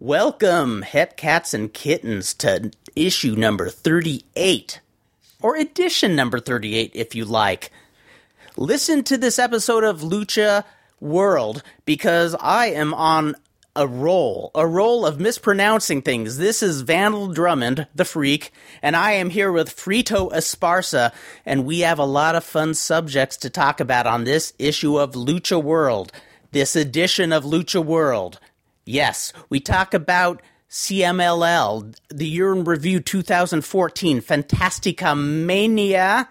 Welcome, het cats and kittens, to issue number 38, or edition number 38, if you like. Listen to this episode of Lucha World because I am on a roll, a roll of mispronouncing things. This is Vandal Drummond, the freak, and I am here with Frito Esparza, and we have a lot of fun subjects to talk about on this issue of Lucha World, this edition of Lucha World. Yes, we talk about CMLL, the Year in Review 2014, Fantastica Mania,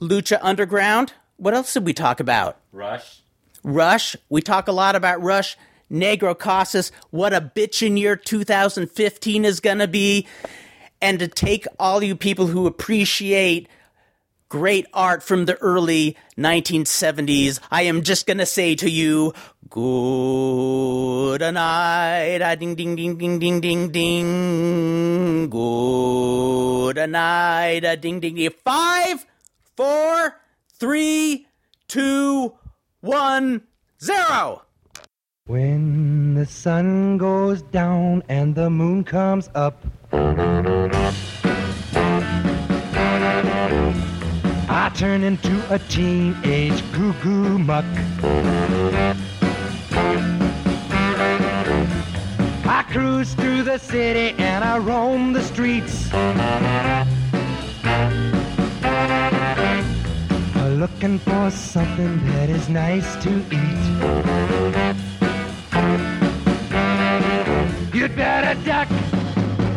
Lucha Underground. What else did we talk about? Rush. Rush. We talk a lot about Rush. Negro Casas, what a bitchin' year 2015 is gonna be. And to take all you people who appreciate great art from the early 1970s, I am just gonna say to you, good night, ah, ding ding ding ding ding ding ding, good night, ah, ding ding ding. Five, four, three, two, one, zero. When the sun goes down and the moon comes up, I turn into a teenage goo goo muck. I cruise through the city and I roam the streets. Looking for something that is nice to eat. You'd better duck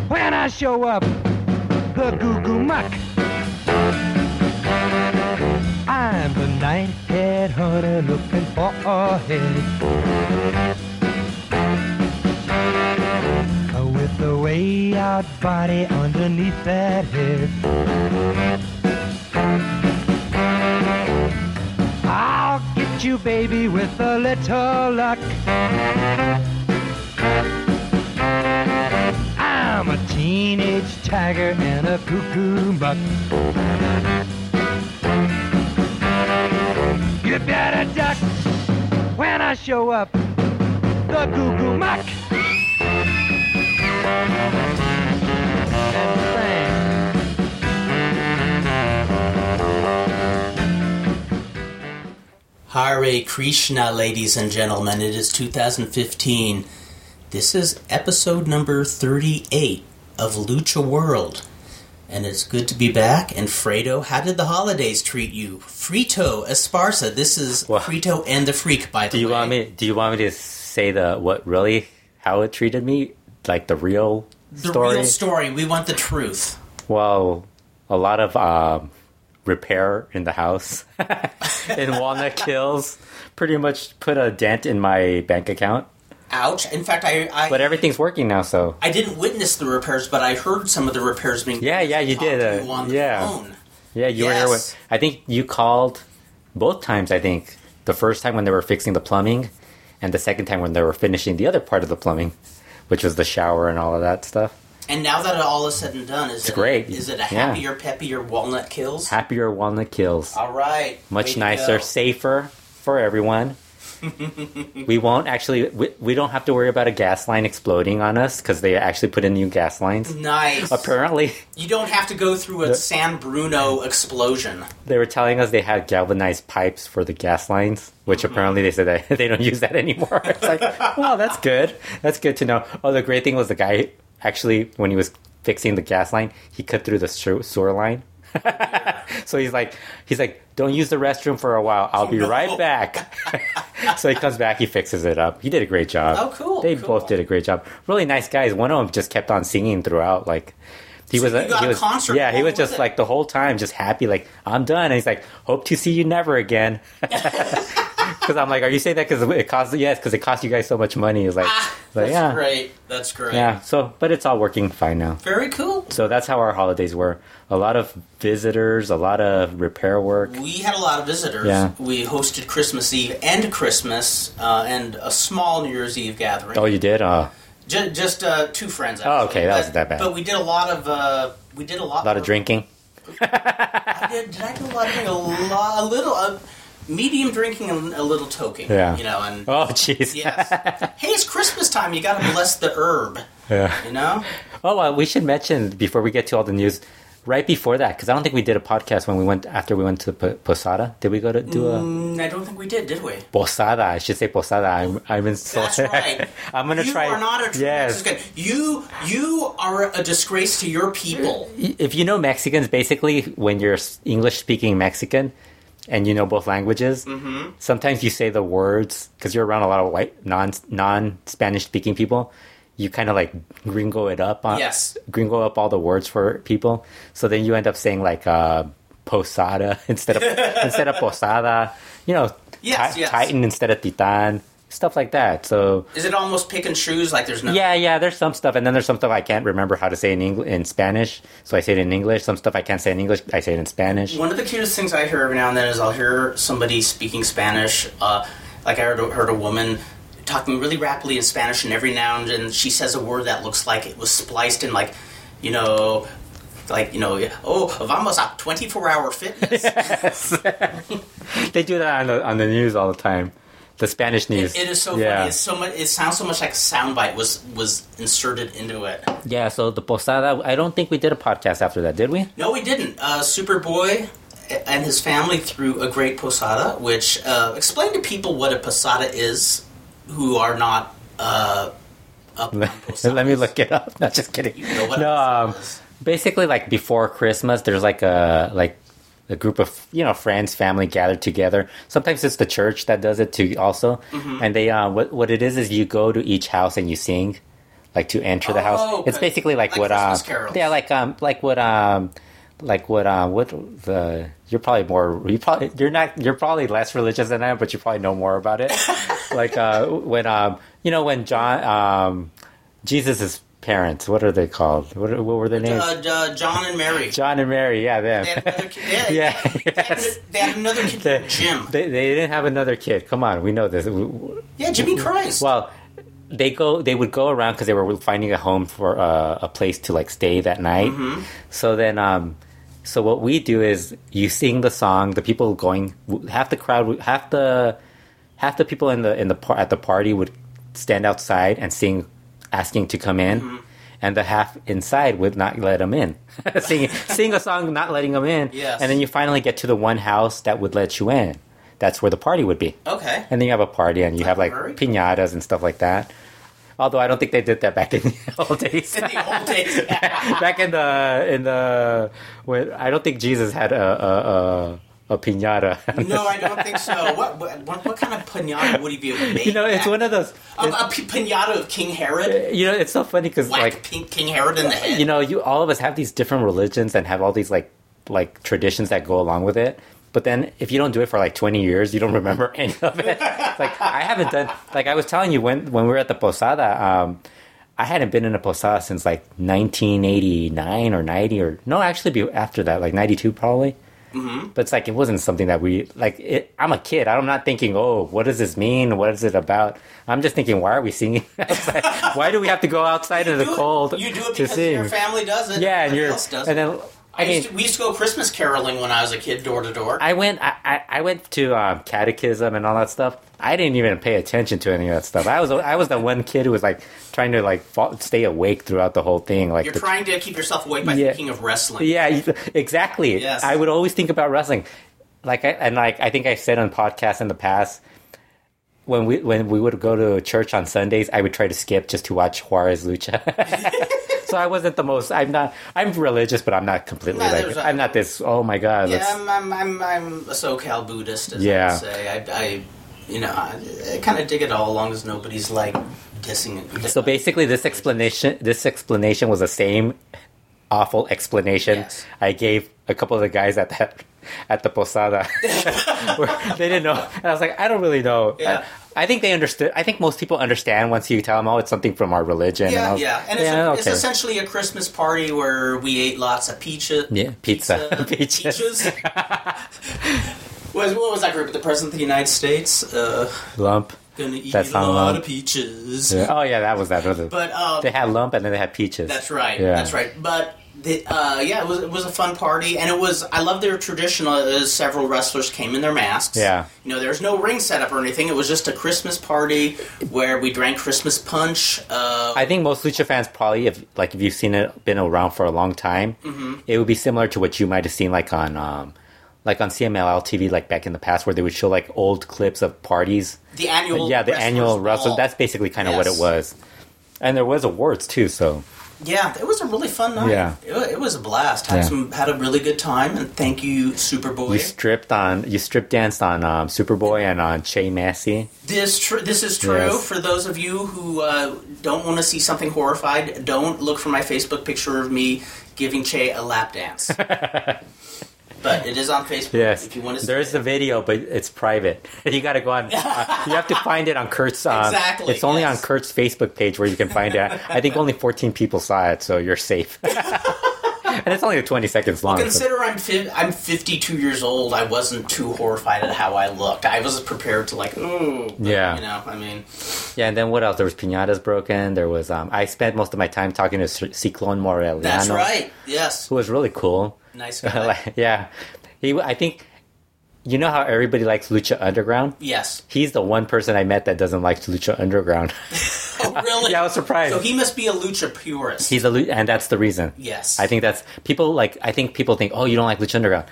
when I show up, the goo goo muck. I'm the night hunter looking for a head. With the way out body underneath that head. I'll get you, baby, with a little luck. I'm a teenage tiger and a cuckoo buck. You better duck when I show up, the cuckoo muck. Hare Krishna, ladies and gentlemen. It is 2015. This is episode number 38 of Lucha World. And it's good to be back. And Fredo, how did the holidays treat you? Frito Esparza. This is Well, Frito and the Freak, by the Do you way. want me? Do you want me to say the what really how it treated me, like the real the story? real story. We want the truth. Well, a lot of um, repair in the house in Walnut Hills pretty much put a dent in my bank account. Ouch. In fact, I I, But everything's working now, so I didn't witness the repairs, but I heard some of the repairs being Yeah, yeah, you did, uh, you on the yeah. phone. yeah, you were here. With, I think you called both times. I think the first time when they were fixing the plumbing, and the second time when they were finishing the other part of the plumbing, which was the shower and all of that stuff. And now that it all is said and done, is it great. Is it a Yeah. happier, peppier walnut kills? Happier Walnut Kills. All right, much nicer, safer for everyone. we won't actually. We, we don't have to worry about a gas line exploding on us because they actually put in new gas lines. Nice. Apparently, You don't have to go through a The- San Bruno explosion. they were telling us they had galvanized pipes for the gas lines, which Mm-hmm. apparently they said that they don't use that anymore. It's like, well, that's good. That's good to know. Oh, the great thing was the guy actually when he was fixing the gas line, he cut through the sewer sewer line. so he's like, he's like, don't use the restroom for a while. I'll be no. right back. so he comes back, he fixes it up. He did a great job. Oh, cool, They cool. both did a great job. Really nice guys. One of them just kept on singing throughout, like. He So was, you a, got he was, concert yeah. He was just it. like the whole time, just happy, like I'm done. And he's like, hope to see you never again. Because I'm like, are you saying that because it costs? Yes, because it costs you guys so much money. It's like, Ah, it's like, that's yeah, great. That's great. yeah. So, but it's all working fine now. Very cool. So that's how our holidays were. A lot of visitors, a lot of repair work. We had a lot of visitors. Yeah. We hosted Christmas Eve and Christmas, uh, and a small New Year's Eve gathering. Oh, you did? Uh, Ju- just uh, two friends. Actually. Oh, okay, that But- wasn't that bad. But we did a lot of. Uh, we did a lot. a lot of drinking. I did, did I do a lot of drinking? A lot, a little. Uh, medium drinking and a little toking. Yeah. You know, and Oh, jeez. yes. hey, it's Christmas time. You got to bless the herb. Yeah. You know. Oh, well, we should mention before we get to all the news. Right before that, because I don't think we did a podcast when we went after we went to P- Posada. Did we go to do a Mm, I don't think we did, did we? Posada? I should say Posada. I'm I'm in. That's right. I'm gonna you try. are not a yes. Mexican. You you are a disgrace to your people. if you know Mexicans, basically, when you're English speaking Mexican and you know both languages, Mm-hmm. sometimes you say the words because you're around a lot of white non non Spanish speaking people. You kind of like gringo it up on Yes. gringo up all the words for people. So then you end up saying like uh, posada instead of instead of posada. You know, Yes, yes. Titan instead of titan, stuff like that. So Is it almost pick and choose? Like there's no. yeah, yeah. There's some stuff, and then there's some stuff I can't remember how to say in English in Spanish, so I say it in English. Some stuff I can't say in English, I say it in Spanish. One of the cutest things I hear every now and then is I'll hear somebody speaking Spanish. Uh, like I heard, heard a woman talking really rapidly in Spanish, and every now and then she says a word that looks like it was spliced in, like, you know, like, you know, oh, vamos a 24 hour fitness. They do that on the on the news all the time, the Spanish news. it is so yeah. funny. It's so much. It sounds so much like a soundbite was was inserted into it. Yeah. So the posada, I don't think we did a podcast after that, did we? No, we didn't. Uh, Superboy and his family threw a great posada, which uh, explain to people what a posada is, who are not uh, up. Let me look it up. Not just kidding. You know no, um, basically like before Christmas, there's like a like a group of you know friends, family gathered together. Sometimes it's the church that does it too, also. Mm-hmm. And they uh, what what it is is you go to each house and you sing, like to enter the Oh, house. It's basically like, Like what uh, carols. yeah, like um like what um like what uh what the you're probably more you probably you're not you're probably less religious than I am, but you probably know more about it. like uh when um you know when John um Jesus's parents what are they called what, what were their names Uh, uh, John and Mary. John and Mary yeah them They had another kid. They had, yeah they, had, yes. they had another kid, they, Jim. they, they didn't have another kid come on we know this yeah, Jimmy Christ. well they go they would go around because they were finding a home for uh, a place to like stay that night so then um so what we do is you sing the song the people going half the crowd half the half the people in the in the par- at the party would stand outside and sing asking to come in mm-hmm. and the half inside would not let them in sing sing a song not letting them in Yes. and then you finally get to the one house that would let you in that's where the party would be okay. and then you have a party and you have like Very- pinatas and stuff like that. Although I don't think they did that back in the old days. In the old days, yeah. back in the in the when I don't think Jesus had a a, a, a pinata. No, I don't think so. What, what, what kind of pinata would he be able to make? you know, it's one of those. a, a p- pinata of King Herod. You know, it's so funny because like Pink King Herod in the head. you know, you all of us have these different religions and have all these like like traditions that go along with it. But then if you don't do it for like 20 years, you don't remember any of it. like I haven't done like I was telling you when when we were at the posada, um I hadn't been in a posada since like 1989 or 90 or no, actually be after that, like 92 probably. Mm-hmm. But it's like it wasn't something that we like. It, I'm a kid. I'm not thinking, oh, what does this mean? What is it about? I'm just thinking, why are we singing outside? why do we have to go outside in the it- cold You do it because your family does it. Yeah, and you're else does and then I, I mean used to, we used to go Christmas caroling when I was a kid, door to door. I went I, I, I went to um, catechism and all that stuff. I didn't even pay attention to any of that stuff. I was I was the one kid who was like trying to like fall, stay awake throughout the whole thing. Like You're the- trying to keep yourself awake by Yeah. thinking of wrestling. yeah, exactly. Yes. I would always think about wrestling. Like I, and like I think I said on podcasts in the past when we when we would go to church on Sundays, I would try to skip just to watch Juarez lucha. so I wasn't the most. I'm not. I'm religious, but I'm not completely Nah, like. a- I'm not this. Oh my god. Yeah, I'm, I'm, I'm, I'm a SoCal Buddhist, as Yeah. I would say. I, I you know, I, I kind of dig it all, as long as nobody's like dissing it. So basically, this explanation this explanation was the same awful explanation Yes. I gave a couple of the guys at that at the posada. They didn't know, and I was like, I don't really know. Yeah. I, I think they understood. I think most people understand once you tell them, oh, it's something from our religion. and Yeah, was- yeah, and it's, yeah, a, it's essentially a Christmas party where we ate lots of pizza. Yeah, pizza. pizza Peaches. peaches. what, was, what was that group? The President of the United States? Uh, lump. Gonna eat That a song, lot um, of peaches. Yeah. Oh yeah, that was that. Was it. But um, they had lump and then they had peaches. That's right. Yeah. That's right. But the, uh, yeah, it was it was a fun party, and it was. I love their tradition. Uh, several wrestlers came in their masks. Yeah. You know, there was no ring setup or anything. It was just a Christmas party where we drank Christmas punch. Uh, I think most lucha fans probably, if like if you've seen it, been around for a long time, Mm-hmm. it would be similar to what you might have seen like on, um, like on CMLL TV, like back in the past, where they would show like old clips of parties. the annual. yeah, the Wrestlers annual wrestle. Ball. That's basically kind of what Yes. it was. And there was awards too, so Yeah, it was a really fun night. Yeah. It, wa- it was a blast. Had Yeah. some had a really good time, and thank you, Superboy. you stripped on, you strip danced on um, Superboy and on Che Massey. This tr- this is true. Yes. For those of you who uh, don't want to see something horrified, don't look for my Facebook picture of me giving Che a lap dance. but it is on Facebook. Yes, If you want to see there's it. the video, but it's private. You got to go on. uh, you have to find it on Kurt's. Um, Exactly, It's only yes. on Kurt's Facebook page where you can find it. I think only 14 people saw it, so you're safe. and it's only 20 seconds long. so- Consider I'm fi- I'm 52 years old. I wasn't too horrified at how I looked. I was prepared to like, ooh, but, Yeah. You know, I mean, yeah, and then what else? There was pinatas broken. There was. Um, I spent most of my time talking to C- Ciclone Moreliano, that's right. Yes, who was really cool. Nice guy. Yeah, he. I think. You know how everybody likes Lucha Underground? yes. He's the one person I met that doesn't like Lucha Underground. Oh, really? yeah, I was surprised. So he must be a lucha purist. He's a Lucha, and that's the reason. yes. I think that's people like. I think people think, oh, you don't like Lucha Underground,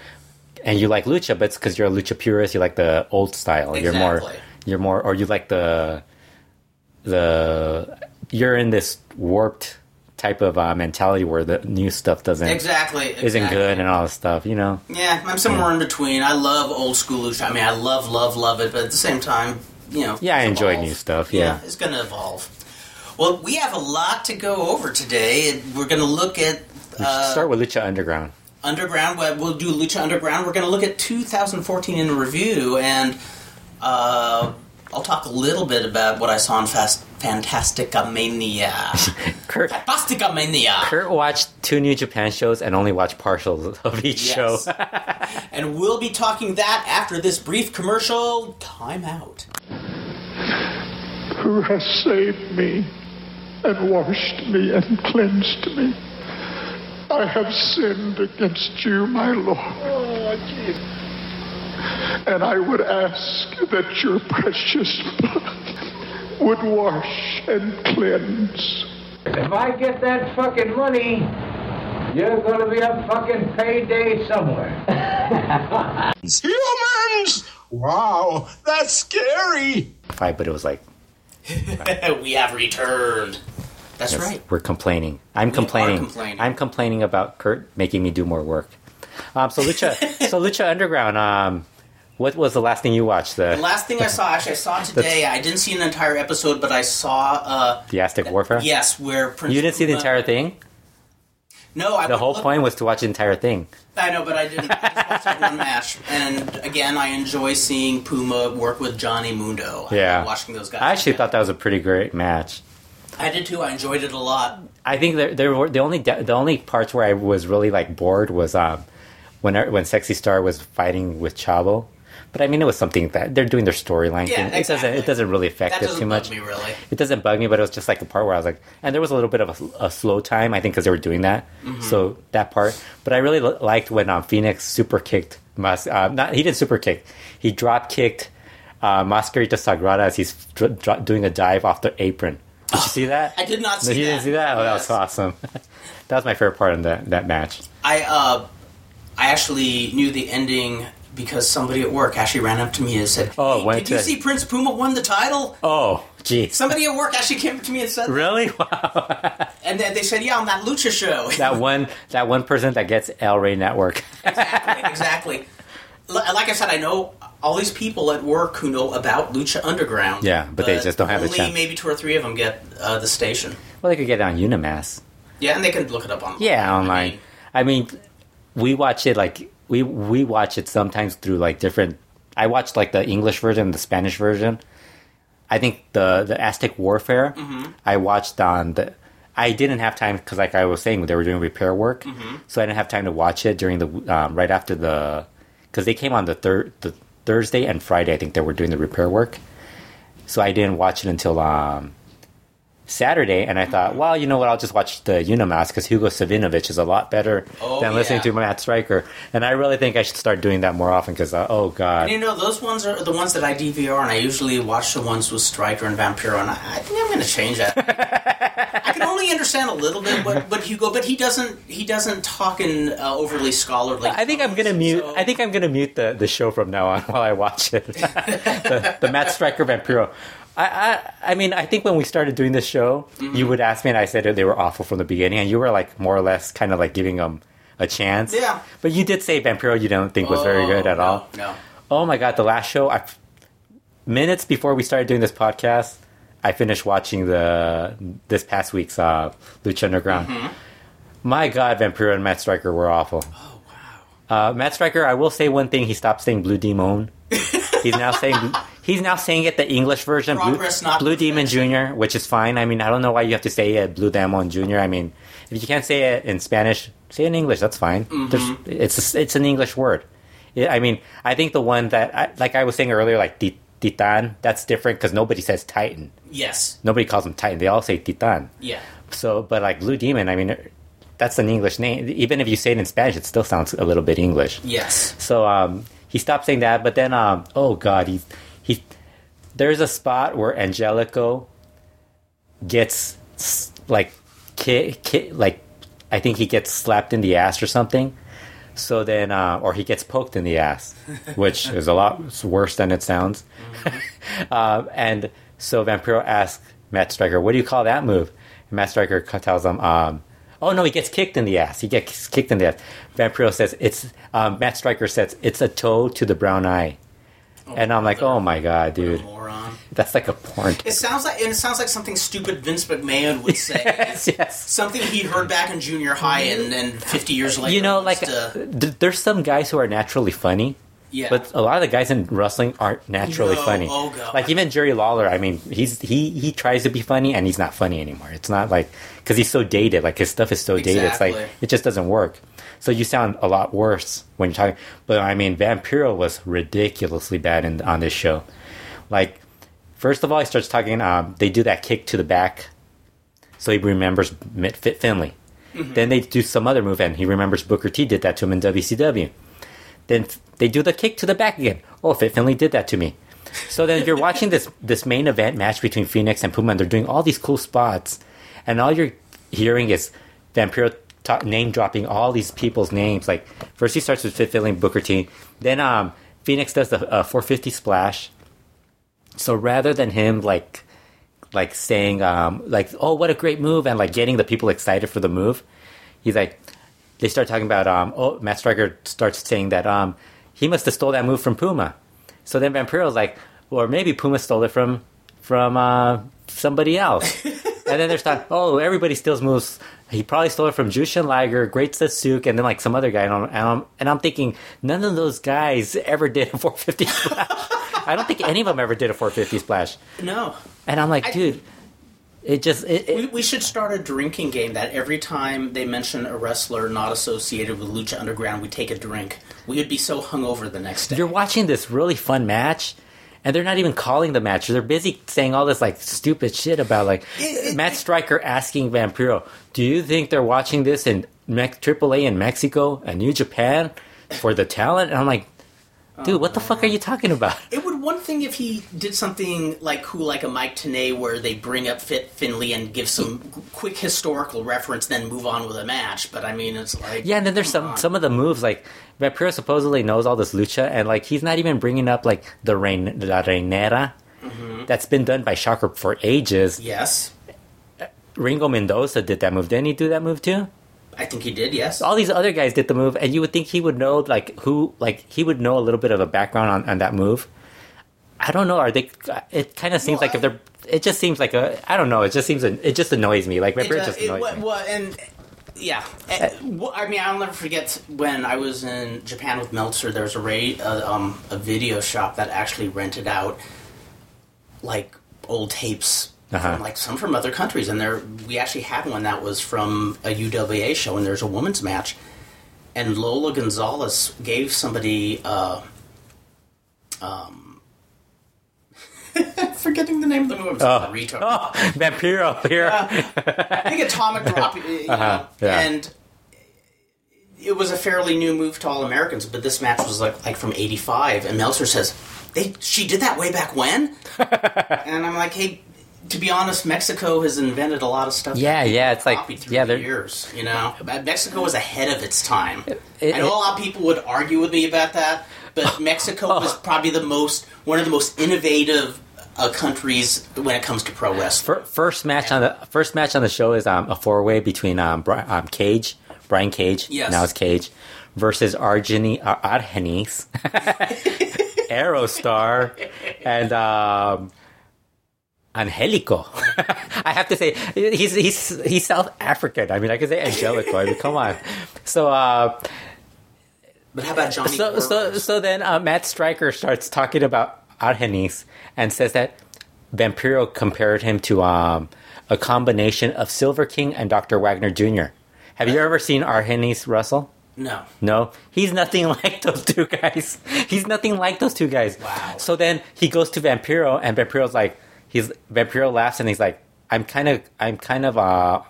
and you like Lucha, but it's because you're a Lucha purist. You like the old style. You're more. Exactly. You're more, or you like the the. You're in this warped type of uh, mentality where the new stuff doesn't exactly. isn't good and all this stuff. You know. Yeah, I'm somewhere in between. I love old school lucha. I mean, I love, love, love it, but at the same time, you know. Yeah, I enjoy evolve. new stuff. Yeah. it's going to evolve. Well, we have a lot to go over today. and We're going to look at uh, start with Lucha Underground. Underground. Well, We'll do Lucha Underground. We're going to look at 2014 in review, and uh, I'll talk a little bit about what I saw in Fast Fantastica Mania. Kurt. Fantastica Mania. Kurt watched two New Japan shows and only watched partials of each show. And we'll be talking that after this brief commercial timeout. who has saved me and washed me and cleansed me. I have sinned against you, my Lord. Oh, And I would ask that your precious blood would wash and cleanse. If I get that fucking money, you're gonna be a fucking payday somewhere. Humans! Wow, that's scary. Fight, but it was like we have returned. That's right. We're complaining. I'm are complaining. complaining. I'm complaining about Kurt making me do more work. Um, so Lucha, so Lucha Underground. Um, what was the last thing you watched? The The last thing I saw, actually, I saw today. I didn't see an entire episode, but I saw. Uh, the Aztec Warfare. yes, where Prince You didn't see the entire thing. No, I The whole look- point was to watch the entire thing. I know, but I didn't. I just watched one match, and again, I enjoy seeing Puma work with Johnny Mundo. Yeah, watching those guys. I actually thought that was a pretty great match. I did too. I enjoyed it a lot. I think there, there were the only the only parts where I was really like bored was um when when Sexy Star was fighting with Chavo. But I mean, it was something that they're doing their storyline Yeah, thing. It doesn't it doesn't really affect That it doesn't too bug much. me really. It doesn't bug me, but it was just like a part where I was like, and there was a little bit of a, a slow time, I think, because they were doing that. Mm-hmm. So that part, but I really li- liked when um, Phoenix super kicked Mas. Uh, not he didn't super kick, he drop kicked uh, Mascarita Sagrada as he's dr- dr- doing a dive off the apron. Did you see that? I did not No, see you that. didn't see that? Oh, that was awesome. that was my favorite part in that that match. I uh, I actually knew the ending because somebody at work actually ran up to me and said, Oh, hey, did you see Prince Puma won the title?" Oh, gee. Somebody at work actually came up to me and said. Really? Wow. and then they said, "Yeah, on that Lucha show." that one that one person that gets El Rey Network. exactly, exactly. Like I said, I know all these people at work who know about Lucha Underground. Yeah, but they just don't have the chance. maybe two or three of them get uh, the station. well, they could get it on UniMás. Yeah, and they can look it up online. Yeah, I online. mean, I mean, we watch it like we we watch it sometimes through like different. I watched like the English version, the Spanish version. I think the the Aztec Warfare. Mm-hmm. I watched on the. I didn't have time because, like I was saying, they were doing repair work, Mm-hmm. so I didn't have time to watch it during the um, right after the because they came on the third the Thursday and Friday. I think they were doing the repair work, so I didn't watch it until um, Saturday, and I thought, well, you know what? I'll just watch the UniMás because Hugo Savinovich is a lot better Oh, than listening yeah. to Matt Striker, and I really think I should start doing that more often because, uh, oh god, And you know, those ones are the ones that I DVR, and I usually watch the ones with Striker and Vampiro, and I, I think I'm going to change that. I can only understand a little bit what, what Hugo, but he doesn't. He doesn't talk in uh, overly scholarly. I think I'm gonna mute. so- I think I'm gonna mute the, the show from now on while I watch it. the, the Matt Striker Vampiro. I, I I mean I think when we started doing this show, Mm-hmm. you would ask me, and I said they were awful from the beginning, and you were like more or less kind of like giving them a chance. Yeah. But you did say Vampiro you don't think was very Oh, good at no, all. No. Oh my god, the last show, I, minutes before we started doing this podcast, I finished watching the this past week's uh, Lucha Underground. Mm-hmm. My god, Vampiro and Matt Striker were awful. Oh wow. Uh, Matt Striker, I will say one thing: he stopped saying Blue Demon. he's now saying he's now saying it the English version, Blue, not Blue Demon. Junior, which is fine. I mean, I don't know why you have to say it Blue Demon Junior. I mean, if you can't say it in Spanish, say it in English. That's fine. Mm-hmm. It's it's an English word. I mean, I think the one that, I, like I was saying earlier, like Titan, that's different because nobody says Titan. Yes. Nobody calls him Titan. They all say Titan. Yeah. So, but like Blue Demon, I mean, that's an English name. Even if you say it in Spanish, it still sounds a little bit English. Yes. So um, he stopped saying that, but then um, oh god, he he. There's a spot where Angelico gets like ki, ki, like I think he gets slapped in the ass or something. So then, uh, or he gets poked in the ass, which is a lot worse than it sounds. um, and so Vampiro asks Matt Striker, "What do you call that move?" And Matt Striker tells him, um, "Oh no, he gets kicked in the ass. He gets kicked in the ass." Vampiro says, "It's." Um, Matt Striker says, "It's a toe to the brown eye," and I'm like, "Oh my god, dude, that's like a porn." It sounds like and it sounds like something stupid Vince McMahon would say. yes, yes. Something he heard back in junior high, and then 50 years later, You know, like to- there's some guys who are naturally funny. Yeah. But a lot of the guys in wrestling aren't naturally No, funny. oh, God. Like even Jerry Lawler, I mean, he's he he tries to be funny and he's not funny anymore. It's not like because he's so dated. Like his stuff is so dated. It's like it just doesn't work. So you sound a lot worse when you're talking. But I mean, Vampiro was ridiculously bad in, on this show. Like first of all, he starts talking. Um, they do that kick to the back, so he remembers Fit Finlay. Mm-hmm. Then they do some other move, and he remembers Booker T did that to him in WCW. Then they do the kick to the back again. Oh, Fit Finlay did that to me. So then you're watching this this main event match between Phoenix and Puma, and they're doing all these cool spots, and all you're hearing is Vampiro name dropping all these people's names. Like first he starts with Fit Finlay and Booker T, then um, Phoenix does the uh, 450 splash. So rather than him like like saying um, like oh what a great move and like getting the people excited for the move, he's like they start talking about um oh Matt Striker starts saying that um he must have stole that move from Puma. So then Vampiro's like, or maybe Puma stole it from from uh, somebody else. and then there's that oh everybody steals moves. He probably stole it from Jushin Liger, Great Sasuke, and then like some other guy. And I'm, and I'm, and I'm thinking none of those guys ever did a 450 splash. I don't think any of them ever did a 450 splash. no. And I'm like, I- dude, it just it, it- We, we should start a drinking game that every time they mention a wrestler not associated with Lucha Underground, we take a drink. We would be so hungover the next day. you're watching this really fun match and they're not even calling the match they're busy saying all this like stupid shit about like It- matt striker asking vampiro do you think they're watching this in Me- aaa in mexico and new japan for the talent and i'm like dude what the fuck are you talking about? It would one thing if he did something like cool, like a Mike Tenay, where they bring up Fit Finlay and give some quick historical reference, then move on with a match. But I mean, it's like yeah and then there's some on. some of the moves like vampiro supposedly knows all this lucha and like he's not even bringing up like the Rein- la reinera mm-hmm. that's been done by shocker for ages. Yes, uh, ringo mendoza did that move. Didn't he do that move too I think he did. Yes, all these other guys did the move, and you would think he would know like who, like he would know a little bit of a background on, on that move. I don't know. Are they? It kind of seems Well, like if they're. It just seems like a. I don't know. It just seems. It just annoys me. Like It Vampiro does- just it- annoys what- me. what- and yeah, well, I mean, I'll never forget when I was in Japan with Meltzer. There was a ra- uh, um, a video shop that actually rented out like old tapes. Uh-huh. From, like some from other countries, and there we actually had one that was from a UWA show, and there's a women's match, and Lola Gonzalez gave somebody uh, um, Forgetting the name of the movie. Such retard. Oh, Vampiro here. I think Atomic Drop, you know, Uh-huh, yeah. and it was a fairly new move to all Americans. But this match was like like from '85, and Meltzer says, "They she did that way back when," and I'm like, "Hey." To be honest, Mexico has invented a lot of stuff. Yeah, yeah, it's like- yeah, the they're- years. You know, Mexico was ahead of its time. it- I know a lot of people would argue with me about that, but Mexico Oh. was probably the most one of the most innovative uh, countries when it comes to pro wrestling. Fir- First match on the first match on the show is um, a four way between um, um, Cage, Brian Cage, Yes. now it's Cage, versus Argeni uh, Argenis, Aerostar, and um, Angelico. I have to say he's he's he's South African. I mean, I could say Angelico. I mean, come on. So uh, But how about Johnny? so so so then uh, Matt Striker starts talking about Argenis and says that Vampiro compared him to um, a combination of Silver King and Dr. Wagner Jr. Have you ever seen Argenis Russell? no. No, he's nothing like those two guys. He's nothing like those two guys. Wow. So then he goes to Vampiro, and Vampiro's like, he's Vampiro laughs, and he's like, I'm kind of, I'm kind of, uh,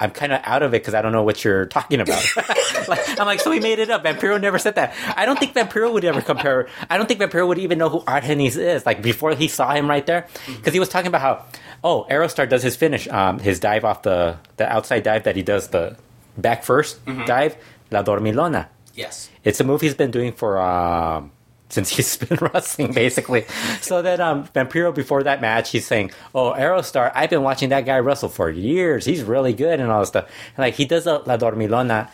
I'm kind of out of it because I don't know what you're talking about. like, I'm like, so he made it up. Vampiro never said that. I don't think Vampiro would ever compare. I don't think Vampiro would even know who Argenis is. Like before he saw him right there, because he was talking about how, oh, Aerostar does his finish, um, his dive off the the outside dive that he does the back 1st dive, La Dormilona. Yes. It's a move he's been doing for um, since he's been wrestling, basically. So then, um, Vampiro before that match, he's saying, "Oh, Aerostar, I've been watching that guy wrestle for years. He's really good and all this stuff." And like he does a La Dormilona,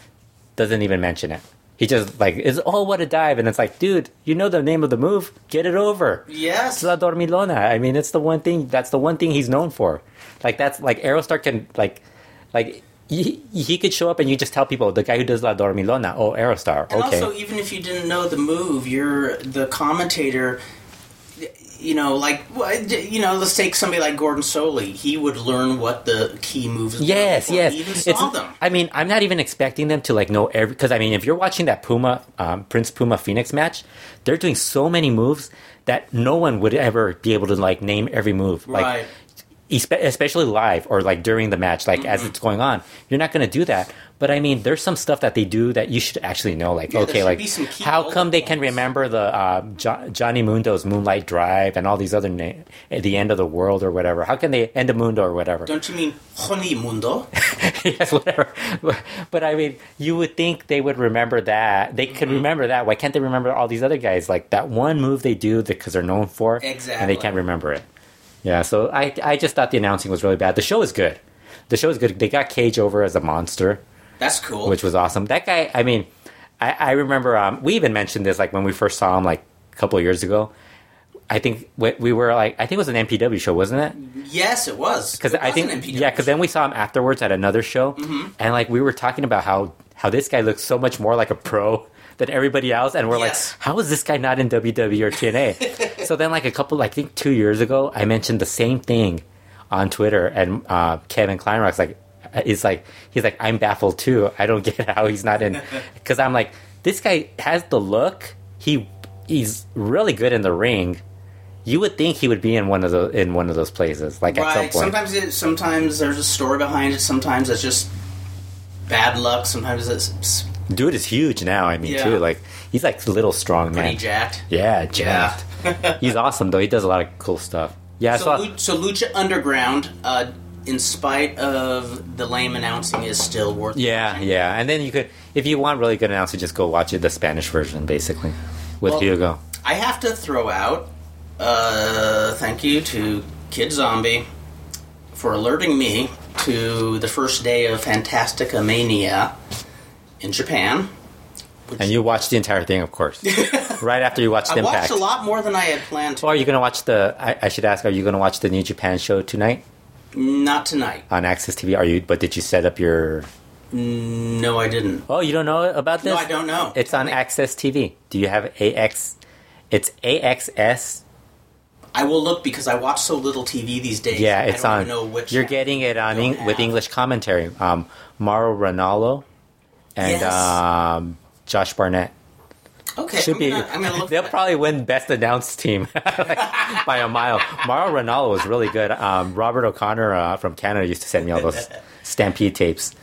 doesn't even mention it. He just like is oh what a dive, and it's like, dude, you know the name of the move, get it over. Yes. It's La Dormilona. I mean, it's the one thing. That's the one thing he's known for. Like that's like Aerostar can like, like he, he could show up and you just tell people the guy who does La Dormilona. Oh, Aerostar. And okay. also, even if you didn't know the move, you're the commentator. You know, like you know, let's take somebody like Gordon Solie. He would learn what the key moves. were Yes, yes. He even It's- saw them. I mean, I'm not even expecting them to like know every because I mean, if you're watching that Puma um, Prince Puma Phoenix match, they're doing so many moves that no one would ever be able to like name every move. Like, right. Espe- especially live or like during the match, like Mm-hmm. as it's going on, you're not going to do that. But I mean, there's some stuff that they do that you should actually know. Like, Yeah, okay, like be some key how come they can remember the uh, jo- Johnny Mundo's Moonlight Drive and all these other na- the end of the world or whatever? How can they end of Mundo or whatever? Don't you mean Honey Mundo? yes, whatever. But I mean, you would think they would remember that. They could Mm-hmm. remember that. Why can't they remember all these other guys? Like that one move they do because they're known for, exactly. and they can't remember it. Yeah, so I I just thought the announcing was really bad. The show is good. The show is good. They got Cage over as a monster, That's cool. which was awesome. That guy, I mean, I, I remember um, we even mentioned this like when we first saw him like a couple of years ago. I think we, we were like, I think it was an MPW show, wasn't it? yes, it was. because I was think an MPW yeah, because then we saw him afterwards at another show, Mm-hmm. and like we were talking about how how this guy looks so much more like a pro than everybody else, and we're Yes. like, how is this guy not in WWE or TNA? so then, like a couple, like, I think two years ago, I mentioned the same thing on Twitter, and uh, Kevin Kleinrock's like, is like, he's like, I'm baffled too. I don't get how he's not in, because I'm like, this guy has the look. He he's really good in the ring. You would think he would be in one of the in one of those places, like at some point. Sometimes it, sometimes there's a story behind it. Sometimes it's just bad luck. Sometimes it's Dude is huge now. I mean, Yeah. too. Like he's like little strong pretty man. jacked. Yeah, jacked. he's awesome though. He does a lot of cool stuff. Yeah, So, so, so Lucha Underground, uh, in spite of the lame announcing, is still worth. yeah, watching. yeah. And then you could, if you want really good announcing, just go watch it the Spanish version, basically, with Well- Hugo. I have to throw out uh, thank you to Kid Zombie for alerting me to the first day of Fantastica Mania in Japan. And you watched the entire thing, of course, right after you watched I Impact. watched a lot more than I had planned to. Or are you going to watch the? I, I should ask. Are you going to watch the New Japan show tonight Not tonight. on Access TV? Are you? But did you set up your? No, I didn't. Oh, you don't know about this? No, I don't know. It's on Access TV. Do you have AX? It's AXS I will look because I watch so little TV these days. Yeah, I it's don't on. know which. you're getting it on Eng- with. English commentary. Um, Mauro Ranallo and Yes. um, Josh Barnett. Okay, Should I'm be. gonna, gonna. They'll probably win best announced team like, by a mile. Mauro Ranallo was really good. Um, Robert O'Connor uh, from Canada used to send me all those Stampede tapes.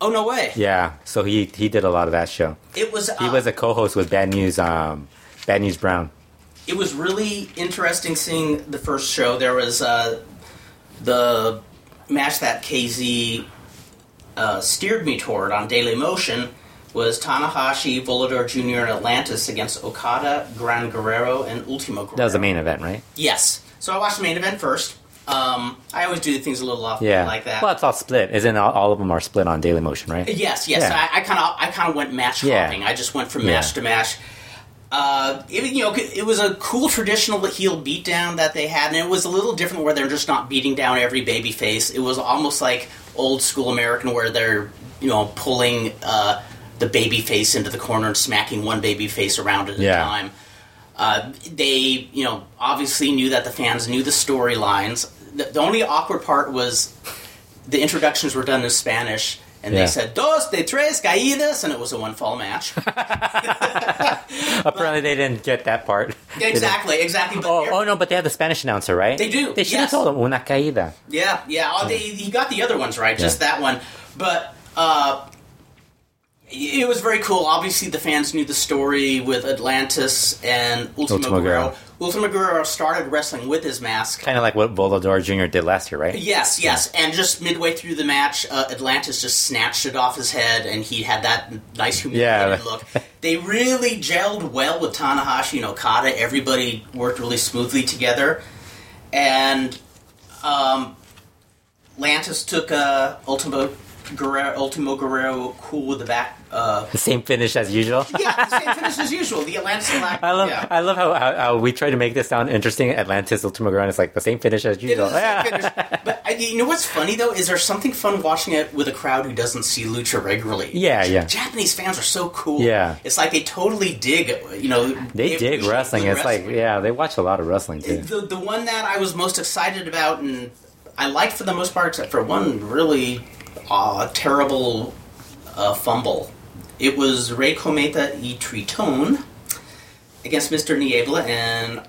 Oh no way! Yeah, so he he did a lot of that show. It was. He uh, was a co-host with Bad News. Um, Bad News Brown. it was really interesting seeing the first show. There was uh, the match that KZ uh, steered me toward on Daily Motion was Tanahashi, Volador Jr., and Atlantis against Okada, Gran Guerrero, and Ultimo Guerrero. That was the main event, right? Yes. So I watched the main event first. Um, I always do things a little off Yeah. like that. Well, it's all split. Isn't all, all of them are split on Daily Motion, right? Yes, yes. Yeah. I kind of, I kind of went match Yeah. hopping. I just went from Yeah. match to match. Uh, it, you know, it was a cool traditional heel beatdown that they had, and it was a little different where they're just not beating down every baby face. It was almost like old school American where they're, you know, pulling uh, the baby face into the corner and smacking one baby face around at Yeah. a time. Uh, they, you know, obviously knew that the fans knew the storylines. The, the only awkward part was the introductions were done in Spanish, and Yeah. they said dos de tres caídas, and it was a one fall match. Apparently, they didn't get that part. exactly, exactly. But Oh, oh no, but they have the Spanish announcer, right? They do, They should yes. have told them una caída. Yeah, yeah. Oh, they, he got the other ones right, just that one. But uh, it was very cool. Obviously, the fans knew the story with Atlantis and Ultimo, Ultimo Guerrero. Ultimo Guerrero started wrestling with his mask. Kind of like what Volador Jr. did last year, right? Yes, yes. And just midway through the match, uh, Atlantis just snatched it off his head, and he had that nice humiliated Yeah. look. They really gelled well with Tanahashi and Okada. Everybody worked really smoothly together. And um, Lantis took uh, Ultimo Guerrero, Ultimo Guerrero cool with the back. Uh, The same finish as usual. yeah, the same finish as usual. The Atlantis Black. I love, yeah. I love how, how, how we try to make this sound interesting. Atlantis, Ultimo Guerrero, it's like the same finish as usual. is Yeah. finish. But I, you know what's funny though is there's something fun watching it with a crowd who doesn't see lucha regularly. Yeah, yeah. Japanese fans are so cool. Yeah. it's like they totally dig. You know, They dig wrestling. It's like, yeah, they watch a lot of wrestling too. the the one that I was most excited about and I liked for the most part, except for one really uh, terrible uh, fumble. It was Rey Cometa y Tritón against Mr. Niebla and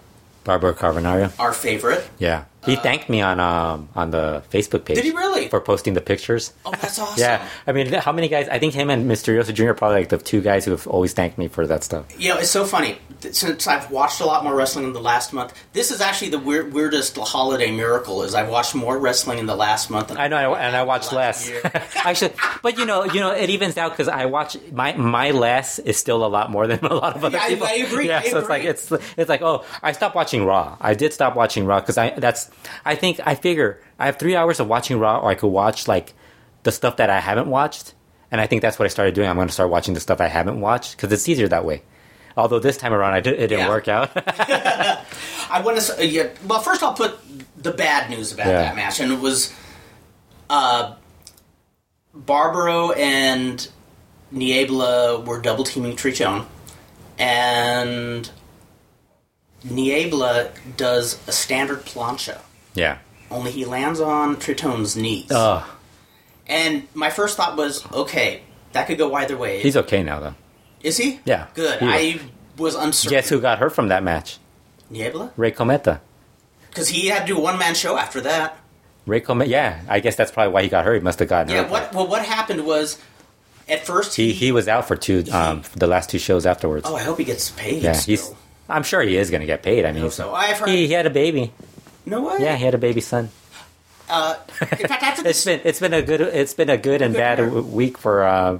Barbaro Cavernario. our favorite. Yeah. He thanked me on um on the Facebook page. Did he really? For posting the pictures. Oh, that's awesome. Yeah. I mean, how many guys? I think him and Misterioso Jr. are probably like the two guys who have always thanked me for that stuff. You know, it's so funny. Since I've watched a lot more wrestling in the last month, this is actually the weird, weirdest holiday miracle. Is I've watched more wrestling in the last month. Than I know, I- and I watch less. Actually, but you know, you know, it evens out because I watch my my less is still a lot more than a lot of other Yeah, people. I agree, Yeah, I so it's like it's it's like oh, I stopped watching Raw. I did stop watching Raw because I that's I think I figure I have three hours of watching Raw, or I could watch like the stuff that I haven't watched, and I think that's what I started doing. I'm going to start watching the stuff I haven't watched because it's easier that way. Although this time around, I did, it didn't Yeah. work out. I want to. Uh, yeah, well, first I'll put the bad news about Yeah. that match, and it was uh, Barbaro and Niebla were double teaming Tritón, and Niebla does a standard plancha, yeah. only he lands on Tritón's knees. Ugh. And my first thought was, okay, that could go either way. He's okay now though. Is he? Yeah. Good. He I was uncertain. Guess who got hurt from that match? Niebla? Rey Cometa. Because he had to do a one man show after that. Rey Cometa. Yeah, I guess that's probably why he got hurt. He must have gotten Yeah. hurt. What? Well, what happened was, at first He he was out for two um the last two shows afterwards. Oh, I hope he gets paid. yeah, still. he's. I'm sure he is going to get paid. I mean, hope so. I've heard- he, he had a baby. no way. Yeah, he had a baby son. Uh, in fact, after It's this, been it's been a good it's been a good and Good bad w- week for um,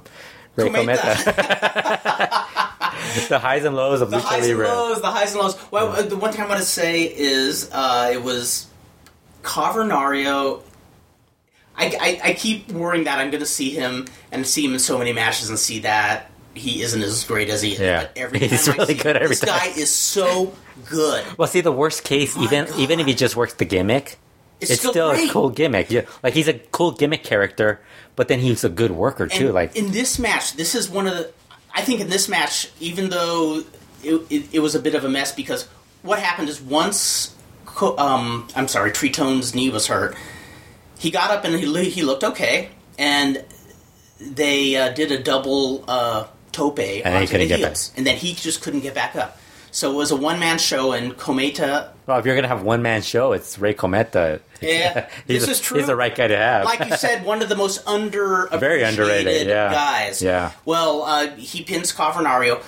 Rey Cometa. The highs and lows of the Lucha highs and lows, the highs and lows. Well, uh, the one thing I want to say is uh, it was Cavernario. I, I, I keep worrying that I'm going to see him and see him in so many matches and see that he isn't as great as he is. Yeah. But every He's time I really see good him, every this guy is so good. Well, see, the worst case, My even God. even if he just works the gimmick, It's it's, still still, a cool gimmick. Yeah, like he's a cool gimmick character, but then he's a good worker too. Like in this match, this is one of the. I think in this match, even though it, it, it was a bit of a mess, because what happened is once, um, I'm sorry, Tritón's knee was hurt, he got up and he he looked okay, and they uh, did a double uh, tope then he onto couldn't the get heels, and then he just couldn't get back up. So it was a one man show, and Cometa Well, if you're gonna have one man show, it's Rey Cometa. Yeah, he's this a- is true. He's the right guy to have. like you said, one of the most under Very underrated, yeah. guys. Yeah. Well, uh, he pins Cavernario,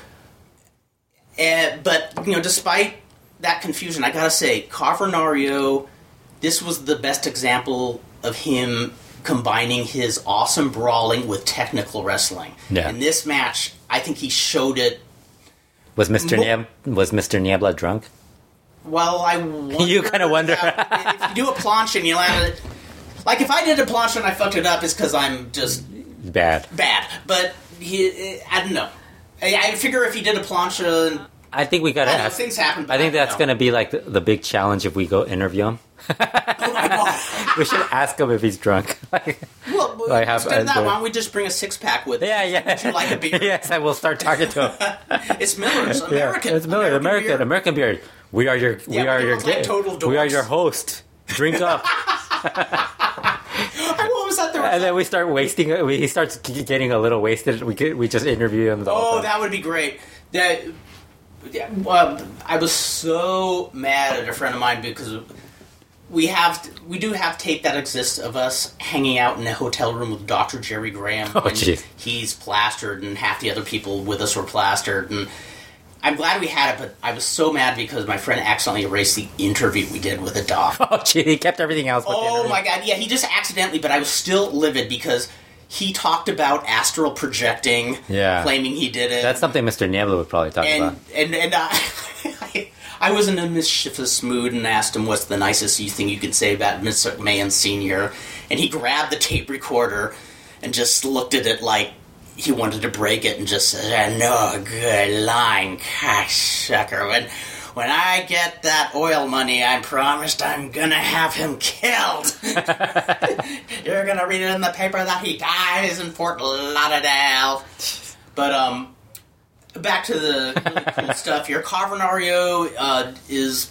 uh, but you know, despite that confusion, I gotta say, Cavernario, this was the best example of him combining his awesome brawling with technical wrestling. Yeah. In this match, I think he showed it. was Mister Mo- was Mister Niebla drunk? Well, I wonder You kinda wonder. how- if you do a planche and you land it. Like if I did a planche and I fucked it up, it's because I'm just Bad. bad. But he, I don't know. I, I figure if he did a plancha, and I think we gotta I ask. things happen. I think don't that's gonna be like the, the big challenge if we go interview him. Oh my god! We should ask him if he's drunk. Well, I have- instead of that, why don't we just bring a six pack with? yeah, yeah. Would you like a beer? yes, I will start talking to him. It's Miller's American. Yeah, it's Miller, American, beer. American beer. We are your, we are your, like total we are your host. Drink up, What was that? There was and then we start wasting. We, he starts getting a little wasted. We get, we just interview him. The Oh, that would be great. That yeah, uh, I was so mad at a friend of mine because we have we do have tape that exists of us hanging out in a hotel room with Dr. Jerry Graham. Oh, when. He's plastered, and half the other people with us were plastered, and. I'm glad we had it, but I was so mad because my friend accidentally erased the interview we did with the doc. Oh, gee, he kept everything else. But Oh my god, yeah, he just accidentally, but I was still livid because he talked about astral projecting, Yeah. claiming he did it. That's something Mr. Niebla would probably talk and about. and and I, uh, I was in a mischievous mood and asked him what's the nicest thing you can say about Mr. McMahon Senior, and he grabbed the tape recorder and just looked at it like he wanted to break it and just said, "No good line, cocksucker." When when I get that oil money, I promised I'm gonna have him killed. You're gonna read it in the paper that he dies in Fort Lauderdale. But um, back to the really cool stuff here. Cavernario uh, is.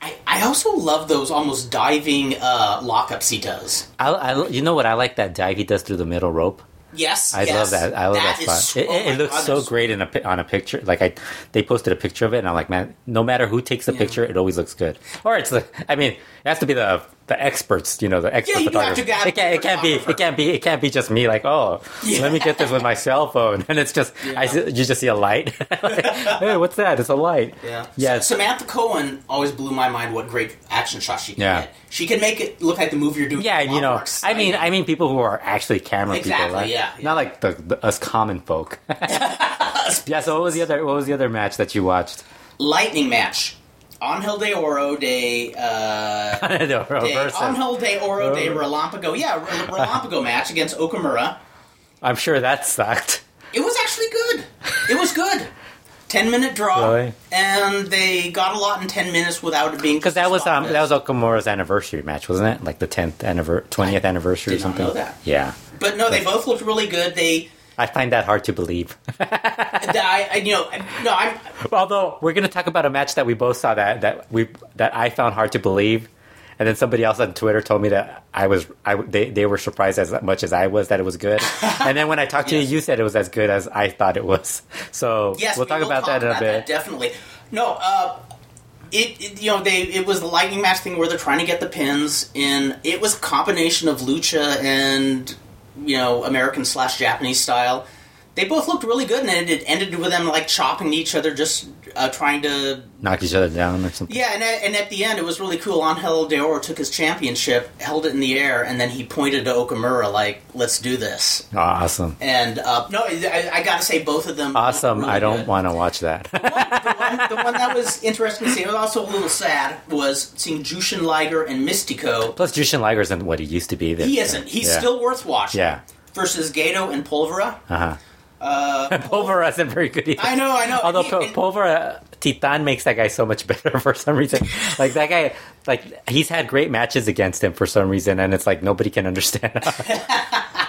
I, I also love those almost diving uh, lockups he does. I, I, you know what I like that dive he does through the middle rope. Yes, I yes. love that. I love that, is spot. so- it it, it looks God, so that's- great in a on a picture. Like I, they posted a picture of it, and I'm like, man, no matter who takes the Yeah. picture, it always looks good. Or it's the, I mean, it has to be the the experts, you know, the expert have photographers. it can't, it can't be, it can't be, it can't be just me. Like, oh, let me get this with my cell phone, and it's just, I you just see a light. Like, hey, what's that? It's a light. Yeah. Yeah. Samantha Cohen always blew my mind. What great action shots she can Yeah. get. She can make it look like the movie you're doing. Yeah, you know, I mean. I mean, people who are actually camera Exactly, people, right? yeah, yeah. Not like the, the us common folk. yeah. So what was the other? What was the other match that you watched? lightning match. Angel de Oro de uh, de. Angel de Oro de. Relampago. Yeah, Re- Relampago match against Okamura. I'm sure that sucked. It was actually good. It was good. Ten minute draw, Really? and they got a lot in ten minutes without it being Because that was um that was Okamura's anniversary match, wasn't it? Like the tenth anniversary, twentieth anniversary or something. know that. Yeah, But no, they both looked really good. They, I find that hard to believe. I, I you know, I- no, I'm Although we're gonna talk about a match that we both saw that that we that I found hard to believe, and then somebody else on Twitter told me that I was I they they were surprised as much as I was that it was good, and then when I talked to you, you said it was as good as I thought it was. So Yes, we'll we talk will about that in a bit. definitely. No, uh, it, it you know they it was the lightning match thing where they're trying to get the pins in. It was a combination of lucha and you know American slash Japanese style. They both looked really good, and it, ended with them like chopping each other, just uh, trying to Knock each other down or something. yeah. And at, and at the end, it was really cool. Angel De Oro took his championship, held it in the air, and then he pointed to Okamura like, "Let's do this." Awesome, And uh, no, I, I got to say, both of them. awesome. really I don't want to watch that. the, one, the one that was interesting to see, it was also a little sad, was seeing Jushin Liger and Mystico. Plus, Jushin Liger isn't what he used to be. He isn't. He's Yeah. still worth watching. yeah. Versus Gedo and Polvora. Uh-huh. Uh, Polvora isn't very good either. I know, I know. Although He- and- Polvora, Titan makes that guy so much better for some reason. like that guy, like he's had great matches against him for some reason, and it's like nobody can understand.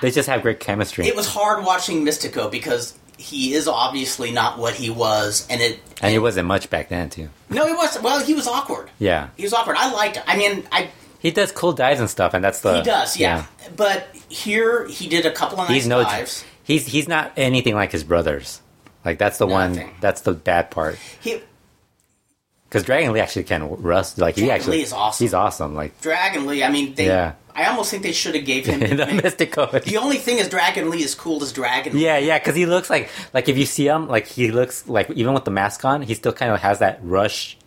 they just have great chemistry, it was hard watching Mystico because he is obviously not what he was, and it. and he wasn't much back then too. No, he was. Well, he was awkward. Yeah, He was awkward. I liked it. I mean, I he does cool dives and stuff, and that's the he does, yeah. But here he did a couple of nice He's no dives. he's he's not anything like his brothers. Like that's the one. That's the bad part. He, Because Dragon Lee actually can rust. Like he actually, Lee is awesome. He's awesome. Like Dragon Lee. I mean, they. Yeah. I almost think they should have gave him. the the, Mystico. the only thing is, Dragon Lee is cool as Dragon. Lee. Yeah, yeah, because he looks like like if you see him, like he looks like even with the mask on, he still kind of has that rush,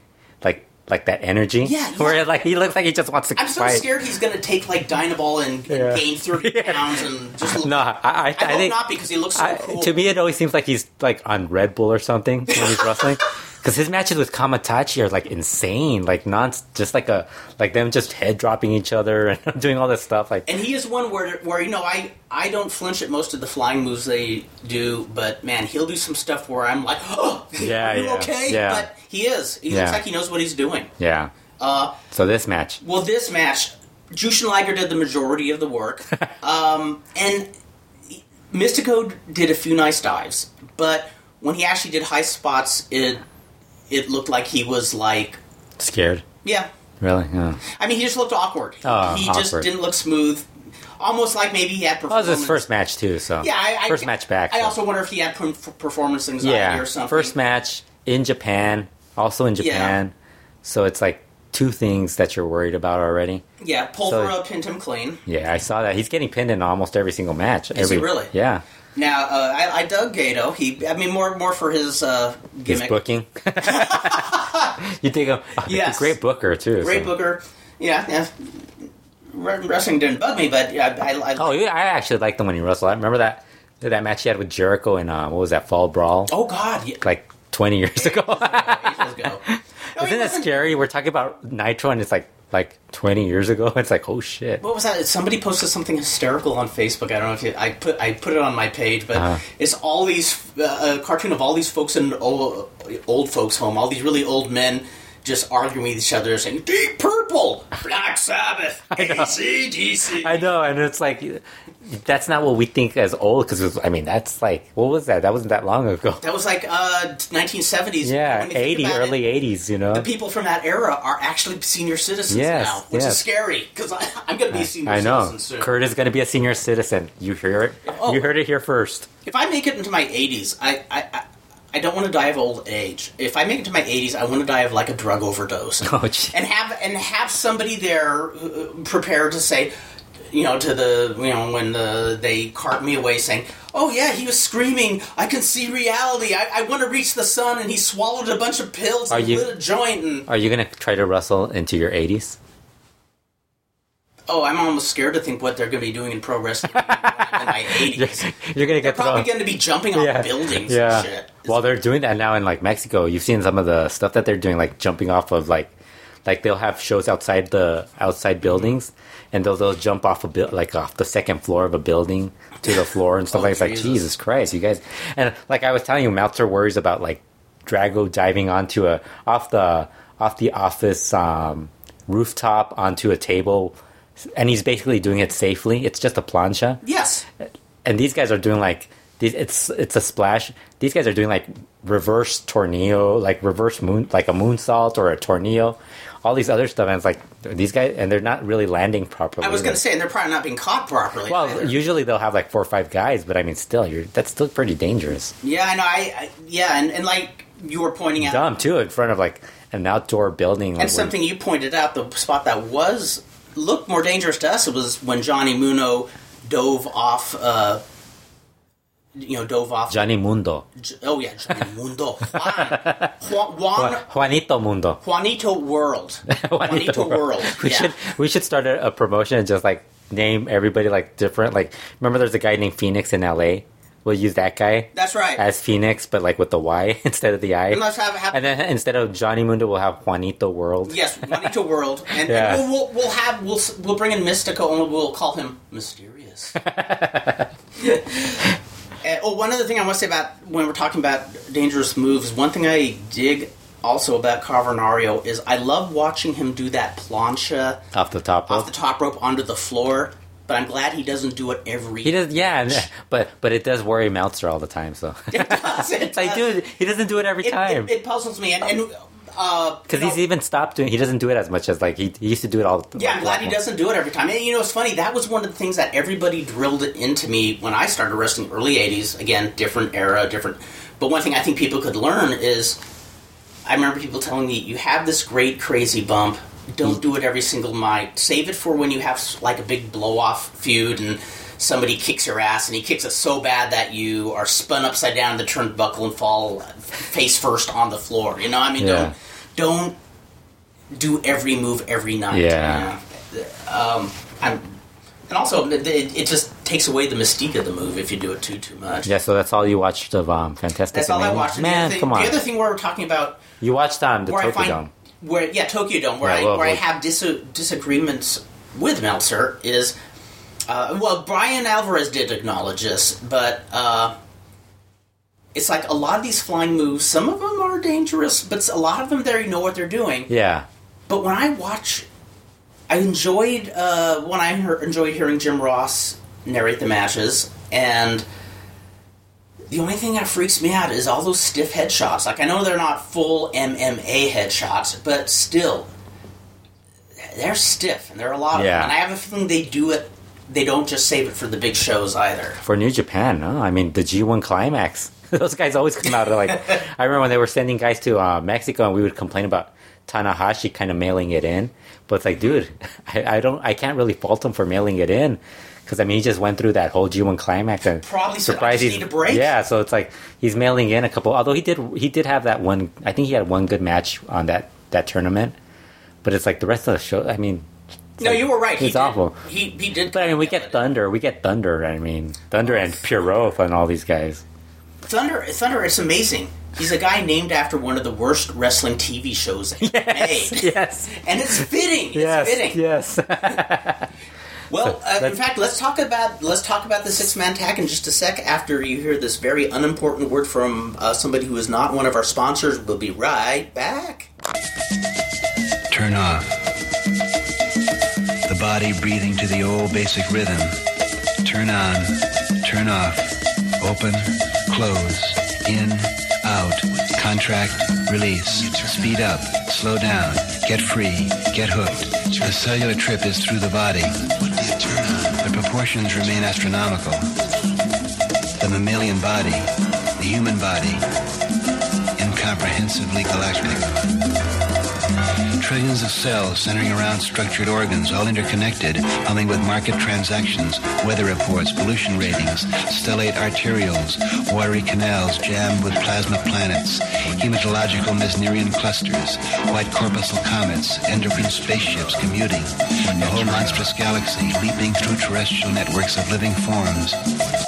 like like that energy. Yeah, yeah. Where like he looks like he just wants to I'm so fight. scared he's gonna take like Dianabol and, and gain 30 Yeah. pounds and just. Look, No, I I, I, I, hope think not because he looks so I, cool. to me it always seems like he's like on Red Bull or something when he's wrestling. Because his matches with Kamaitachi are like insane, like non, just like a like them just head dropping each other and doing all this stuff. Like And he is one where, where you know, I, I don't flinch at most of the flying moves they do, but man, he'll do some stuff where I'm like, oh, Yeah, are you yeah, okay? yeah. But he is. He Yeah. looks like he knows what he's doing. yeah. Uh, So this match, well, this match, Jushin Liger did the majority of the work, um, and Mystico did a few nice dives, but when he actually did high spots, it it looked like he was like, scared, yeah. really? Yeah. I mean, he just looked awkward. He, Oh, he just didn't look smooth. Almost like maybe he had That was performance. his first match too. So Yeah, I, I, first match back. I so. also wonder if he had per- performance anxiety yeah, or something. first match in Japan, also in Japan. So it's like two things that you're worried about already. yeah, Polvora pinned him clean. Yeah, I saw that. He's getting pinned in almost every single match. Is he really? Yeah. Now, uh, I, I dug Gedo. He, I mean, more more for his uh, His gimmick. booking. you think of Yes. great booker too. Great so. booker. Yeah, yeah. Wrestling didn't bug me, but yeah, I, I, Oh, yeah, I actually liked him when he wrestled. I remember that that match he had with Jericho in uh, what was that Fall Brawl? oh God, yeah. Like 20 years ago. ago. No, Isn't that scary? We're talking about Nitro and it's like like 20 years ago. It's like oh shit. What was that? Somebody posted something hysterical on Facebook. I don't know if you, I put I put it on my page, but Uh-huh. it's all these uh, a cartoon of all these folks in old, old folks' home, all these really old men just arguing with each other, saying "Deep Purple, Black Sabbath, ACDC." I know, and it's like that's not what we think as old because I mean that's like what was that? That wasn't that long ago. That was like uh, 1970s. Yeah, When 80, about it, early 80s. You know. the people from that era are actually senior citizens Yes, now, which yes. is scary because I'm going to be a senior citizen. I know. soon. Kurt is going to be a senior citizen. You hear it? Oh. You heard it here first. If I make it into my 80s, I, I, I, I don't want to die of old age. If I make it to my 80s, I want to die of like a drug overdose, Oh, and have and have somebody there uh, prepared to say, you know, to the you know when the, they cart me away, saying, "Oh yeah, he was screaming. I can see reality. I, I want to reach the sun." And he swallowed a bunch of pills Are and you- lit a joint. And Are you going to try to wrestle into your 80s? oh, I'm almost scared to think what they're going to be doing in pro wrestling in my 80s. You're going to They're get probably going to be jumping off buildings yeah. and shit. Well, they're doing that now in like Mexico. You've seen some of the stuff that they're doing, like jumping off of like, like they'll have shows outside the outside buildings, and they'll they'll jump off a buil- like off the second floor of a building to the floor and stuff Oh, like. It's like Jesus. Jesus Christ, you guys! And like I was telling you, Meltzer worries about like Drago diving onto a off the off the office um, rooftop onto a table, and he's basically doing it safely. It's just a plancha Yes. and these guys are doing like these it's it's a splash these guys are doing like reverse tornado like reverse moon like a moonsault or a tornado all these other stuff and it's like these guys and they're not really landing properly I was going to say, and they're probably not being caught properly. well either. usually they'll have like four or five guys but i mean still you're that's still pretty dangerous yeah, I know. I, I yeah, and, and like you were pointing out, dumb too in front of like an outdoor building like, and something you pointed out, the spot that was looked more dangerous to us was when Johnny Muno dove off. Uh, you know, dove off. johnny mundo oh yeah, Johnny Mundo. Juan, Juan, Juan, juanito mundo Juanito World. Juanito World. we yeah. should we should start a, a promotion and just like name everybody like different like remember there's a guy named Fenix in la we'll use that guy That's right. as Phoenix, but like with the Y instead of the I. And let's have, have And then instead of Johnny Mundo, we'll have Juanito World. Yes, Juanito World, and, Yeah. and we'll, we'll, we'll have we'll we'll bring in Mystico and we'll call him Mysterious. Uh, oh, one other thing I want to say about when we're talking about dangerous moves, one thing I dig also about Cavernario is I love watching him do that plancha Off the top off rope. the top rope onto the floor. But I'm glad he doesn't do it every. He does, yeah, but but it does worry Meltzer all the time. So It does, it it's like, dude, he doesn't do it every it, time. it, it puzzles me, and, and Uh, because you he's even stopped doing. He doesn't do it as much as like he, he used to do it all. The time. Yeah, I'm glad he doesn't do it every time. And you know, it's funny. That was one of the things that everybody drilled into me when I started wrestling early '80s. Again, different era, different. But one thing I think people could learn is, I remember people telling me, "You have this great crazy bump. Don't mm. do it every single night. Save it for when you have like a big blow off feud and." Somebody kicks your ass, and he kicks it so bad that you are spun upside down the turnbuckle and fall face first on the floor. You know, I mean, Yeah. don't don't do every move every night. Yeah. Yeah. Um, I'm, and also, it, it just takes away the mystique of the move if you do it too too much. Yeah, so that's all you watched of um, Fantastic. That's all I watched. Man, other thing, come on. The other thing where we're talking about You watched um, the Tokyo find Dome. where yeah Tokyo Dome where Yeah, I well, where I have dis- disagreements with Meltzer is uh, well Bryan Alvarez did acknowledge this, but uh, it's like a lot of these flying moves. Some of them are dangerous, but a lot of them there you know what they're doing. Yeah, But when I watch, I enjoyed uh, when I heard, enjoyed hearing Jim Ross narrate the matches, and the only thing that freaks me out is all those stiff headshots. Like I know they're not full MMA headshots, but still, they're stiff, and there are a lot of them. And I have a feeling they do it. They don't just save it for the big shows either. for New Japan, no? I mean, the G1 Climax. Those guys always come out like. I remember when they were sending guys to uh, Mexico, and we would complain about Tanahashi kind of mailing it in. But it's like, dude, I, I don't, I can't really fault him for mailing it in. Because I mean, he just went through that whole G1 climax and Probably surprised just he's need a break." yeah. So it's like he's mailing in a couple. Although he did, he did have that one. I think he had one good match on that that tournament. But it's like the rest of the show. I mean, No, you were right. He It's did- awful. He he did. but I mean, we get Thunder, we get Thunder. I mean, Thunder and Pure and all these guys. Thunder, Thunder, it's amazing. He's a guy named after one of the worst wrestling TV shows ever made. Yes. And it's fitting. It's Yes, fitting. yes. Well, uh, in fact, let's talk about let's talk about the six man tag in just a sec. After you hear this very unimportant word from uh, somebody who is not one of our sponsors, we'll be right back. Turn off. The body breathing to the old basic rhythm. Turn on, turn off. Open, close, in, out. Contract, release. Speed up, slow down. Get free, get hooked. The cellular trip is through the body. The proportions remain astronomical. The mammalian body, the human body, incomprehensibly galactic. Trillions of cells centering around structured organs, all interconnected, humming with market transactions, weather reports, pollution ratings, stellate arterioles, watery canals jammed with plasma planets, hematological Mesnerian clusters, white corpuscle comets, endocrine spaceships commuting, the whole monstrous galaxy leaping through terrestrial networks of living forms.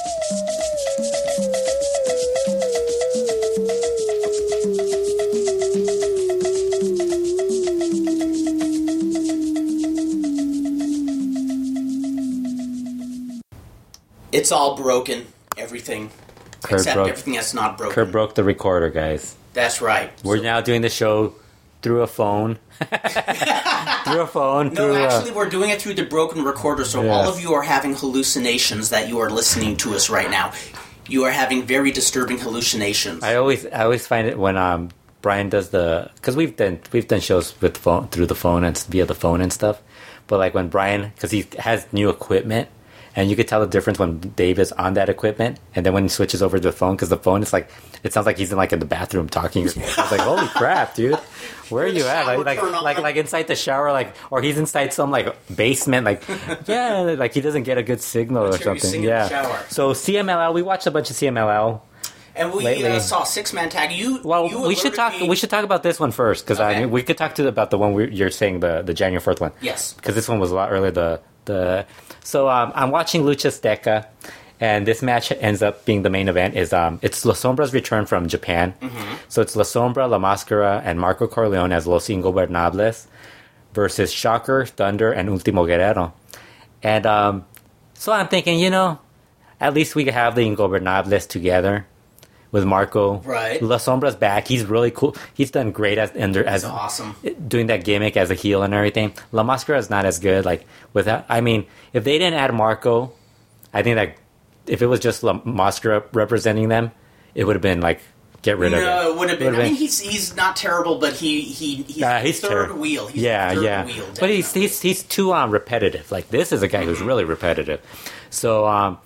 It's all broken. Everything. Kurt except broke- everything that's not broken. Kurt broke the recorder, guys. That's right. We're So- now doing the show through a phone. through a phone. No, through a- actually, we're doing it through the broken recorder, so Yes. all of you are having hallucinations that you are listening to us right now. You are having very disturbing hallucinations. I always, I always find it when um Bryan does the because we've done we've done shows with phone through the phone and via the phone and stuff. But like when Bryan, because he has new equipment, and you could tell the difference when Dave is on that equipment, and then when he switches over to the phone, because the phone is like it sounds like he's in like in the bathroom talking. It's like holy crap, dude, where are you at? Like like, like like inside the shower, like or he's inside some like basement, like yeah, like he doesn't get a good signal or Let's hear you something. sing in the Yeah. So CMLL, we watched a bunch of CMLL. and we uh, saw six man tag. You Well, you we should talk. me- We should talk about this one first because I mean, we could talk to about the one we, you're saying the the January fourth one. Yes. because this one was a lot earlier. The the so um, I'm watching Lucha Azteca, and this match ends up being the main event. Is um it's La Sombra's return from Japan. Mm-hmm. So it's La Sombra, La Mascara, and Marco Corleone as Los Ingobernables versus Shocker, Thunder, and Ultimo Guerrero. And um, so I'm thinking, you know, at least we could have the Ingobernables together with Marco. Right. La Sombra's back. He's really cool. He's done great as under as awesome. doing that gimmick as a heel and everything. La Mascara is not as good. Like without, I mean, if they didn't add Marco, I think that if it was just La Mascara representing them, it would have been like get rid of it. No, it would have been. I mean, he's he's not terrible, but he he he's, Nah, he's third wheel. He's yeah, third yeah. Wheel, but he's he's he's too um, repetitive. Like this is a guy who's really repetitive. So um,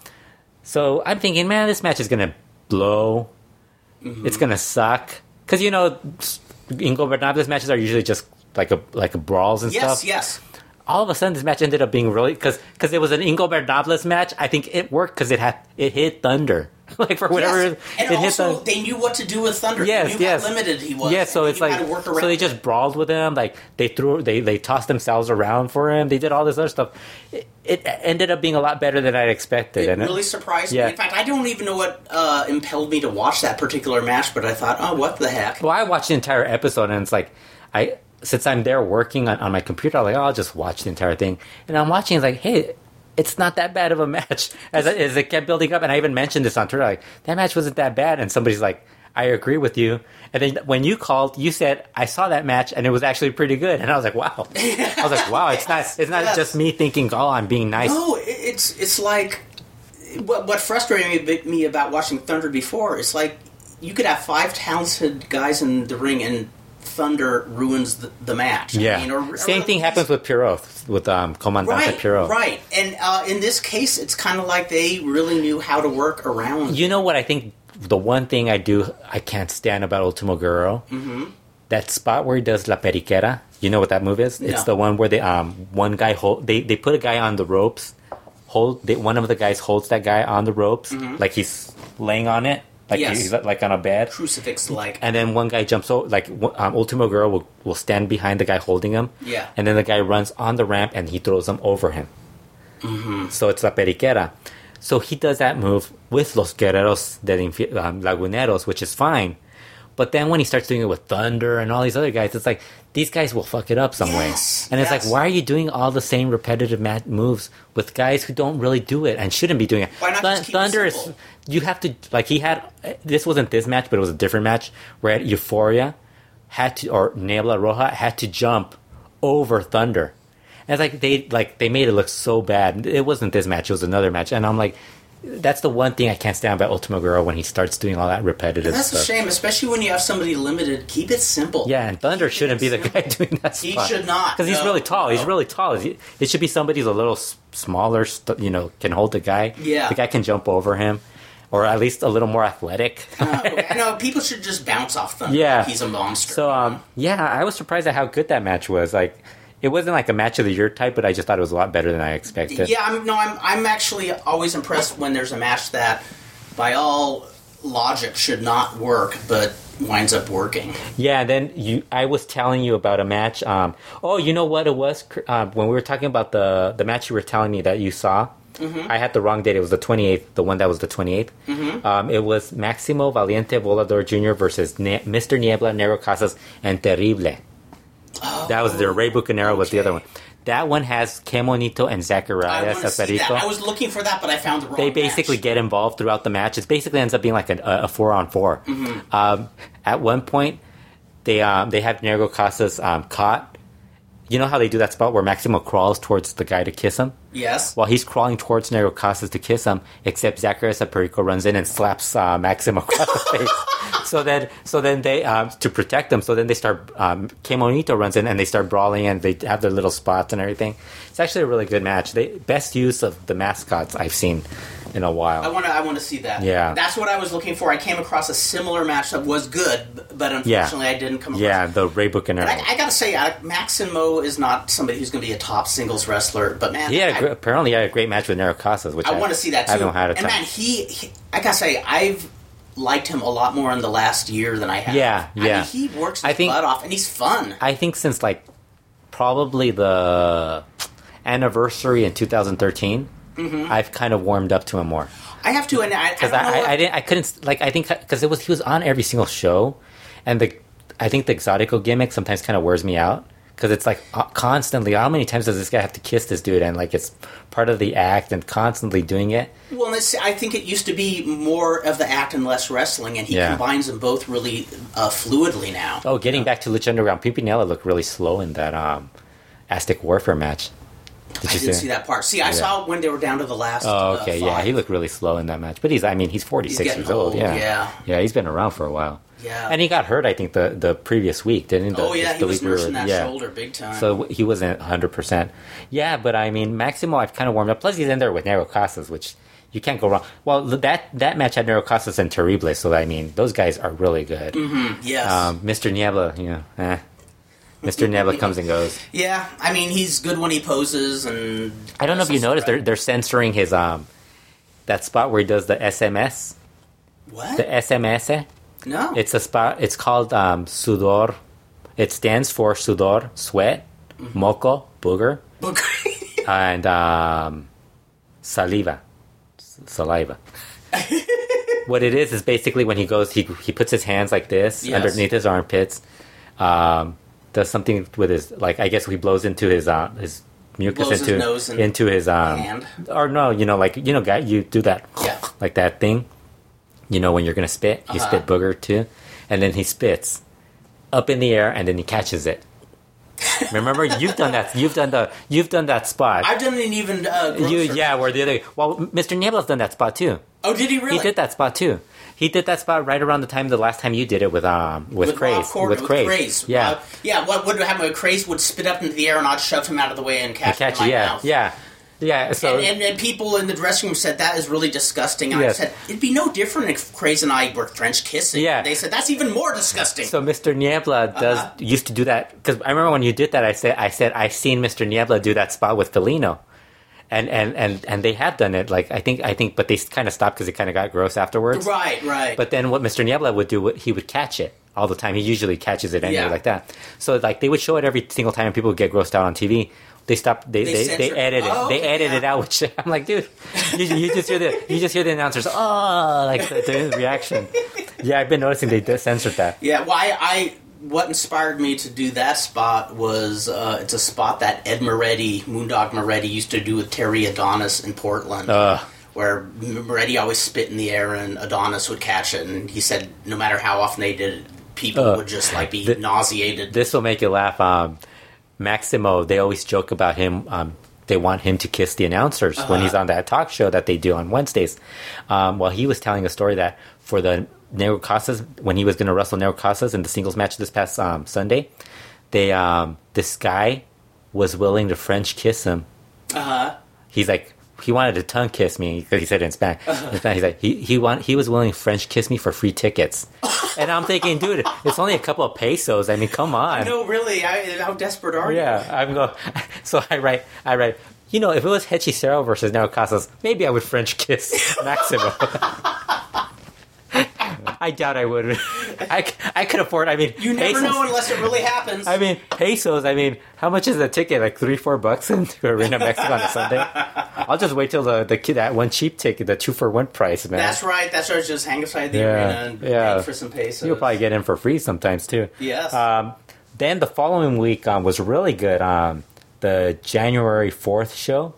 so I'm thinking, man, this match is gonna blow. Mm-hmm. It's gonna suck because you know Ingobernables matches are usually just like a like a brawls and yes, stuff. yes. Yes all of a sudden, this match ended up being really because because it was an Ingobernables match. I think it worked because it had it hit Thunder like for whatever yes. And it hit also, the they knew what to do with Thunder. Yes, yes. limited he was. Yeah, so it's like so they it. just brawled with him. Like they threw, they they tossed themselves around for him. They did all this other stuff. It, it ended up being a lot better than I'd expected. It really surprised yeah. me. In fact, I don't even know what uh, impelled me to watch that particular match, but I thought, oh, what the heck? well, I watched the entire episode, and it's like I since I'm there working on, on my computer, I'm like, oh, I'll just watch the entire thing. And I'm watching, it's like, hey. It's not that bad of a match as, it- as it kept building up, and I even mentioned this on Twitter. Like that match wasn't that bad, and somebody's like, "I agree with you." And then when you called, you said, "I saw that match, and it was actually pretty good." And I was like, "Wow!" I was like, "Wow!" It's not it's not Yes. just me thinking, "Oh, I'm being nice." No, it's it's like what what frustrated me, me about watching Thunder before is like you could have five talented guys in the ring and Thunder ruins the, the match. Yeah. I mean, or- Same or- thing happens with Piro, with um, Comandante Right, right, and uh, in this case, it's kind of like they really knew how to work around. You know what I think? The one thing I do I can't stand about Ultimo Guerrero, Mm-hmm. that spot where he does La Periquera. You know what that move is? It's the one where they um one guy hold they they put a guy on the ropes, hold they, one of the guys holds that guy on the ropes like he's laying on it, like. Yes. he's like on a bed. Crucifix like. And then one guy jumps over, like um, Ultimo Girl will, will stand behind the guy holding him. Yeah. And then the guy runs on the ramp and he throws him over him. Mm-hmm. So it's La Periquera. So he does that move with Los Guerreros del Infi- um, Laguneros, which is fine. But then when he starts doing it with Thunder and all these other guys, it's like these guys will fuck it up some Yes, way. And it's yes. like, why are you doing all the same repetitive mat- moves with guys who don't really do it and shouldn't be doing it? Why not keep Thunder is, you have to like he had this wasn't this match, but it was a different match where Euforia had to or Niebla Roja had to jump over Thunder. And it's like they like they made it look so bad. It wasn't this match; it was another match. And I'm like, that's the one thing I can't stand about Ultimo Girl when he starts doing all that repetitive stuff. That's stuff. a shame, especially when you have somebody limited. Keep it simple. Yeah, and Thunder Keep shouldn't be the guy doing that. He spot. should not, because he's really tall. He's really tall. It should be somebody who's a little smaller. You know, can hold the guy. Yeah. the guy can jump over him, or at least a little more athletic. No, know people should just bounce off Thunder. Yeah. like he's a monster. So um, yeah, I was surprised at how good that match was. Like, it wasn't like a match of the year type, but I just thought it was a lot better than I expected. Yeah, I'm no, I'm I'm actually always impressed when there's a match that, by all logic, should not work, but winds up working. Yeah, then you, I was telling you about a match. Um, oh, you know what it was uh, when we were talking about the the match you were telling me that you saw. I had the wrong date. It was the 28th, the one that was the 28th. Um, it was Maximo Valiente Volador Jr. versus ne- Mr. Niebla, Negro Casas, and Terrible. That was the Rey Bucanero was the other one. That one has Kemonito and Zacarias that. I was looking for that, but I found the wrong. they basically match. get involved throughout the match. It basically ends up being like a, a four on 4 Mm-hmm. Um, at one point, they um, they have Negro Casas um, caught. You know how they do that spot where Maximo crawls towards the guy to kiss him? yes. While he's crawling towards Negro Casas to kiss him, except Zacarias Perico runs in and slaps uh, Maximo across the face. So then, so then they um, to protect them. So then they start. Um, Kemonito runs in and they start brawling and they have their little spots and everything. It's actually a really good match. They best use of the mascots I've seen in a while. I want to. I want to see that. Yeah. that's what I was looking for. I came across a similar match that was good, but unfortunately, I didn't come. across Yeah, the Ray Book And I, I gotta say, I, Maximo is not somebody who's going to be a top singles wrestler, but man, yeah, I, apparently he had a great match with Negro Casas, which I, I want to see that too. I haven't had a and time. man, he, he, I gotta say, I've liked him a lot more in the last year than I have. Yeah, I yeah. mean, he works his I think- butt off, and he's fun. I think since like probably the anniversary in 2013, Mm-hmm. I've kind of warmed up to him more I have to, and I, I, because don't I, I, I didn't I couldn't like I think because it was he was on every single show, and the I think the exotico gimmick sometimes kind of wears me out because it's like uh, constantly how many times does this guy have to kiss this dude and like it's part of the act and constantly doing it. Well, I think it used to be more of the act and less wrestling, and he Yeah. combines them both really uh, fluidly now. Oh, getting back to Lucha Underground, Pimpinela looked really slow in that um, Aztec Warfare match. Did I didn't see? that part. See, I saw when they were down to the last. Oh, uh, okay, yeah, he looked really slow in that match, but he's I mean he's forty six years old. old, Yeah, yeah. yeah, he's been around for a while. Yeah. and he got hurt I think the the previous week, didn't he? The- Oh yeah, the he was week we were- nursing that yeah. shoulder big time. So he wasn't 100%. Yeah, but I mean, Maximo, I've kind of warmed up. Plus, he's in there with Negro Casas, which you can't go wrong. Well, that that match had Negro Casas and Terrible, so I mean, those guys are really good. yes. Um, Mr. Niebla, you know, eh. Mr. Niebla comes and goes. yeah, I mean he's good when he poses, and I don't know if you noticed, they're, they're censoring his, um, that spot where he does the SMS. what? The SMS. no, It's a spot, it's called um, Sudor. It stands for Sudor, sweat, Mm-hmm. Moco, booger. But- and um, saliva, S- saliva. what it is is basically when he goes, he he puts his hands like this Yes. underneath his armpits, um, does something with his like I guess he blows into his uh, his mucus Blows his into and into his um hand. or no you know like you know guy you do that Yeah. like that thing you know when you're gonna spit you Uh-huh. spit booger too and then he spits up in the air and then he catches it. Remember, you've done that. You've done the. You've done that spot. I've done an even. Uh, You, yeah, where the other. Well, Mr. Niebla's done that spot too. Oh, did he really? He did that spot too. He did that spot right around the time the last time you did it with um with, With Craze Corddry, with Craze. Craze. Yeah, Uh, yeah. What would happen? with Craze would spit up into the air, and I'd shove him out of the way and catch, catch him in my Yeah, mouth. yeah, yeah. So And, and, and people in the dressing room said that is really disgusting. And Yes. I said it'd be no different if Craze and I were French kissing. Yeah. They said that's even more disgusting. So Mr. Niebla does Uh-huh. used to do that because I remember when you did that. I said I said I seen Mr. Niebla do that spot with Felino, and and and and they have done it. Like I think I think, but they kind of stopped because it kind of got gross afterwards. right, right. But then what Mr. Niebla would do, he would catch it all the time. He usually catches it anyway, Yeah. like that. So like they would show it every single time, and people would get grossed out on TV. They stopped. They They they, they, edit it. Oh, they edit yeah. it out. Which I'm like, dude, you, you just hear the you just hear the announcers. Oh, like the, the reaction. Yeah, I've been noticing they censored that. Yeah, well, I, I what inspired me to do that spot was uh, it's a spot that Ed Moretti, Moondog Moretti, used to do with Terry Adonis in Portland, Ugh. where Moretti always spit in the air and Adonis would catch it, and he said no matter how often they did it, people Ugh. would just like be Th- nauseated. This will make you laugh. Um, Maximo, they always joke about him. Um, they want him to kiss the announcers when he's on that talk show that they do on Wednesdays. Um, well, he was telling a story that for the Negro Casas, when he was going to wrestle Negro Casas in the singles match this past um, Sunday, they um, this guy was willing to French kiss him. uh-huh. He's like, he wanted to tongue kiss me because he said it in Spanish. In Spanish, He's like, he he want he was willing to French kiss me for free tickets, and I'm thinking, dude, it's only a couple of pesos. I mean, come on. No, really, I, how desperate are you? Yeah, I'm go. So I write, I write. You know, if it was Hechicero versus Negro Casas, maybe I would French kiss Maximo. I doubt I would. I, I could afford. I mean, You never pesos- know unless it really happens. I mean, pesos. I mean, how much is a ticket? Like three, four bucks into Arena Mexico on a Sunday. I'll just wait till the the kid that one cheap ticket, the two for one price, man. that's right. That's right. Just hang aside the Yeah, arena and yeah. for some pesos. You'll probably get in for free sometimes too. Yes. Um, then the following week um, was really good. Um, the January fourth show.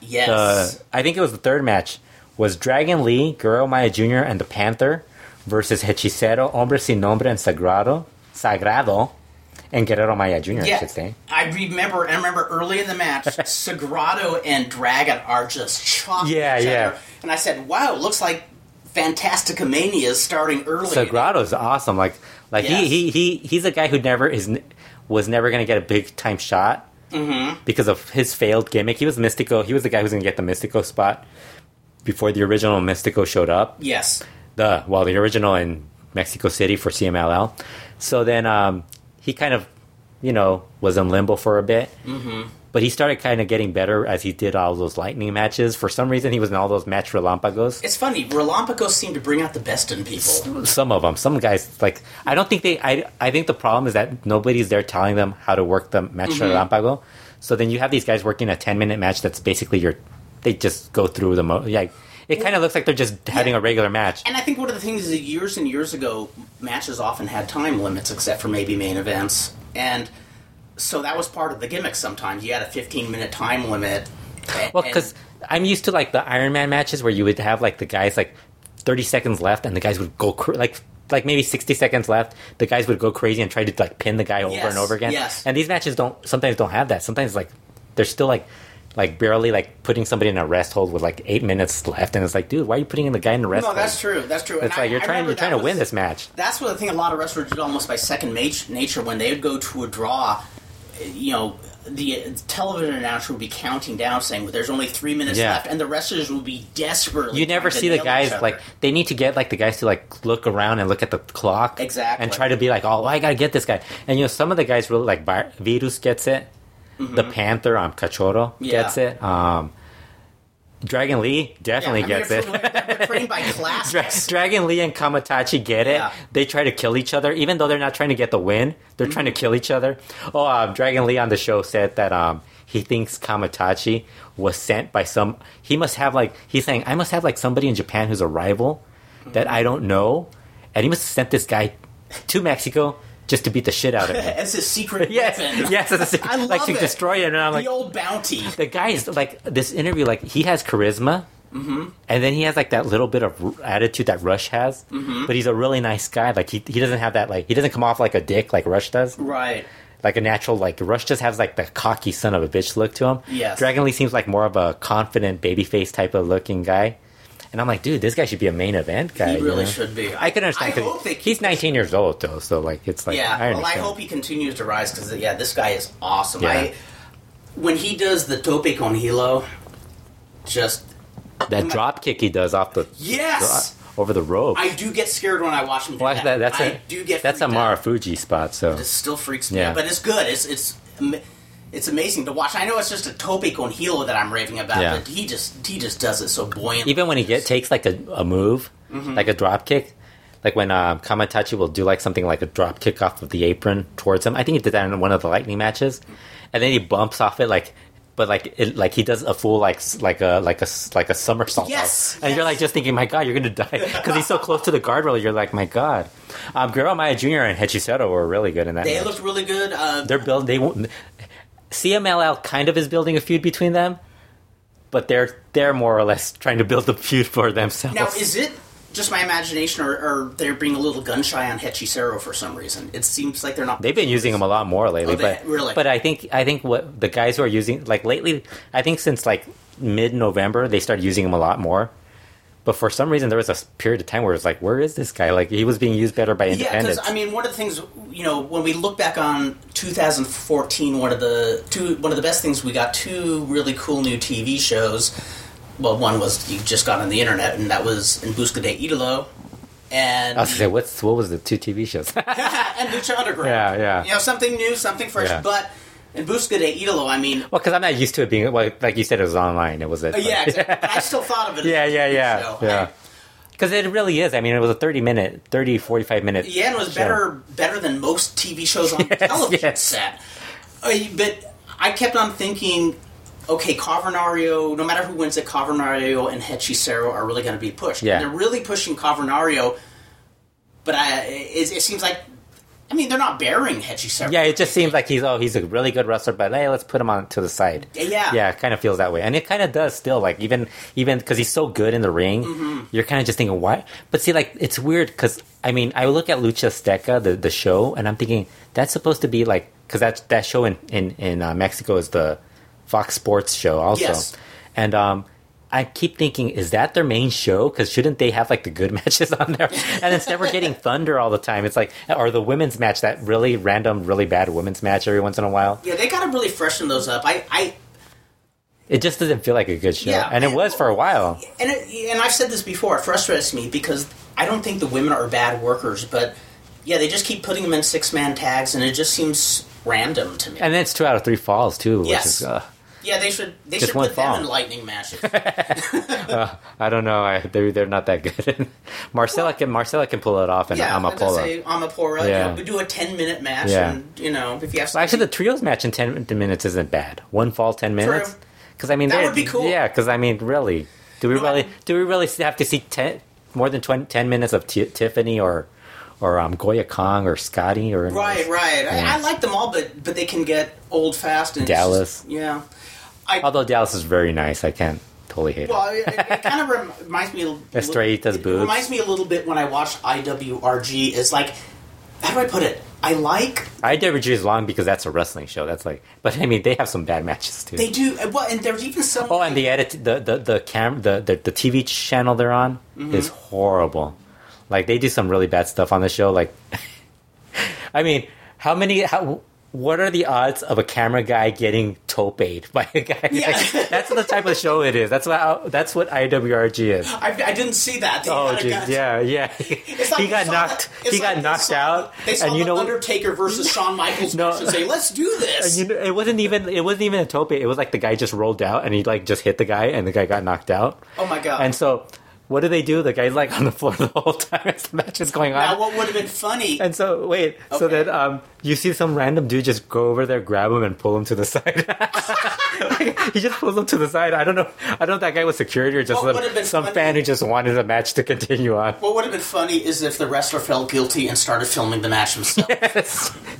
yes. the I think it was the third match was Dragon Lee, Guerrero Maya Jr. and the Panther versus Hechicero, Hombre Sin Nombre, and Sagrado, Sagrado, and Guerrero Maya Jr. I should say. I remember. I remember early in the match, Sagrado and Dragon are just chopping Yeah, each yeah. other, and I said, "Wow, it looks like Fantasticomania is starting early." Sagrado's awesome. Like like Yes. he, he he he's a guy who never is was never going to get a big time shot Mm-hmm. because of his failed gimmick. He was Mystico. He was the guy who was going to get the Mystico spot before the original Mystico showed up. Yes, the well the original in Mexico City for CMLL. So then um, he kind of you know was in limbo for a bit. Mm-hmm. But he started kind of getting better as he did all those lightning matches. For some reason, he was in all those match relampagos. it's funny. Relampagos seem to bring out the best in people. Some of them, some guys like I don't think they. I I think the problem is that nobody's there telling them how to work the match relampago. So then you have these guys working a ten minute match that's basically your. They just go through the mo. Yeah, it kind of looks like they're just having a regular match. And I think one of the things is that years and years ago, matches often had time limits, except for maybe main events, and so that was part of the gimmick. Sometimes you had a 15 minute time limit. Well, because I'm used to like the Iron Man matches where you would have like the guys like 30 seconds left, and the guys would go cr- like like maybe 60 seconds left. The guys would go crazy and try to like pin the guy over Yes, and over again. yes. And these matches don't sometimes don't have that. Sometimes like they're still like like barely like putting somebody in a rest hold with like eight minutes left, and it's like, dude, why are you putting the guy in the rest No, hold? that's true. That's true. And It's I- like you're I trying you're trying that to win this match. That's what I think a lot of wrestlers did almost by second nature when they would go to a draw. Eh, you know, the television announcer would be counting down, saying, well, "There's only three minutes Yeah. left," and the wrestlers would be desperately. You never see the guys like they need to get like the guys to like look around and look at the clock Exactly. and try to be like, oh, I gotta get this guy. And you know, some of the guys really like Virus gets it, the Panther um Cachorro Mm-hmm. Yeah. gets it, um, Dragon Lee definitely Yeah, I mean, gets it. tra- trained by Dra- Dragon Lee and Kamaitachi get it. Yeah. They try to kill each other, even though they're not trying to get the win. They're trying to Mm-hmm. kill each other. Oh, um, Dragon Lee on the show said that um, he thinks Kamaitachi was sent by some. He must have like he's saying I must have like somebody in Japan who's a rival that I don't know, and he must have sent this guy to Mexico just to beat the shit out of him. As his secret yes, weapon. yes, it's a, I like love to it. destroy it. And I'm the like, old bounty. the guy is like this interview like he has charisma Mm-hmm. and then he has like that little bit of attitude that rush has Mm-hmm. but he's a really nice guy like he, he doesn't have that like he doesn't come off like a dick like rush does Right. like a natural like rush just has like the cocky son of a bitch look to him Yes. dragon lee seems like more of a confident babyface type of looking guy and i'm like dude this guy should be a main event guy He you really know? should be. i can understand I hope they he's 19 years old though so like it's like yeah, I well, I hope he continues to rise because yeah, this guy is awesome. Yeah. I when he does the tope con hilo, just that drop kick he does off the yes, over the rope I do get scared when I watch him do Well, that. that, that's I a do get that's a. Marufuji spot. So It still freaks me Yeah. out, but it's good. It's it's it's amazing to watch. I know it's just a tope con hilo that I'm raving about, Yeah. but he just he just does it so buoyantly. even when he get takes like a, a move, Mm-hmm. like a drop kick, like when um, Kamaitachi will do like something like a drop kick off of the apron towards him. I think he did that in one of the lightning matches, and then he bumps off it like. But like, it, like he does a full like like a like a like a somersault, Yes, and you're like just thinking, my God, you're gonna die because he's so close to the guardrail. You're like, my God, um, Guerrero Maya Jr. and Hechicero were really good in that. they match. looked really good. Uh, they're build they won't CMLL kind of is building a feud between them, but they're they're more or less trying to build a feud for themselves. now, is it just my imagination, or, or they're being a little gun shy on Hechicero for some reason? It seems like they're not. They've been using them a lot more lately, Oh, they- but really? but I think I think what the guys who are using like lately, I think since like mid November they started using them a lot more. But for some reason, there was a period of time where it's like, where is this guy? Like he was being used better by independents. Yeah, because. I mean, one of the things you know when we look back on 2014, one of the two one of the best things we got two really cool new TV shows. Well, one was you just got on the internet, and that was In Busca de Idolo, and I was gonna say, what's what was the two TV shows? and Lucha Underground. Yeah, yeah. You know, something new, something fresh. Yeah. But in Busca de Idolo, I mean, well, because I'm not used to it being well, like you said, it was online. It was it. uh, yeah, exactly. but I still thought of it. as Yeah, a yeah, yeah, show. yeah. Because it really is. I mean, it was a 30 minute, 30, 45 minute. Yeah, and it was show. better better than most TV shows on Yes, television yes. set. Uh, but I kept on thinking, okay, Cavernario, no matter who wins it, Cavernario and Hechicero are really going to be pushed. Yeah. And they're really pushing Cavernario, but I, it, it seems like, I mean, they're not burying Hechicero. Yeah, it just seems like he's, oh, he's a really good wrestler, but hey, let's put him on to the side. Yeah. Yeah, it kind of feels that way. And it kind of does still. Like, even, even because he's so good in the ring, Mm-hmm. you're kind of just thinking, why? But see, like, it's weird because, I mean, I look at Lucha Azteca, the, the show, and I'm thinking, that's supposed to be like, because that, that show in, in, in uh, Mexico is the Fox Sports show also. Yes. And, um, I keep thinking, is that their main show? Because shouldn't they have like the good matches on there? And instead, we're getting Thunder all the time. It's like, or the women's match, that really random, really bad women's match every once in a while. Yeah, they got to really freshen those up. I, I It just doesn't feel like a good show, Yeah, and it was for a while. and it, and I've said this before. It frustrates me because I don't think the women are bad workers, but yeah, they just keep putting them in six man tags, and it just seems random to me. And then it's two out of three falls too, which Yes. is uh, yeah, they should they Just should put them in lightning matches. I don't know. I, they're they're not that good. Marcela can Marcela can pull it off, and yeah, Amapola. Say Amapola. Yeah. You know, we do a ten minute match, Yeah. and you know if you have Well, actually, the trios match in ten minutes isn't bad. One fall, ten minutes. Because I mean, That would be cool. Yeah, because I mean, really, do we No, really I- do we really have to see ten, more than 20, 10 minutes of Ti Tiffany or or um, Goya Kong or Scotty or right, right. Yeah. I, I like them all, but but they can get old fast and Dalys. just- yeah. I, Although Dalys is very nice, I can't totally hate it. Well, it, it kind of reminds me. a- Estrellitas it boobs. reminds me a little bit when I watched IWRG. Is like, how do I put it? I like IWG is long because that's a wrestling show. That's like, but I mean, they have some bad matches too. they do well, and there's even some. oh, and the edit, the the the cam, the the, the TV channel they're on Mm-hmm. is horrible. Like they do some really bad stuff on the show. Like, I mean, how many? How what are the odds of a camera guy getting tope by a guy? Yeah. Like, that's the type of show it is. That's what that's what IWRG is. I, I didn't see that. They Oh, geez, guy- yeah, yeah. Like he got knocked. it's he like got knocked saw- out, They saw and you the know, Undertaker versus Shawn Michaels No. and say, "Let's do this." you know, it wasn't even it wasn't even a tope. It was like the guy just rolled out and he like just hit the guy, and the guy got knocked out. oh my god! And so, what do they do? The guy's like on the floor the whole time as the match is going on. now, what would have been funny? and so, wait, so Okay. then um, you see some random dude just go over there, grab him, and pull him to the side. Like, he just pulls him to the side. I don't know. I don't know if that guy was security or just some, some fan who just wanted the match to continue on. what would have been funny is if the wrestler felt guilty and started filming the match himself.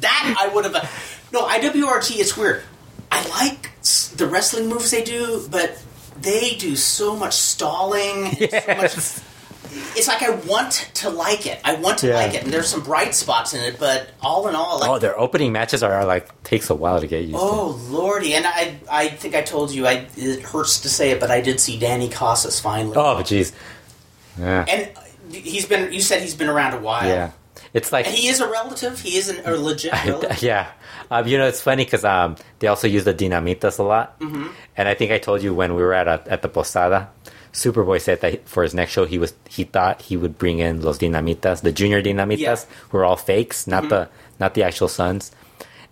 That I would have. No, IWRG. It's weird. I like the wrestling moves they do, but they do so much stalling. And so much, it's like I want to like it. I want to Yeah. like it, and there's some bright spots in it. But all in all, like Oh, their opening matches are, are like takes a while to get used to. Oh lordy! And I, I think I told you. I it hurts to say it, but I did see Danny Casas finally. Oh, but jeez. Yeah. And he's been. You said he's been around a while. Yeah. It's like And he is a relative. He is an, a legit relative. yeah. Um, you know, it's funny because um, they also use the dinamitas a lot. Mm-hmm. And I think I told you when we were at a, at the posada, Superboy said that for his next show, he was he thought he would bring in los dinamitas, the junior dinamitas, Yeah. Mm-hmm. who are all fakes, not the not the actual sons.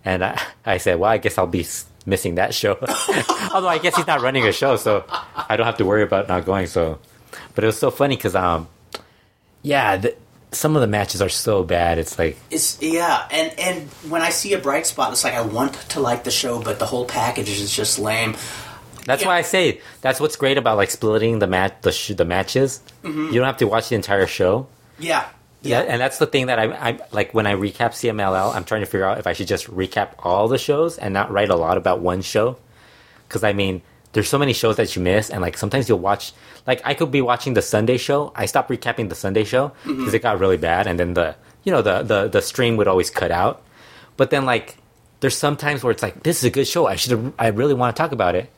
And I, I said, well, I guess I'll be missing that show. Although I guess he's not running a show, so I don't have to worry about not going. So, but it was so funny because um, yeah, the, some of the matches are so bad. It's like It's yeah, and and when I see a bright spot, it's like I want to like the show, but the whole package is just lame. That's Yeah. why I say that's what's great about like splitting the match the sh- the matches. Mm-hmm. You don't have to watch the entire show. Yeah, Yeah, yeah, and that's the thing that I I like when I recap CMLL. I'm trying to figure out if I should just recap all the shows and not write a lot about one show. Because I mean, there's so many shows that you miss, and like sometimes you'll watch. Like I could be watching the Sunday show. I stopped recapping the Sunday show mm-hmm. because it got really bad, and then the you know the the the stream would always cut out. But then like there's some times where it's like this is a good show. I should I really want to talk about it,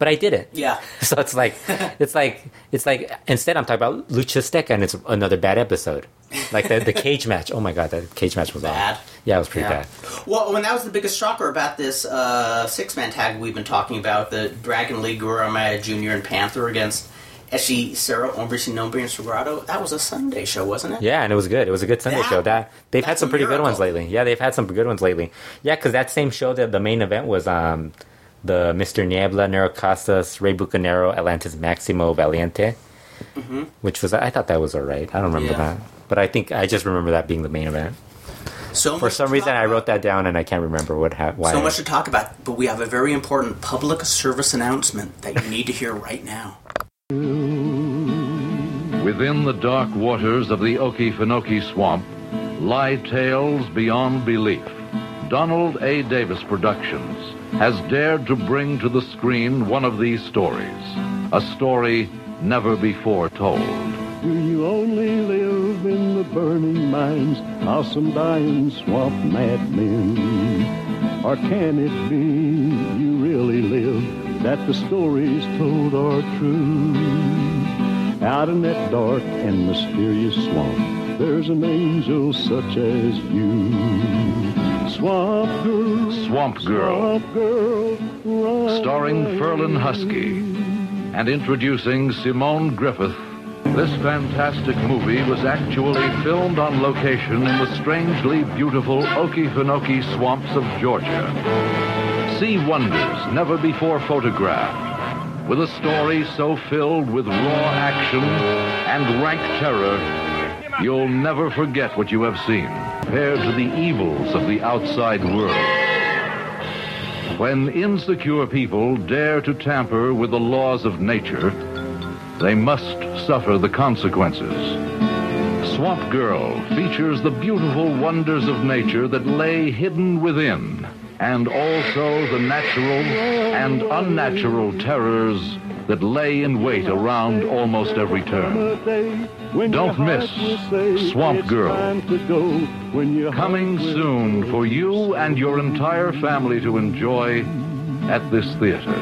but I didn't. yeah. So it's like, it's like, it's like. Instead, I'm talking about Lucha Azteca, and it's another bad episode. Like the the cage match. Oh my god, that cage match was Bad. Awful. Yeah, it was pretty Yeah. bad. Well, when that was the biggest shocker about this uh, six man tag we've been talking about, the Dragon Lee Guerrero Maya Jr. and Panther against Hechicero Hombre Sin Nombre, and Sagrado. That was a Sunday show, wasn't it? Yeah, and it was good. It was a good Sunday That- show. That they've had some pretty good ones lately. Yeah, they've had some good ones lately. Yeah, because that same show, that the main event was um the Mr. Niebla, Negro Casas, Rey Bucanero, Atlantis Maximo Valiente, which was I thought that was alright. I don't remember Mm-hmm. Yeah. that, but I think I just remember that being the main event. So For some reason, talk I wrote that down and I can't remember what ha- why. So much to talk about, but we have a very important public service announcement that you need to hear right now. Within the dark waters of the Okefenokee Swamp lie tales beyond belief. Donald A. Davis Productions has dared to bring to the screen one of these stories, a story never before told. Do you only live in the burning mines of some dying swamp madmen? Or can it be you really live that the stories told are true? Out in that dark and mysterious swamp, there's an angel such as you. Swamp Girl. Swamp Girl. Swamp Girl. Starring. Ferlin Husky and introducing Simone Griffeth. This fantastic movie was actually filmed on location in the strangely beautiful Okefenokee swamps of Georgia. See wonders never before photographed, with a story so filled with raw action and rank terror, you'll never forget what you have seen, compared to the evils of the outside world. When insecure people dare to tamper with the laws of nature, they must suffer the consequences. Swamp Girl features the beautiful wonders of nature that lay hidden within, and also the natural and unnatural terrors that lay in wait around almost every turn. Don't miss Swamp Girl. Coming soon for you and your entire family to enjoy at this theater.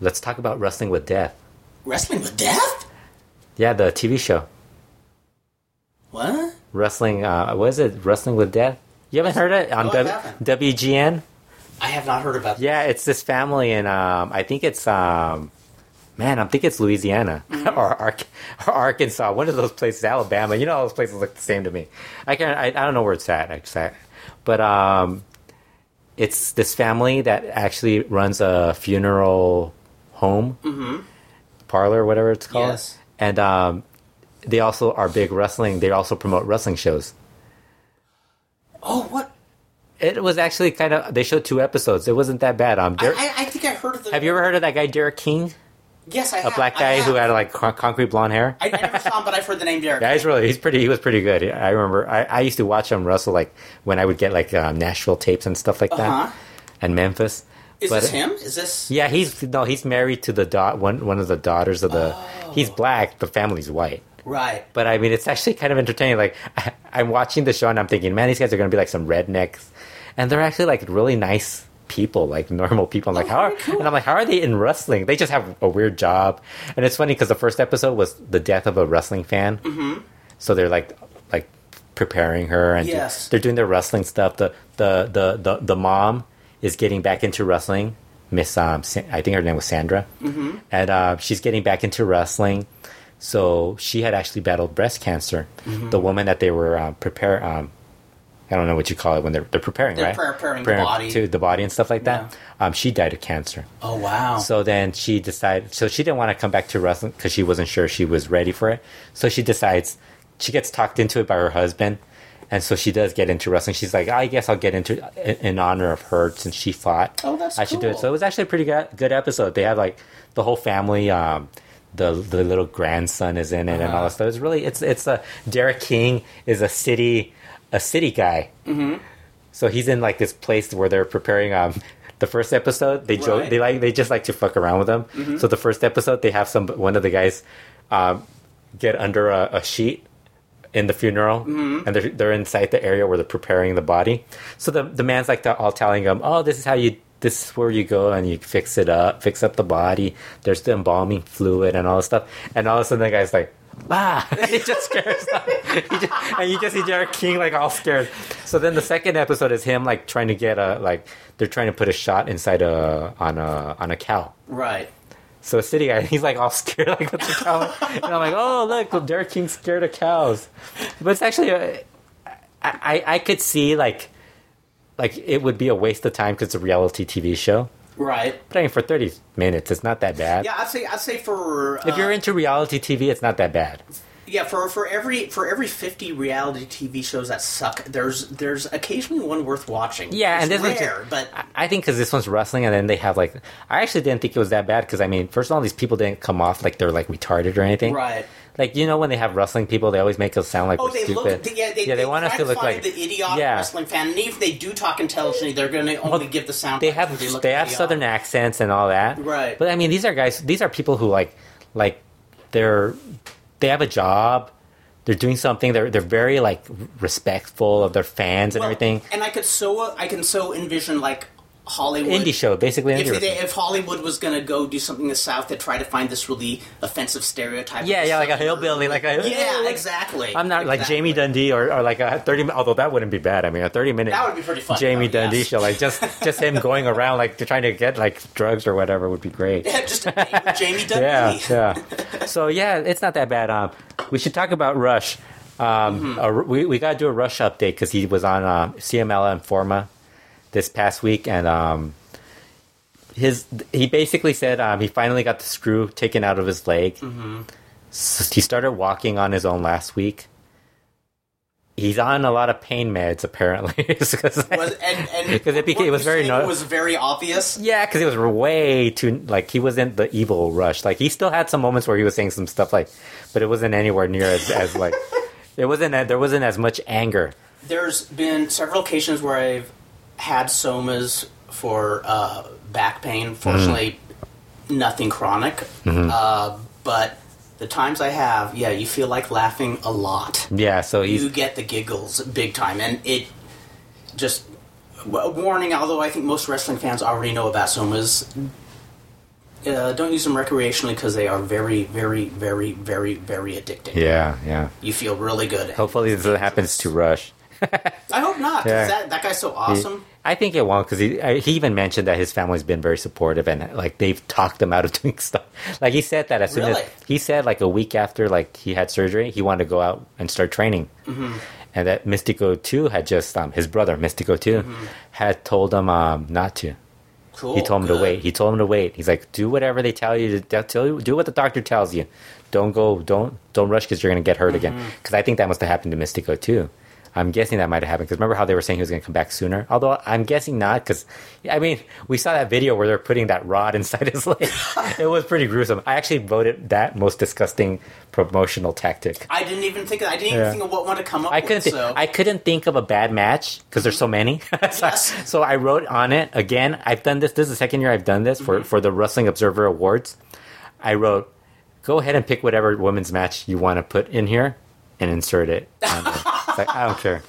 Let's talk about Wrestling with Death. Wrestling with death? Yeah, the TV show. What? Wrestling, uh, what is it? Wrestling with Death? You haven't heard it on No, I w- WGN? I have not heard about it. Yeah, it's this family and um, I think it's, um, man, I'm think it's Louisiana Mm-hmm. or, Ark- or Arkansas, one of those places, Alabama. You know, all those places look the same to me. I can I, I don't know where it's at, exact, but um, it's this family that actually runs a funeral home, parlor, whatever it's called, Mm-hmm. Yes. and um, they also are big wrestling. They also promote wrestling shows. Oh, what? It was actually kind of. They showed two episodes. It wasn't that bad. Um, I, Der- I, I think I heard of the. have you ever heard of that guy Derek King, Yes, I a have. A black guy who had like con- concrete blonde hair? I, I never saw him, but I've heard the name Derek. Yeah, he's really he's pretty. He was pretty good. I remember I, I used to watch him wrestle like when I would get like um, Nashville tapes and stuff like Uh-huh. that, and Memphis. Is But- this him? Is this? Yeah, he's no, he's married to the dot one one of the daughters of the. He's black. The family's white. Right. But I mean, it's actually kind of entertaining. Like I, I'm watching the show and I'm thinking, man, these guys are going to be like some rednecks, and they're actually like really nice people, like normal people. I'm like, how? Are, cool. And I'm like, how are they in wrestling? They just have a weird job, and it's funny because the first episode was the death of a wrestling fan. Mm-hmm. So they're like, like preparing her, and Yes. they're doing their wrestling stuff. The the the the, the mom is getting back into wrestling. Miss, um, I think her name was Sandra, mm-hmm. and uh, she's getting back into wrestling. So she had actually battled breast cancer. Mm-hmm. The woman that they were um, prepare, um, I don't know what you call it when they're they're preparing, They're right? preparing the body. to the body and stuff like that. Um, she died of cancer. Oh wow. So then she decided. So she didn't want to come back to wrestling because she wasn't sure she was ready for it. So she decides. She gets talked into it by her husband, and so she does get into wrestling. She's like, I guess I'll get into in, in honor of her since she fought. Oh, that's I should do it. So it was actually a pretty good, good episode. They have like the whole family. Um, the the little grandson is in it and Uh-huh. all that stuff. It's really it's it's a Derek King is a city a city guy. Mm-hmm. So he's in like this place where they're preparing um the first episode they joke Right. Mm-hmm. they like they just like to fuck around with them. So the first episode they have some one of the guys um get under a, a sheet in the funeral Mm-hmm. and they're, they're inside the area where they're preparing the body. So the the man's like all telling them, "Oh, this is how you this is where you go and you fix it up, fix up the body. There's the embalming fluid and all this stuff." And all of a sudden the guy's like, "Ah!" he just scares them. He just, and you just see Derek King like all scared. So then the second episode is him like trying to get a like they're trying to put a shot inside a on a on a cow. right. So City Guy, he's like all scared, like what's the cow? and I'm like, oh look, Derek King's scared of cows. But it's actually, a, I, I I could see like, like it would be a waste of time because it's a reality TV show. Right. But I mean, for 30 minutes, it's not that bad. Yeah, I'd say I'd say for uh, If you're into reality TV, it's not that bad. yeah for for every for every fifty reality TV shows that suck, there's there's occasionally one worth watching. Yeah, and it's this one's rare, but I- I think because this one's wrestling, and then they have like, I actually didn't think it was that bad because I mean, first of all, these people didn't come off like they're like retarded or anything. right. Like you know when they have wrestling people, they always make us sound like Oh, we're they stupid. look. Yeah, they, yeah, they, want us to look like the idiotic yeah. wrestling fan, and if they do talk intelligently, they're going to only give the sound. They have they, look have southern accents and all that, Right. But I mean, these are guys. These are people who like like they're they have a job. They're doing something. They're they're very like respectful of their fans and Well, everything. And I could so I can so envision like Hollywood Indie show, basically. If, they, if Hollywood was going to go do something in the South to try to find this really offensive stereotype, yeah, yeah, like a hillbilly, like a Yeah, exactly. I'm not like Jamie Dundee or, or like a thirty. Although that wouldn't be bad. I mean, a thirty minute That would be pretty funny, Jamie though, Dundee yes. show, like just just him going around like trying to get like drugs or whatever would be great. Yeah, just a Jamie Dundee. yeah, yeah. So yeah, it's not that bad. Um, we should talk about Rush. Um, a- we we got to do a Rush update because he was on um, CMLL Informa this past week, and um, his he basically said um, he finally got the screw taken out of his leg. So he started walking on his own last week. He's on a lot of pain meds apparently. It's 'cause- Was, and and 'Cause it became- it was very no- was very obvious. Yeah, because it was way too like he wasn't the evil Rush. Like he still had some moments where he was saying some stuff like, but it wasn't anywhere near as, as like it wasn't there wasn't as much anger. There's been several occasions where I've had somas for uh, back pain. Fortunately, Mm-hmm. nothing chronic. Uh, but the times I have, yeah, you feel like laughing a lot. Yeah, so he's You get the giggles big time, and it just w- warning. Although I think most wrestling fans already know about somas. Uh, don't use them recreationally because they are very, very, very, very, very addicting. yeah, yeah. You feel really good. Hopefully this happens to Rush. I hope not. Yeah. that, that guy's so awesome. I think it won't because he he even mentioned that his family's been very supportive and like they've talked him out of doing stuff. Like he said that as soon Really? as he said like a week after like he had surgery, he wanted to go out and start training, Mm-hmm. and that Mystico two had just um his brother Mystico 2 Mm-hmm. had told him um not to. Cool. He told him good. to wait. He told him to wait. He's like, do whatever they tell you to tell you. Do what the doctor tells you. Don't go. Don't don't rush because you're gonna get hurt again. Mm-hmm. Because I think that must have happened to Mystico too. I'm guessing that might have happened because remember how they were saying he was going to come back sooner? Although I'm guessing not because, I mean, we saw that video where they're putting that rod inside his leg. it was pretty gruesome. I actually voted that most disgusting promotional tactic. I didn't even think of. I didn't even think of what one to come up I couldn't. with. thi- so I couldn't think of a bad match because there's so many. so, Yes. so I wrote on it again. I've done this. This is the second year I've done this for mm-hmm. for the Wrestling Observer Awards. I wrote, go ahead and pick whatever women's match you want to put in here and insert it. It's like, I don't care.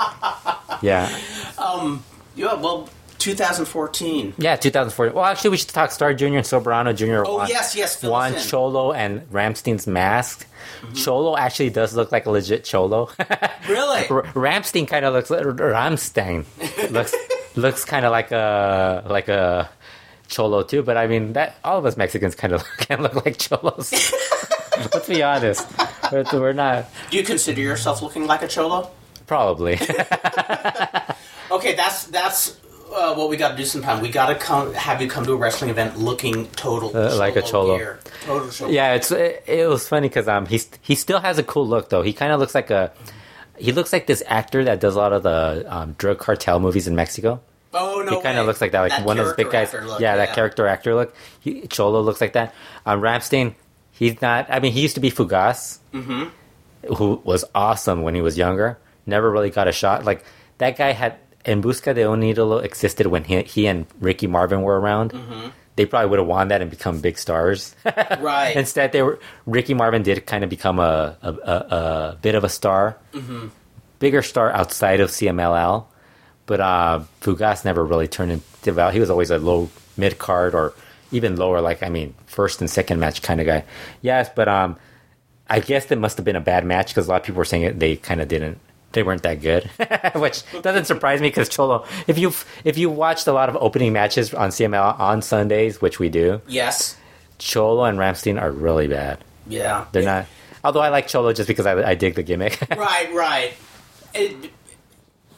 Yeah, um, yeah, well, 2014. yeah. 2014. Well, actually, we should talk Star Junior and Soberano Junior. Oh won- yes, yes. In. Cholo and Ramstein's mask. Mm-hmm. Cholo actually does look like a legit Cholo. Really? R- Ramstein kind of looks like Ramstein looks looks kind of like a like a cholo too. But I mean that all of us Mexicans kind of can look like cholos. Let's be honest. We're, we're not Do you consider yourself looking like a cholo? probably. Okay, that's that's uh, what we got to do sometime. We got to come have you come to a wrestling event looking total Uh, like a cholo. gear. Total cholo. yeah, it's it, it was funny because um he's he still has a cool look though. He kind of looks like a he looks like this actor that does a lot of the um, drug cartel movies in Mexico. Oh no. he kind of looks like that, like That one of those big guys. character actor look, yeah, that character actor look. He, Cholo looks like that. Um, Ramstein, he's not. I mean, he used to be Fugaz, Mm-hmm. who was awesome when he was younger. Never really got a shot. Like that guy had En Busca de un Ídolo existed when he, he and Ricky Marvin were around. They probably would have won that and become big stars. Mm-hmm. Right. Instead, they were Ricky Marvin did kind of become a a, a, a bit of a star, Mm-hmm. bigger star outside of CMLL. But uh, Fugaz never really turned into val. He was always a low mid card or even lower, like I mean, first and second match kind of guy. Yes, but um, I guess it must have been a bad match because a lot of people were saying it. They kind of didn't. They weren't that good, which doesn't surprise me because Cholo. If you if you watched a lot of opening matches on CMLL on Sundays, which we do, Yes. Cholo and Ramstein are really bad. Yeah. They're not. Although I like Cholo just because I, I dig the gimmick. Right. Right. It,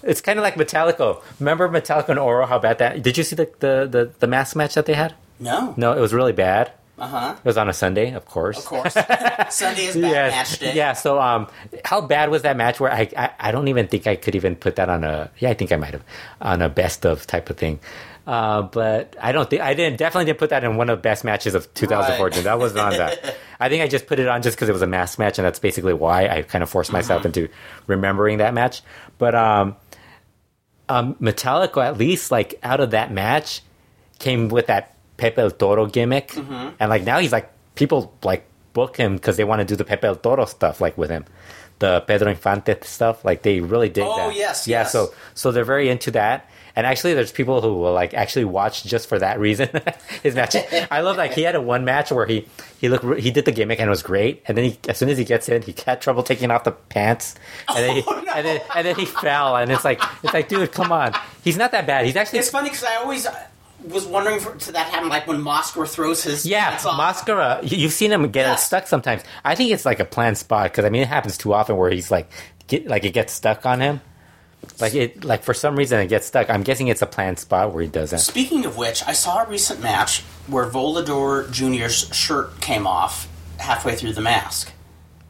it's kind of like Metálico. Remember Metálico and Oro? How bad that? Did you see the the the, the mask match that they had? No. No, it was really bad. Uh huh. It was on a Sunday, of course. Of course. Sunday is bad Yeah, match day. yeah. So, um, how bad was that match? Where I, I, I don't even think I could even put that on a. Yeah, I think I might have on a best of type of thing. Uh, but I don't think I didn't definitely didn't put that in one of the best matches of 2014. Right. That wasn't on that. I think I just put it on just because it was a mask match, and that's basically why I kind of forced myself Mm-hmm. into remembering that match. But um, um, Metálico, at least like out of that match, came with that Pepe El Toro gimmick, Mm-hmm. and like now he's like people like book him because they want to do the Pepe El Toro stuff like with him, the Pedro Infante stuff. Like they really dig Oh, that. yes, yeah. yes. So so they're very into that. And actually, there's people who will like actually watch just for that reason. His match, I love. Like he had a one match where he he looked he did the gimmick and it was great. And then he, as soon as he gets in, he had trouble taking off the pants, and then he, Oh, no. and then and then he fell. And it's like it's like, dude, come on. He's not that bad. He's actually It's funny because I always was wondering for, to that happen, like when Moskwa throws his Yeah. Mascara. you- You've seen him get Yeah. stuck sometimes. I think it's like a planned spot because I mean it happens too often where he's like, get, like it gets stuck on him. Like it, like for some reason it gets stuck. I'm guessing it's a planned spot where he does that. Speaking of which, I saw a recent match where Volador Jr.'s shirt came off halfway through the mask.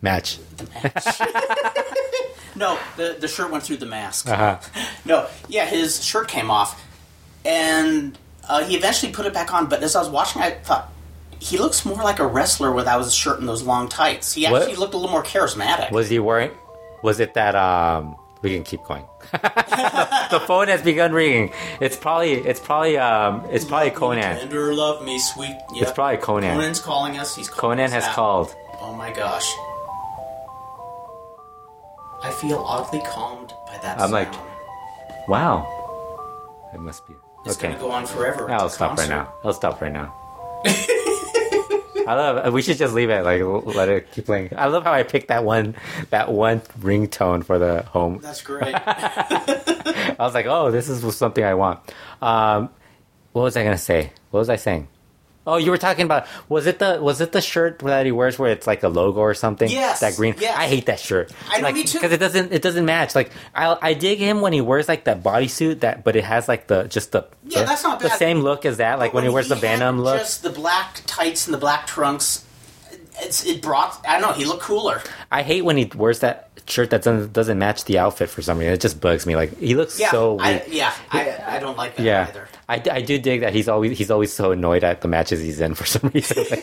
Match. The match. no, the, the shirt went through the mask. Uh-huh. No, yeah, his shirt came off, and uh, he eventually put it back on. But as I was watching, I thought he looks more like a wrestler without his shirt and those long tights. He What? actually looked a little more charismatic. Was he wearing? Was it that um we can keep going. the phone has begun ringing. It's probably it's probably um it's probably Conan. Tender love me, sweet. Yep. It's probably Conan. Conan's calling us. He's calling Conan us has out. called. Oh my gosh. I feel oddly calmed by that I'm sound. like, Wow. It must be it's okay. gonna go on forever. I'll stop right now. I'll stop right now. I love. We should just leave it. Like let it keep playing. I love how I picked that one, that one ringtone for the home. That's great. I was like, oh, this is something I want. Um, what was I gonna say? What was I saying? Oh, you were talking about was it the was it the shirt that he wears where it's like a logo or something? Yes, that green. yes. I hate that shirt. I like. Because it doesn't it doesn't match. Like I I dig him when he wears like that bodysuit that, but it has like the just the Yeah, the, that's not the same look as that. Like when, he wears the had Venom look. just the black tights and the black trunks. It's it brought. I don't know. He looked cooler. I hate when he wears that shirt that doesn't doesn't match the outfit for some reason. It just bugs me. Like he looks Yeah, so weak. I, yeah. I, I don't like that yeah. either. I, I do dig that he's always he's always so annoyed at the matches he's in for some reason.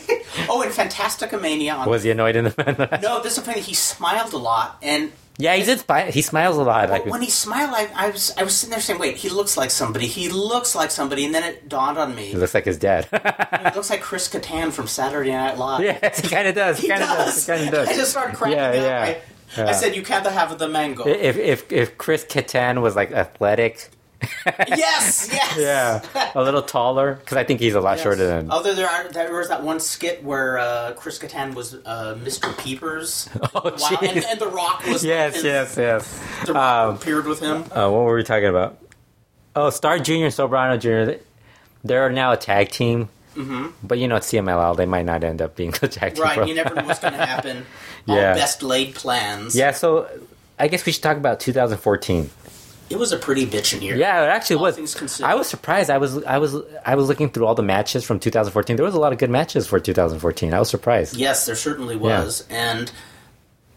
Oh, and Fantastica Mania. On, was he annoyed in the match? no, this is funny. He smiled a lot, and Yeah, he did. He smiles a lot. Like when he smiled, I, I was I was sitting there saying, "Wait, he looks like somebody. He looks like somebody." And then it dawned on me. he looks like his dad. He looks like Chris Kattan from Saturday Night Live. Yeah, he kind of does. He kind of does. does. He kind of does. I just started cracking Yeah, up. yeah. I, I said, "You can't have the mango." If if if Chris Kattan was like athletic, yes, yes. yeah, a little taller, because I think he's a lot Yes. shorter than. Other there, are, there was that one skit where uh, Chris Kattan was uh, Mr. Peepers, Oh, Wow, and, and The Rock was Yes, his- yes, yes. The Um, appeared with him. Uh, what were we talking about? Oh, Star Junior and Soberano Junior. They're now a tag team. Mm-hmm. But you know, it's CMLL. They might not end up being a tag team. Right, for- you never know what's going to happen. All Yeah. best laid plans. Yeah, so I guess we should talk about 2014. It was a pretty bitchin' year. Yeah, it actually All was. I was surprised. I was I was I was looking through all the matches from 2014. There was a lot of good matches for 2014. I was surprised. Yes, there certainly was. And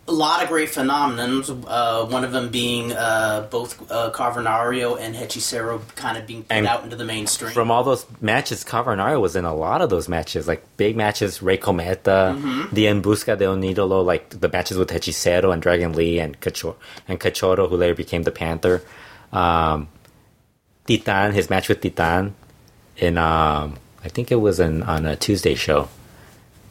a lot of great phenomenons. Uh, one of them being uh, both uh, Cavernario and Hechicero kind of being put And out into the mainstream. From all those matches, Cavernario was in a lot of those matches, like big matches. Rey Cometa, Mm-hmm. the En Busca de un Ídolo, like the matches with Hechicero and Dragon Lee and Cachorro, and Cachorro, who later became the Panther. Um, Titan, his match with Titan, in um, I think it was in, on a Tuesday show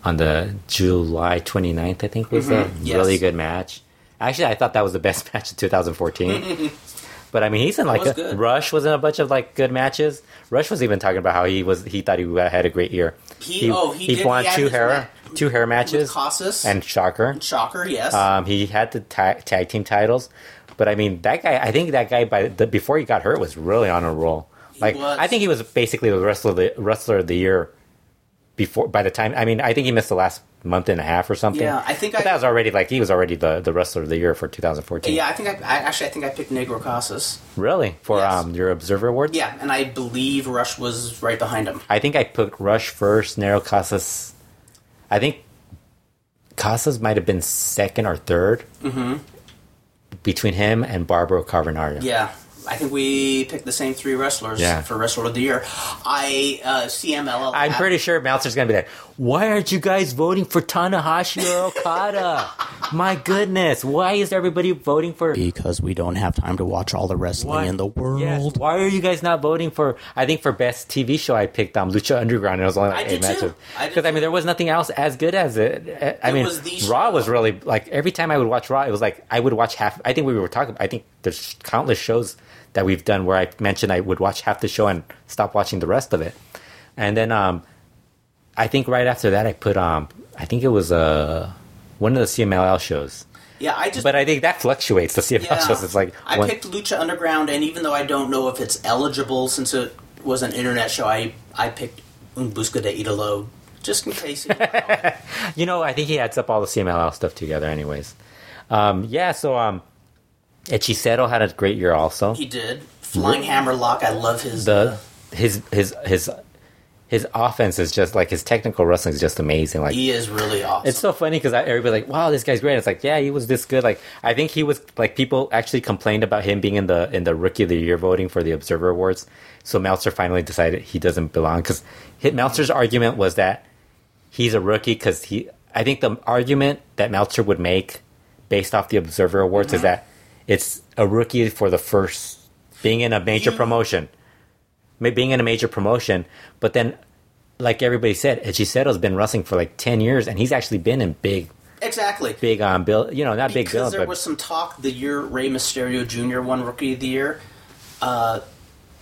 on the July 29th, I think was a Mm-hmm. Yes. really good match. Actually, I thought that was the best match of 2014. but I mean, he's in like was a. Rush was in a bunch of like good matches. Rush was even talking about how he was he thought he had a great year. He- oh, he did- won he two hair ma- two hair matches Casas and Shocker. Shocker, yes. Um, he had the tag, tag team titles, but I mean that guy. I think that guy by the before he got hurt was really on a roll. Like was. I think he was basically the wrestler of the wrestler of the year. Before by the time I mean I think he missed the last month and a half or something. Yeah, I think but I- that was already like he was already the the wrestler of the year for 2014. yeah, I think I, I actually I think I picked Negro Casas. Really for Yes. um your Observer Awards. Yeah, and I believe Rush was right behind him. I think I put Rush first, Negro Casas. I think Casas might have been second or 3rd between him and Barbaro Cavernario. Yeah, I think we picked the same three wrestlers Yeah. for Wrestler of the Year. I uh, CMLL. I'm pretty sure Meltzer's gonna be like, "Why aren't you guys voting for Tanahashi or Okada? My goodness, why is everybody voting for?" because we don't have time to watch all the wrestling Why- in the world. Yes, why are you guys not voting for? I think for best TV show, I picked um, Lucha Underground, and it was only like I eight did too. matches. I Because I, mean, there was nothing else as good as it. I It mean, was Raw show. was really like every time I would watch Raw, it was like I would watch half. I think we were talking. I think there's countless shows that we've done where I mentioned I would watch half the show and stop watching the rest of it, and then um, I think right after that I put um, I think it was uh one of the CMLL shows. Yeah, I just. But I think that fluctuates. The CMLL yeah, shows. It's like I one- picked Lucha Underground, and even though I don't know if it's eligible since it was an internet show, I I picked Un Busca de Idolo just in case. you know. You know, I think he adds up all the CMLL stuff together, anyways. Um, yeah, so um, Hechicero had a great year also. he did Flying Hammerlock. I love his. The his his his his offense is just like his technical wrestling is just amazing. Like he is really awesome. it's so funny because everybody's like, "Wow, this guy's great." It's like, yeah, he was this good. Like I think he was like people actually complained about him being in the in the Rookie of the Year voting for the Observer Awards. So Meltzer finally decided he doesn't belong because Meltzer's argument was that he's a rookie because he. I think the argument that Meltzer would make based off the Observer Awards is mm-hmm. that it's a rookie for the first being in a major promotion, being in a major promotion. But then, like everybody said, Hechicero's been wrestling for like ten years, and he's actually been in big, Exactly. big um bill. You know, not big because bill, there but was some talk the year Rey Mysterio Jr. won Rookie of the Year. Uh,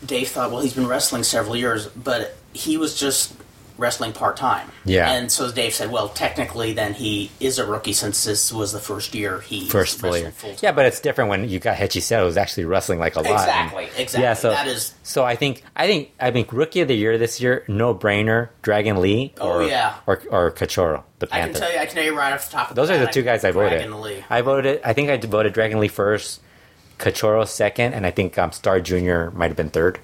Dave thought, well, he's been wrestling several years, but he was just wrestling part time. Yeah. And so Dave said, well, technically, then he is a rookie since this was the first year he first full year. full-time. Yeah, but it's different when you got Hechicero who's actually wrestling like a lot. Exactly, exactly. Yeah, so That is- so I think I think I think rookie of the year this year, no brainer, Dragon Lee or Oh, yeah. or or Cachorro, the I can Panther. tell you, I can tell you right off the top of Those the are the two guys I voted. Dragon Lee. I voted. I think I voted Dragon Lee first, Cachorro second, and I think um, Star Junior might have been third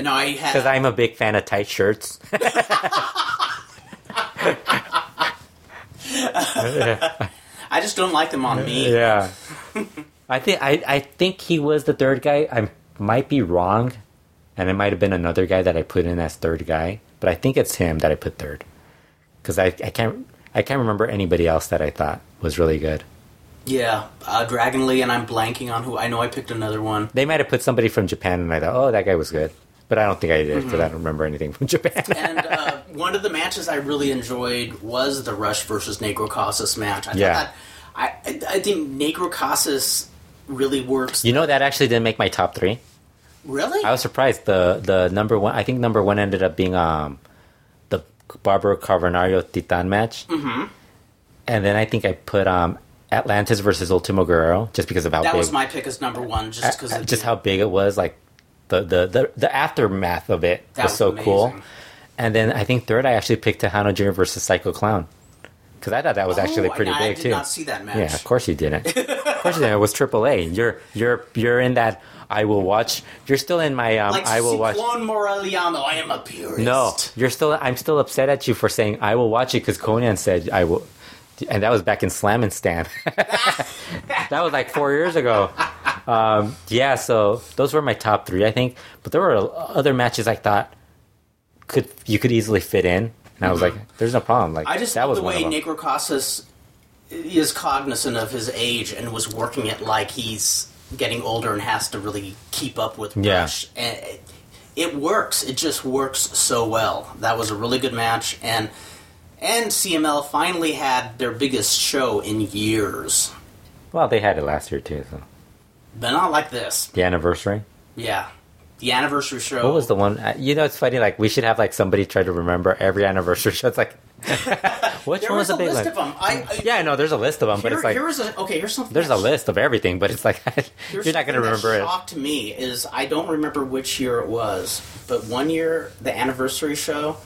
No, I had because I'm a big fan of tight shirts. I just don't like them on me. yeah, I think I I think he was the third guy. I might be wrong, and it might have been another guy that I put in as third guy, but I think it's him that I put third because I I can't I can't remember anybody else that I thought was really good. Yeah, uh, Dragon Lee, and I'm blanking on who. I know I picked another one. They might have put somebody from Japan, and I thought, oh, that guy was good. But I don't think I did because I don't remember anything from Japan. And uh, one of the matches I really enjoyed was the Rush versus Negro Casas match. I Yeah. thought that, I, I think Negro Casas really works. you know, that actually didn't make my top three. really? I was surprised. The the number one, I think number one ended up being um the Barbaro Cavernario Titan match. Mm-hmm. And then I think I put um Atlantis versus Ultimo Guerrero just because of how that big, was my pick as number one, just because uh, just how big it was. Like the the the, the aftermath of it That was was so cool. And then I think third, I actually picked Texano Jr. versus Psycho Clown because I thought that was actually Oh, pretty I, big I did too. not see that match. Yeah, of course you didn't. of course you didn't. It was AAA. You're you're you're in that. I will watch. You're still in my. Um, Like I will watch. Clone Moreliano, I am a purist. No, you're still. I'm still upset at you for saying I will watch it because Conan said I will, and that was back in Slam and Stand. that was like four years ago. Um, yeah, so those were my top three, I think. But there were other matches I thought could you could easily fit in, and I was like, "There's no problem." Like I just that was the way of them. Negro Casas is cognizant of his age and was working it like he's getting older and has to really keep up with Yeah. And it, it works. It just works so well. That was a really good match, and and CMLL finally had their biggest show in years, Well, they had it last year too. So but not like this. the anniversary. Yeah, the anniversary show. What was the one? uh, You know, it's funny. Like we should have like somebody try to remember every anniversary show. It's like, which There one was was a the big list one? of them. I, I, Yeah, I know. There's a list of them, but it's like here was a, okay. Here's something. there's a list of everything, but it's like you're not going to remember it. Shocked me is I don't remember which year it was, but one year the anniversary show,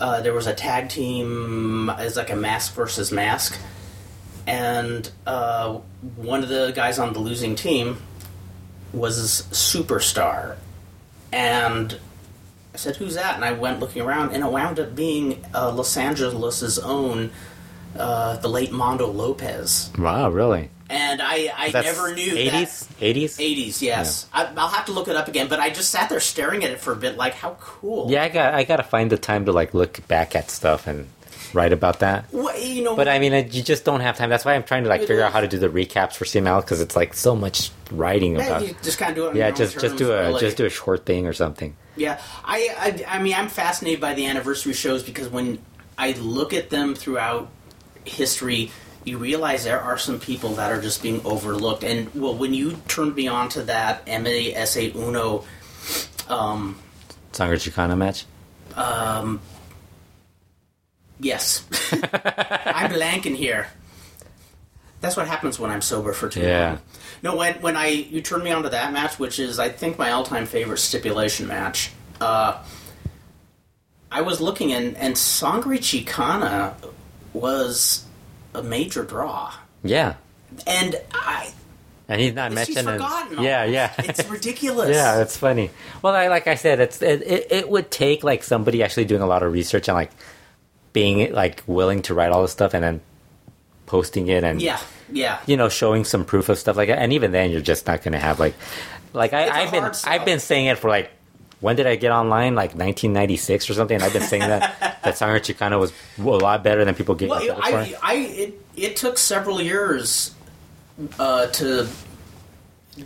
uh, there was a tag team. It's like a mask versus mask, and uh, one of the guys on the losing team was superstar, and I said, "Who's that?" And I went looking around, and it wound up being uh, Los Angeles's own, uh, the late Mondo Lopez. Wow, really? And I, I That's never knew 80s, 80s. 80s, yes. I, I'll have to look it up again, but I just sat there staring at it for a bit, like, how cool. Yeah, I got I got to find the time to like look back at stuff and write about that. Well, you know, But I mean, you just don't have time. That's why I'm trying to like figure out how to do the recaps for CMLL because it's like so much writing yeah, about. you just kind of do it. On Yeah, your own just just do a really. just do a short thing or something. Yeah, I, I, I mean, I'm fascinated by the anniversary shows because when I look at them throughout history, you realize there are some people that are just being overlooked. And well, when you turned me on to that MASA Uno, um, Sangre Chicana match. Yes, I'm blanking here. That's what happens when I'm sober for too Yeah. long. No, when when I you turned me on to that match, which is I think my all time favorite stipulation match. Uh, I was looking and and Sangre Chicana was a major draw, Yeah, and I and he's not mentioned. yeah, yeah. it's ridiculous. Yeah, it's funny. Well, I, like I said, it's it, it, it would take like somebody actually doing a lot of research and like being like willing to write all this stuff and then posting it and yeah, yeah. you know showing some proof of stuff like that. And even then, you're just not going to have like like I, I've been sell. I've been saying it for like when did I get online? Like 1996 or something. And I've been saying that that Sangre Chicana was a lot better than people give Well, credit I. I, it, it took several years uh, to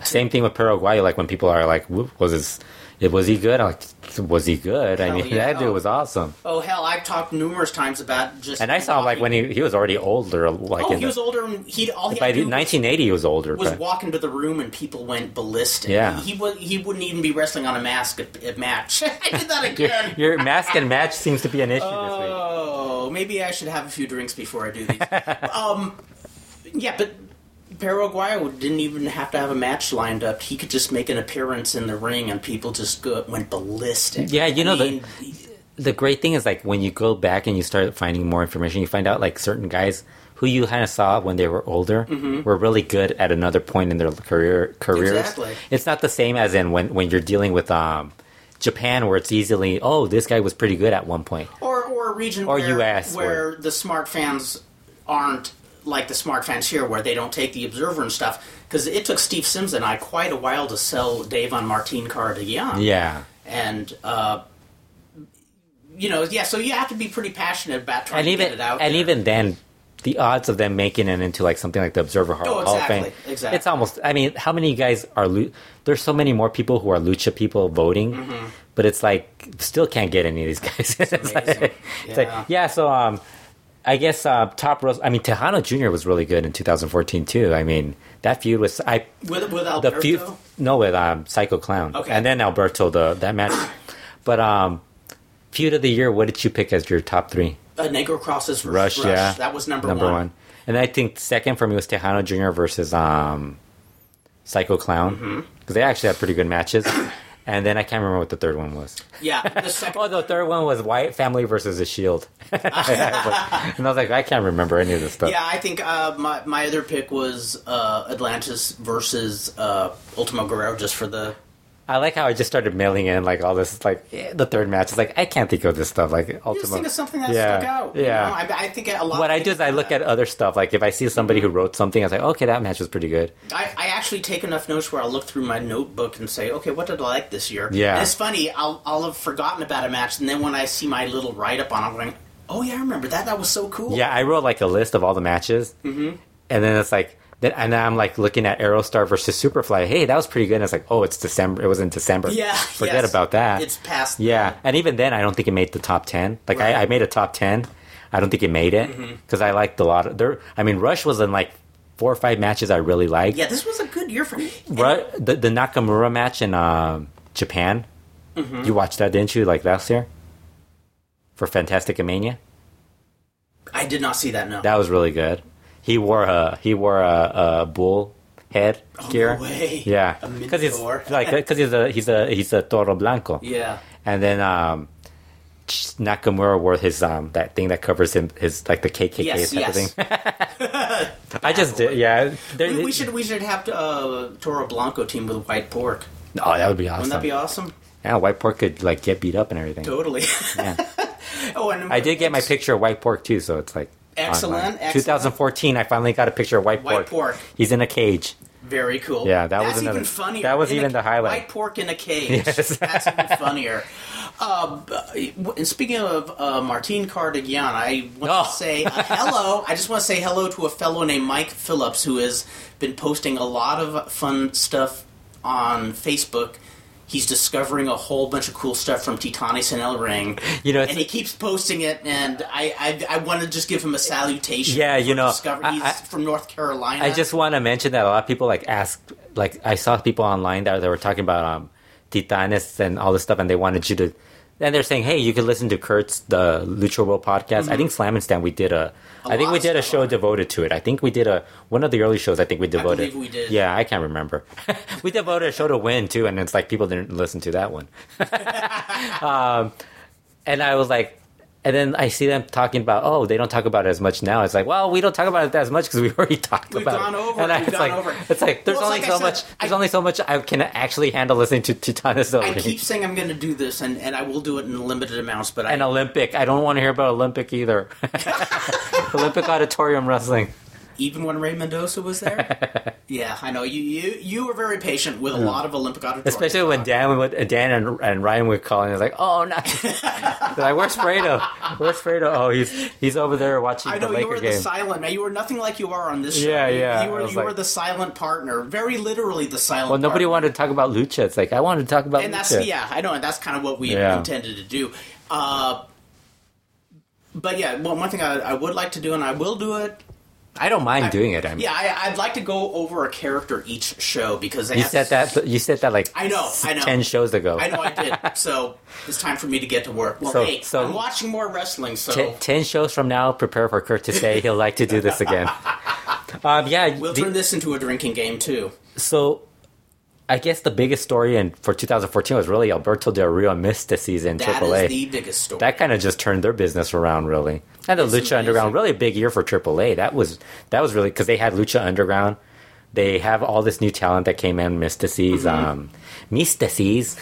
Same thing with Paraguay. Like when people are like, "W- "Was his, it was he good?" I'm like, "Was he good?" I mean, yeah. that dude Oh. was awesome. Oh hell, I've talked numerous times about just. And I saw him like when he he was already older. Like Oh, he the- was older, and he'd all he by had to do 1980, he was older. was but- walk into the room and people went ballistic. Yeah. he would he wouldn't even be wrestling on a mask at, at match. I did that your, again. your mask and match seems to be an issue this week. Oh, maybe I should have a few drinks before I do these. um, yeah, but Paraguay didn't even have to have a match lined up. He could just make an appearance in the ring, and people just go, went ballistic. Yeah, you know, I the- mean, the great thing is like when you go back and you start finding more information, you find out like certain guys who you kind of saw when they were older were really good at another point in their career careers. Exactly. It's not the same as in when when you're dealing with um Japan where it's easily oh this guy was pretty good at one point. or or a region Or where, US, where the smart fans aren't like the smart fans here, where they don't take the observer and stuff. Because it took Steve Sims and I quite a while to sell Dave on Martin Cardigan. Yeah. and uh, you know, yeah. So you have to be pretty passionate about trying And to even get it out. and there. even then the odds of them making it into like something like the Observer Hall, Oh, Hall of exactly, Fame, exactly. it's almost. I mean, how many guys are? There's so many more people who are lucha people voting, Mm-hmm. but it's like still can't get any of these guys. it's like, amazing. it's like- Yeah. yeah. So um, I guess uh, top rows. I mean, Texano Jr. was really good in 2014 too. I mean, that feud was I with with the feud no with um Psycho Clown Okay. and then Alberto the that match, but um. Feud of the year. What did you pick as your top three? uh, Negro Casas Rush, yeah, that was number, number one. one. And I think second for me was Texano Jr. versus um, Psycho Clown because Mm-hmm. they actually had pretty good matches. and then I can't remember what the third one was. Yeah, the second. Oh, the third one was Wyatt Family versus the Shield. and I was like, I can't remember any of this stuff. Yeah, I think uh, my my other pick was uh, Atlantis versus uh, Ultimo Guerrero, just for the I like how I just started mailing in like all this like the third match. It's like I can't think of this stuff like You just think of something that yeah, stuck out. you Yeah. know? I, I think a lot. what I do is I look that. at other stuff. Like if I see somebody who wrote something, I was like, okay, that match was pretty good. I, I actually take enough notes where I'll look through my notebook and say, okay, what did I like this year? Yeah. And it's funny, I'll, I'll have forgotten about a match, and then when I see my little write up on it, I'm going, oh, yeah, I remember that. That was so cool. Yeah, I wrote like a list of all the matches, mm-hmm. and then it's like, then and then I'm like looking at Aerostar versus Superfly. Hey, that was pretty good. And was like, oh, it's December. It was in December. Yeah. forget yes. about that. It's past. yeah, and even then, I don't think it made the top ten. Like Right. Mm-hmm. I, I made a top ten. I don't think it made it because I liked a lot of there. I mean, Rush was in like four or five matches I really liked. Yeah, this was a good year for me. Ru- the, the Nakamura match in um Japan. Mm-hmm. You watched that, didn't you? Like last year for Fantastic Mania. I did not see that, no. That was really good. He wore a he wore a, a bull head gear. Oh, no way. Yeah, because he's like because he's a he's a he's a toro blanco. yeah. And then um, Nakamura wore his um that thing that covers him his like the KKK Yes, type yes. of thing. I just did yeah. We, we should we should have uh, Toro Blanco team with White Pork. Oh, that would be awesome. Wouldn't that be awesome? Yeah, white pork could like get beat up and everything. Totally. Yeah. oh, and I did get my picture of white pork too, so it's like Excellent, excellent. 2014, I finally got a picture of white White pork. pork. He's in a cage. Very cool. Yeah, that was another- even funnier. that was In a- even the highlight. White pork in a cage. Yes. That's even funnier. Uh, and speaking of uh, Martin Cardigan, I want Oh. to say uh, hello. I just want to say hello to a fellow named Mike Phillips who has been posting a lot of fun stuff on Facebook. He's discovering a whole bunch of cool stuff from Titanes en el Ring. You know, and he keeps posting it, and I I, I want to just give him a salutation. Yeah, you know, discover- I- he's I- from North Carolina. I just want to mention that a lot of people like ask, like I saw people online that, that were talking about um, Titanes and all this stuff, and they wanted you to, and they're saying, hey, you can listen to Kurt's the Lucha World podcast. I think Slam and Stan we did a, I think we did a show on devoted to it. I think we did a one of the early shows. I think we devoted. believe we did. Yeah, I can't remember. we devoted a show to Win too, and it's like people didn't listen to that one. um, and I was like. And then I see them talking about, oh, they don't talk about it as much now. It's like, well, we don't talk about it as much because we already talked We've about gone it. over and. I, We've it's gone like, over it's like there's Well, only like so said, much. There's I- only so much I can actually handle listening to Titanes I keep saying I'm going to do this, and, and I will do it in limited amounts. But I, and Olympic. I don't want to hear about Olympic either. Olympic Auditorium Wrestling. Even when Ray Mendoza was there. yeah, I know you. You you were very patient with a lot of Olympic auditorium. Especially when. Dan would, Dan and, and Ryan were calling, it's like, oh no, like where's Fredo? Where's Fredo? Oh, he's he's over there watching I the know you Laker were the silent man. You were nothing like you are on this show. Yeah, yeah. You I were was you were the silent partner, very literally the silent. well, nobody partner. wanted to talk about Lucha. It's like I wanted to talk about and that's Lucha. yeah, I know, and that's kind of what we Yeah. intended to do. Uh, but yeah, well, one thing I, I would like to do, and I will do it. I don't mind doing it. I mean, Yeah, I, I'd like to go over a character each show because you said that. You said that like I know, I know. ten shows ago. I know I did. So it's time for me to get to work. Well, So- hey, so- I'm watching more wrestling, so Ten, ten shows from now, prepare for Kurt to say he'll like to do this again. um, yeah, we'll the- turn this into a drinking game too. so I guess the biggest story in for 2014 was really Alberto Del Rio missed the season That AAA. is the biggest story. that kind of just turned their business around, really. And the Lucha. Underground, really a big year for AAA. That was that was really because they had Lucha Underground. They have all this new talent that came in, Myzteziz, Mm-hmm. um, Myzteziz,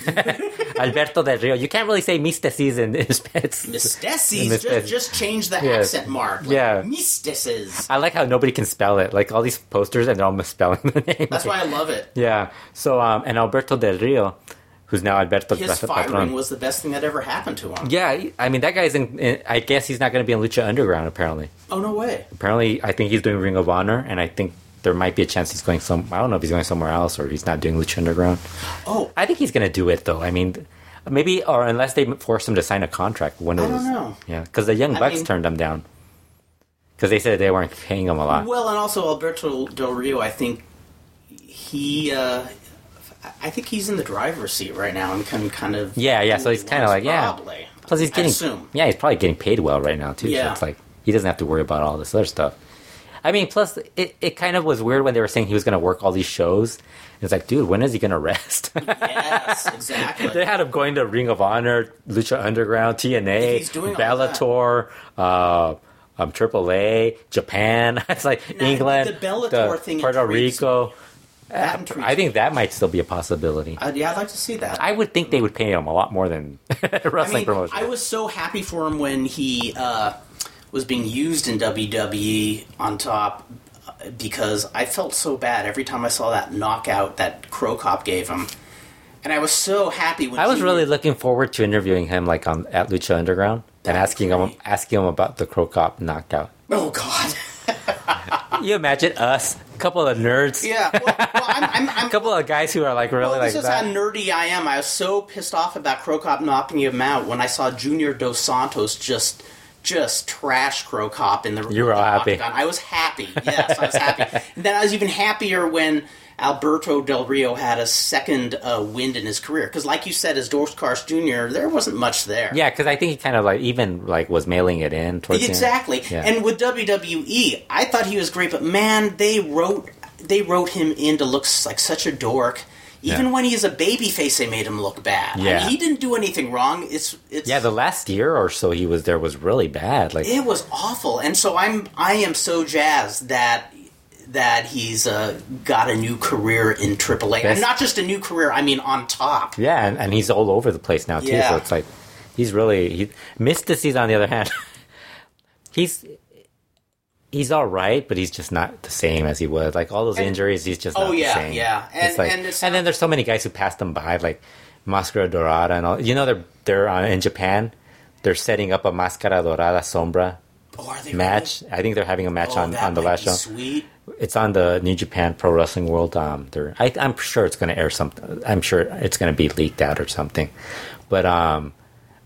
Alberto Del Rio. You can't really say Myzteziz in, in Spanish. Myzteziz, Myst- just, just change the Yes. accent mark. Like, Yeah. Myzteziz. I like how nobody can spell it. Like all these posters, and they're all misspelling the name. That's why I love it. Yeah. So, um, and Alberto Del Rio, who's now Alberto His firing was the best thing that ever happened to him. Yeah, I mean that guy's in, in. I guess he's not going to be in Lucha Underground. Apparently, Oh no way. apparently, I think he's doing Ring of Honor, and I think there might be a chance he's going some. I don't know if he's going somewhere else or he's not doing Lucha Underground. Oh, I think he's going to do it though. I mean, maybe or unless they force him to sign a contract. When I don't know. Yeah, because the Young I Bucks mean- turned him down because they said they weren't paying him a lot. well, and also Alberto Del Rio. I think he. Uh, I think he's in the driver's seat right now and can kind of. Yeah, yeah, so he's kinda wants, like, yeah. Plus, he's getting yeah, he's probably getting paid well right now too. Yeah. So it's like he doesn't have to worry about all this other stuff. I mean, plus it, it kind of was weird when they were saying he was going to work all these shows. It's like, dude, when is he going to rest? Yes, exactly. they had him going to Ring of Honor, Lucha Underground, TNA, he's doing all that. Bellator, uh, um, AAA, Japan. it's like Now, England, the Bellator thing Puerto Rico. I think that might still be a possibility. Uh, yeah, I'd like to see that. I would think they would pay him a lot more than wrestling I mean, promotion. I was so happy for him when he uh, was being used in WWE on top uh, because I felt so bad every time I saw that knockout that Cro Cop gave him. And I was so happy when I was really looking forward to interviewing him, like on at Lucha Underground, and asking him asking him about the Cro Cop knockout. Oh God. you imagine us, a couple of nerds, Yeah. Well, well I'm, I'm, a I'm couple of guys who are like really well, like is that. how nerdy I am. I was so pissed off about Cro Cop knocking him out when I saw Junior Dos Santos just just trash Cro Cop in the You were all happy. octagon. I was happy. Yes, I was happy. And then I was even happier when Alberto Del Rio had a second uh, wind in his career because, like you said, as Dos Caras Jr., there wasn't much there. yeah, because I think he kind of like even like was mailing it in towards the end. Exactly. Yeah. And with WWE, I thought he was great, but man, they wrote they wrote him in to look like such a dork. Even Yeah. when he's a baby face, they made him look bad. I Yeah. mean, he didn't do anything wrong. It's it's Yeah, the last year or so he was there was really bad. Like it was awful. And so I'm I am so jazzed that that he's uh, got a new career in AAA, and Best- not just a new career. I mean, on top. yeah, and, and he's all over the place now too. Yeah. So it's like he's really he Mystico's on the other hand, he's he's all right, but he's just not the same as he was. Like all those injuries, he's just Oh, not yeah, the same. yeah. And- like- and and then there's so many guys who passed him by, like Mascara Dorada and all. You know they're they're uh, in Japan. They're setting up a Mascara Dorada Sombra Oh, match. I think they're having a match Oh, on on the last show. Sweet. It's on the New Japan Pro Wrestling World. Um, I, I'm sure it's going to air something. I'm sure it's going to be leaked out or something. But um,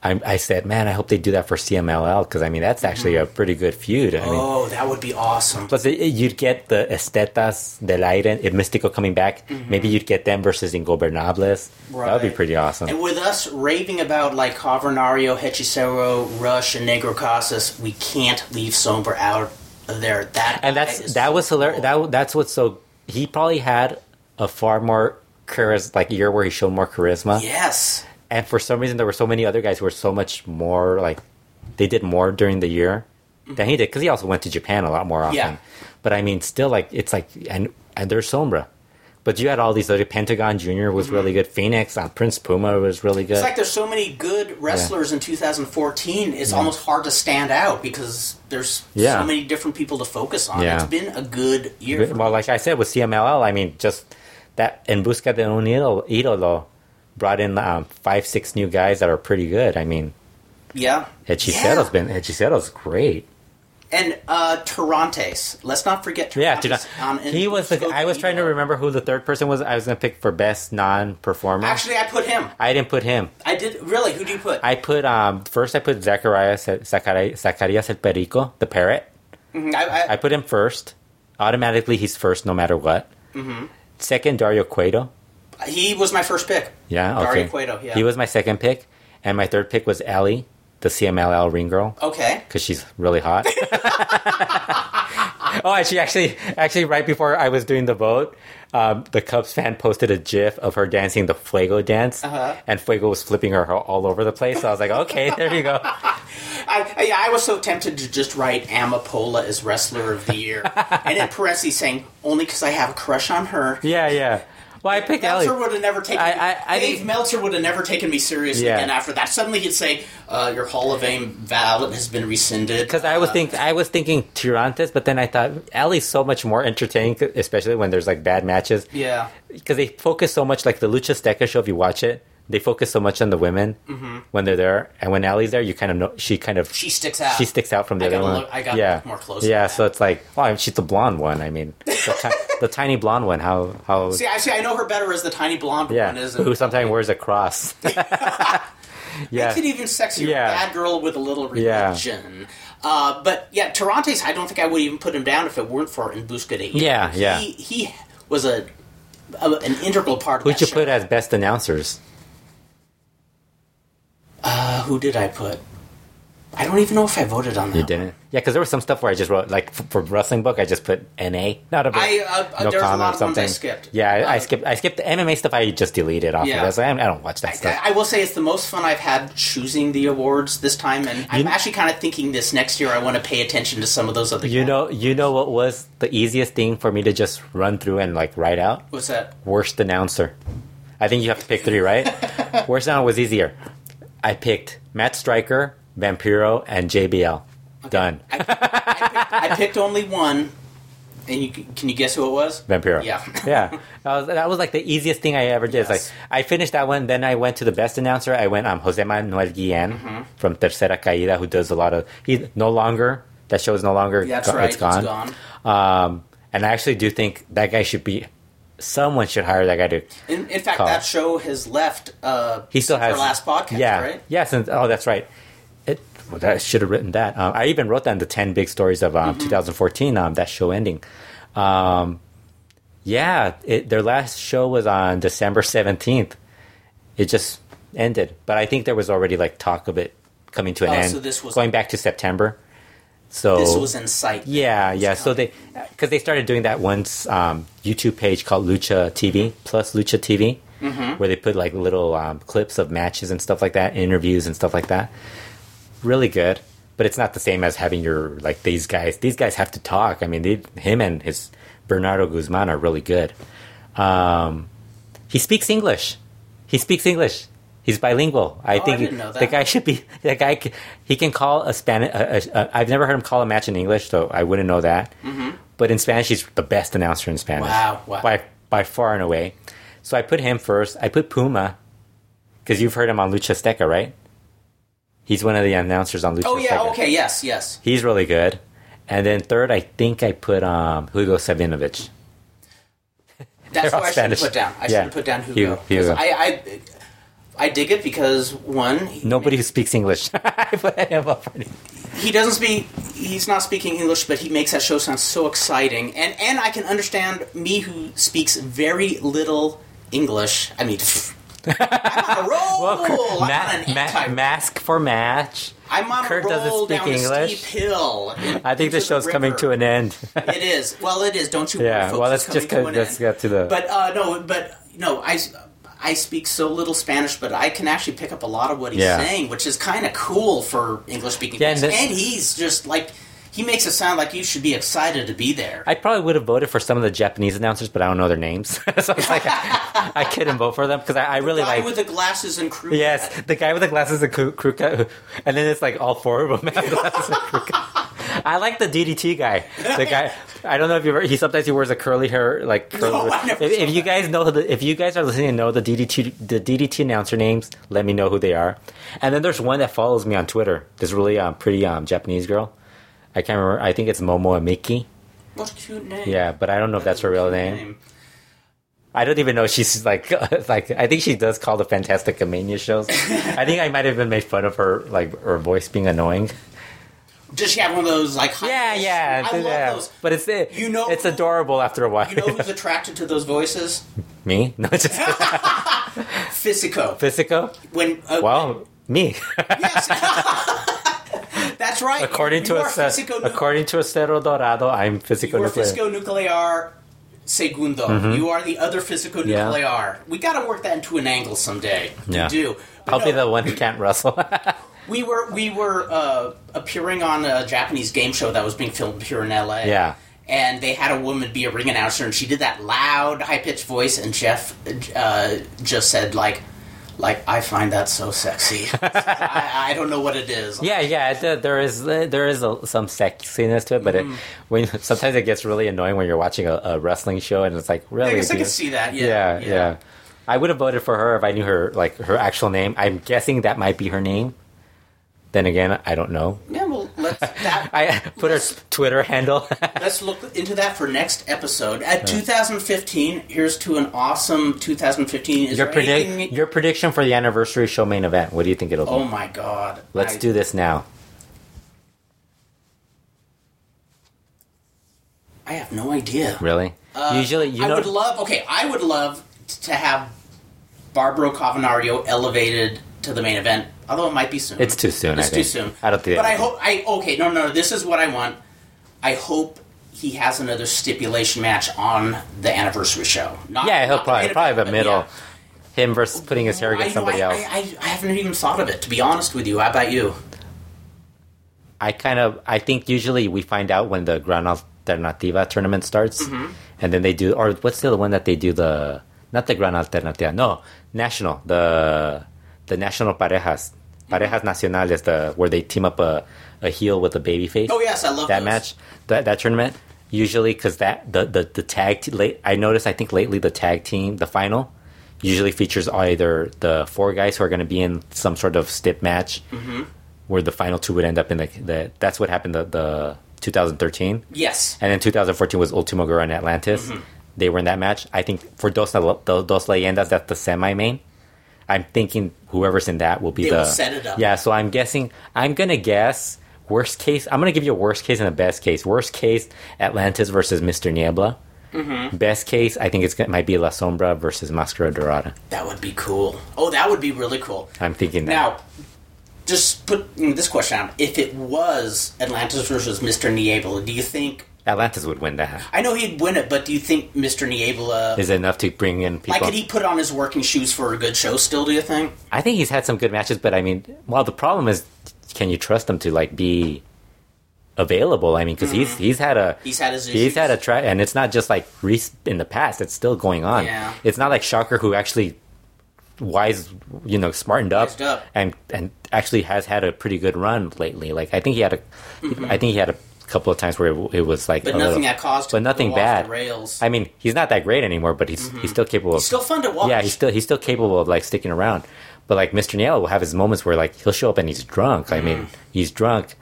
I, I said, man, I hope they do that for CMLL because I mean that's actually a pretty good feud. I mean, Oh, that would be awesome. plus it, it- you'd get the Estetas del Aire, if Mystico coming back. Maybe you'd get them versus Ingobernables. That would be Mm-hmm. Pretty awesome. And with us raving about like Cavernario, Hechicero, Rush, and Negro Casas, we can't leave Sombra out there. That and that's that was so hilarious. cool. That that's what's so he probably had a far more charisma, like year where he showed more charisma. yes, and for some reason there were so many other guys who were so much more like they did more during the year mm-hmm. than he did because he also went to Japan a lot more often. Yeah. But I mean, still like it's like and and there's Sombra. But you had all these other Pentagon Junior was really good. Fenix, uh, Prince Puma was really good. It's like there's so many good wrestlers in 2014. It's almost hard to stand out because there's Yeah. so many different people to focus on. Yeah. It's been a good year. Well, like I said with CMLL, I mean, just that En Busca de un Ídolo brought in um, five, six new guys that are pretty good. I mean, yeah, Hechicero's Yeah. been Hechicero's great. And uh, Tirantes. Let's not forget. Yeah, Tirantes dude, on he was the. I was trying to remember who the third person was. I was gonna pick for best non-performer. Actually, I put him. I didn't put him. I did really. Who do you put? I put um first. I put Zacarias Zachari- Zacarias el Perico, the parrot. Mhm, I, I, I put him first. Automatically, he's first no matter what. Mm-hmm. Second, Dario Cueto. he was my first pick. Yeah, okay. Dario Cueto. Yeah. He was my second pick, and my third pick was Ellie, the CMLL ring girl, okay. because she's really hot. oh, and she actually, actually, right before I was doing the vote, um, the Cubs fan posted a GIF of her dancing the Fuego dance, Uh-huh. and Fuego was flipping her all over the place. So I was like, okay, there you go. I, I, I was so tempted to just write Amapola as wrestler of the year, and in parentheses saying only because I have a crush on her. Yeah, yeah. Well, I picked Ellie. Meltzer would have never taken. I- I- I Dave think- Meltzer would have never taken me seriously Yeah. again after that. Suddenly he'd say, uh, "Your Hall of Fame ballot has been rescinded." Because I was Uh, think I was thinking Tirantes, but then I thought Ellie's so much more entertaining, especially when there's like bad matches. yeah, Because they focus so much, like the Lucha Azteca show. If you watch it, they focus so much on the women when they're there, and when Ellie's there, you kind of know she kind of Mm-hmm. she sticks out. she sticks out from the I other one. look- I gotta yeah, more closely Yeah, so it's like, well, she's the blonde one. I mean, the, ti- the tiny blonde one. How how See, I see. I know her better as the tiny blonde yeah, one. Is who sometimes wears a cross. yeah, Makes it even sexier. Yeah. Bad girl with a little Yeah. religion. Uh, but yeah, Tirantes, I don't think I would even put him down if it weren't for En Busca de Ídolo. Yeah, yeah. He, he was a, a an integral part of who'd you show. put as best announcers? Uh, who did I put? I don't even know if I voted on that. You didn't? Yeah, because there was some stuff where I just wrote, like, f- for wrestling book, I just put NA. Not a bit. I, uh, uh, there's a lot of ones I skipped. Yeah, I, I Uh, skipped. I skipped the MMA stuff. I just deleted off Yeah. of it. I, I don't watch that stuff. I, I will say it's the most fun I've had choosing the awards this time, and I'm actually kind of thinking this next year I want to pay attention to some of those other. you know, you know what was the easiest thing for me to just run through and like write out? what's that? Worst announcer. I think you have to pick three, right? Worst announcer was easier. I picked Matt Striker, Vampiro, and JBL. Done. I, I, picked, I picked only one, and you can you guess who it was? Vampiro. Yeah. yeah. That was, that was like the easiest thing I ever did. Yes. like I finished that one, then I went to the best announcer. I went um Jose Manuel Guillen Mm-hmm. from Tercera Caída, who does a lot of he no longer that show is no longer That's go- right, it's gone. it's Um and I actually do think that guy should be someone should hire that guy to In, in fact, Call. that show has left. Uh, he still has our last podcast, Yeah. right? Yes, and oh that's right. It well, that should have written that. Um, I even wrote that in the ten big stories of Mm-hmm. um, 2014. Um, that show ending. Um, yeah, it, their last show was on December 17th. It just ended, but I think there was already like talk of it coming to an Oh, end, so this was- going back to September. So This was in sight. yeah, yeah. So they because they started doing that once um, YouTube page called Lucha TV plus Lucha TV, Mm-hmm. where they put like little um, clips of matches and stuff like that, interviews and stuff like that. Really good, but it's not the same as having your like these guys. These guys have to talk. I mean, they, him and his Bernardo Guzman are really good. Um, he speaks English. He speaks English. He's bilingual. I Oh, I think know that. the guy should be. The guy he can call a Spanish. A, a, a, I've never heard him call a match in English, so I wouldn't know that. But in Spanish, he's the best announcer in Spanish. Mm-hmm. Wow, wow. By by far and away. So I put him first. I put Puma because you've heard him on Lucha Azteca, right? He's one of the announcers on Lucha. Oh yeah. Azteca. Okay. Yes. Yes. He's really good. And then third, I think I put um, Hugo Savinovich. That's what I should have put down. I Yeah. should have put down Hugo. Hugo. I, I I dig it because one, he- Nobody who speaks English. I put him up for- he doesn't speak. He's not speaking English, but he makes that show sound so exciting. And and I can understand me who speaks very little English. I mean. I'm on a roll. I'm Ma- on an ma- mask for match. I'm on Kurt a doesn't roll speak down English. steep hill. I think this show's the coming to an end. It is. Well, it is. Don't you worry, yeah. folks. Well, let's just get, to let's end. get to the. But uh, no, but no, I I speak so little Spanish, but I can actually pick up a lot of what he's Yeah. saying, which is kind of cool for English speaking Yeah, and And, he's just like he makes it sound like you should be excited to be there. I probably would have voted for some of the Japanese announcers, but I don't know their names, so it's like I, couldn't vote for them because I, I really guy like. with the glasses and crew. Yes, the guy with the glasses and crew, crew cut, and then it's like all four of them have glasses and crew cut. I like the DDT guy. The guy. I don't know if you ever. He sometimes he wears a curly hair, like. Curly, No, if, if you guys know the, if you guys are listening and know the DDT the DDT announcer names, let me know who they are. And then there's one that follows me on Twitter. This really um, pretty um, Japanese girl. I can't remember. I think it's Momo Miki. What a cute name. Yeah, but I don't know if that's her real name. I don't even know she's like like I think she does call the Fantastic Mania shows. I think I might have even made fun of her like her voice being annoying. Does she have one of those like? high Yeah, yeah, I love yeah. those. But it's it, You know it's adorable after a while. You know who's attracted to those voices? Me? No, it's just Physico. Physico. When uh, Well, me. yes. That's right. according to you a are nu- according to Acero Dorado, I'm Physico you are nuclear. Physico Nuclear Segundo. You are the other Physico Mm-hmm. Yeah. Nuclear. We got to work that into an angle someday. Yeah. We do. But I'll be the one who can't wrestle. We were we were uh, appearing on a Japanese game show that was being filmed here in LA. Yeah. And they had a woman be a ring announcer, and she did that loud, high pitched voice. And Jeff uh, just said, like, like I find that so sexy. I, I don't know what it is. yeah, yeah. th- There is there is a, some sexiness to it, but Mm-hmm. it, when sometimes it gets really annoying when you're watching a, a wrestling show and it's like really. I guess I can see that. Yeah, yeah, yeah. I would have voted for her if I knew her like her actual name. I'm guessing that might be her name. Then again, I don't know. Yeah, well, let's that, I put her Twitter handle. let's look into that for next episode. At 2015, here's to an awesome 2015. Is your predict anything- your prediction for the anniversary show main event. What do you think it'll be? Oh my god! Let's I- do this now. I have no idea. Really? Usually, you Uh, I would love. Okay, I would love to have Barbaro Cavernario elevated to the main event. Although it might be soon. It's too soon, It's I too think. soon. I don't think- But I hope. I okay. No, no. This is what I want. I hope he has another stipulation match on the anniversary show. Not, yeah, he'll probably probably event, the but middle. yeah. Him versus putting his hair against know, somebody I, else. I, I, I haven't even thought of it. To be honest with you, how about you? I kind of I think usually we find out when the Gran Alternativa tournament starts, Mm-hmm. and then they do or what's the other one that they do the not the Gran Alternativa no national the the national parejas parejas nacionales the where they team up a, a heel with a baby face. Oh yes, I love that those. match that that tournament usually because that the the the tag te- late I noticed I think lately the tag team the final usually features either the four guys who are going to be in some sort of stip match Mm-hmm. where the final two would end up in the, the that's what happened the, the 2013 Yes. and then 2014 was Ultimo Guerrero and Atlantis Mm-hmm. they were in that match I think for Dos, dos, dos Leyendas that's the semi main I'm thinking whoever's in that will be They the will set it up. yeah so I'm guessing I'm gonna guess worst case I'm gonna give you a worst case and a best case worst case Atlantis versus Mr. Niebla Mm-hmm. best case I think it's gonna, might be La Sombra versus Mascara Dorada That would be cool. Oh, that would be really cool. I'm thinking that Now, just put mm, this question out: If it was Atlantis versus Mr. Niebla, do you think? Atlantis would win that I know he'd win it, but do you think Mr. Niebla? is enough to bring in people like, could he put on his working shoes for a good show? Still, do you think? I think he's had some good matches, but I mean, well, the problem is, can you trust him to like be available? I mean, because he's he's had a Mm-hmm. He's had his he's had a try, and it's not just like Reese in the past; it's still going on. Yeah. It's not like Shocker who actually wise, you know, smartened up, up. and and actually has had a pretty good run lately. Like I think he had a, I think he had a couple of times where it, it was like, Mm-hmm. But nothing little- that caused but nothing bad. Off the rails. I mean, he's not that great anymore, but he's he's still capable. He's of, still fun to watch. yeah, he's still he's still capable of like sticking around. But like Mr. Niebla will have his moments where like he'll show up and he's drunk. I mean, Mm-hmm. he's drunk,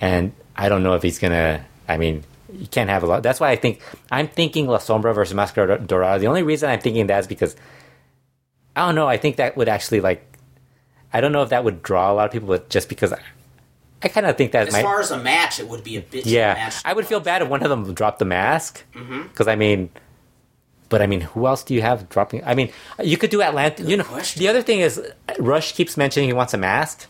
and I don't know if he's gonna. I mean, you can't have a lot. That's why I think I'm thinking La Sombra versus Mascara Dorada. The only reason I'm thinking that is because I don't know. I think that would actually like. I don't know if that would draw a lot of people, but just because I, kind of think that As might. far as a match, it would be a bit. Yeah, I would feel bad if one of them dropped the mask Mm-hmm. because I mean, but I mean, who else do you have dropping? I mean, you could do Atlanta. you know, question. the other thing is Rush keeps mentioning he wants a mask.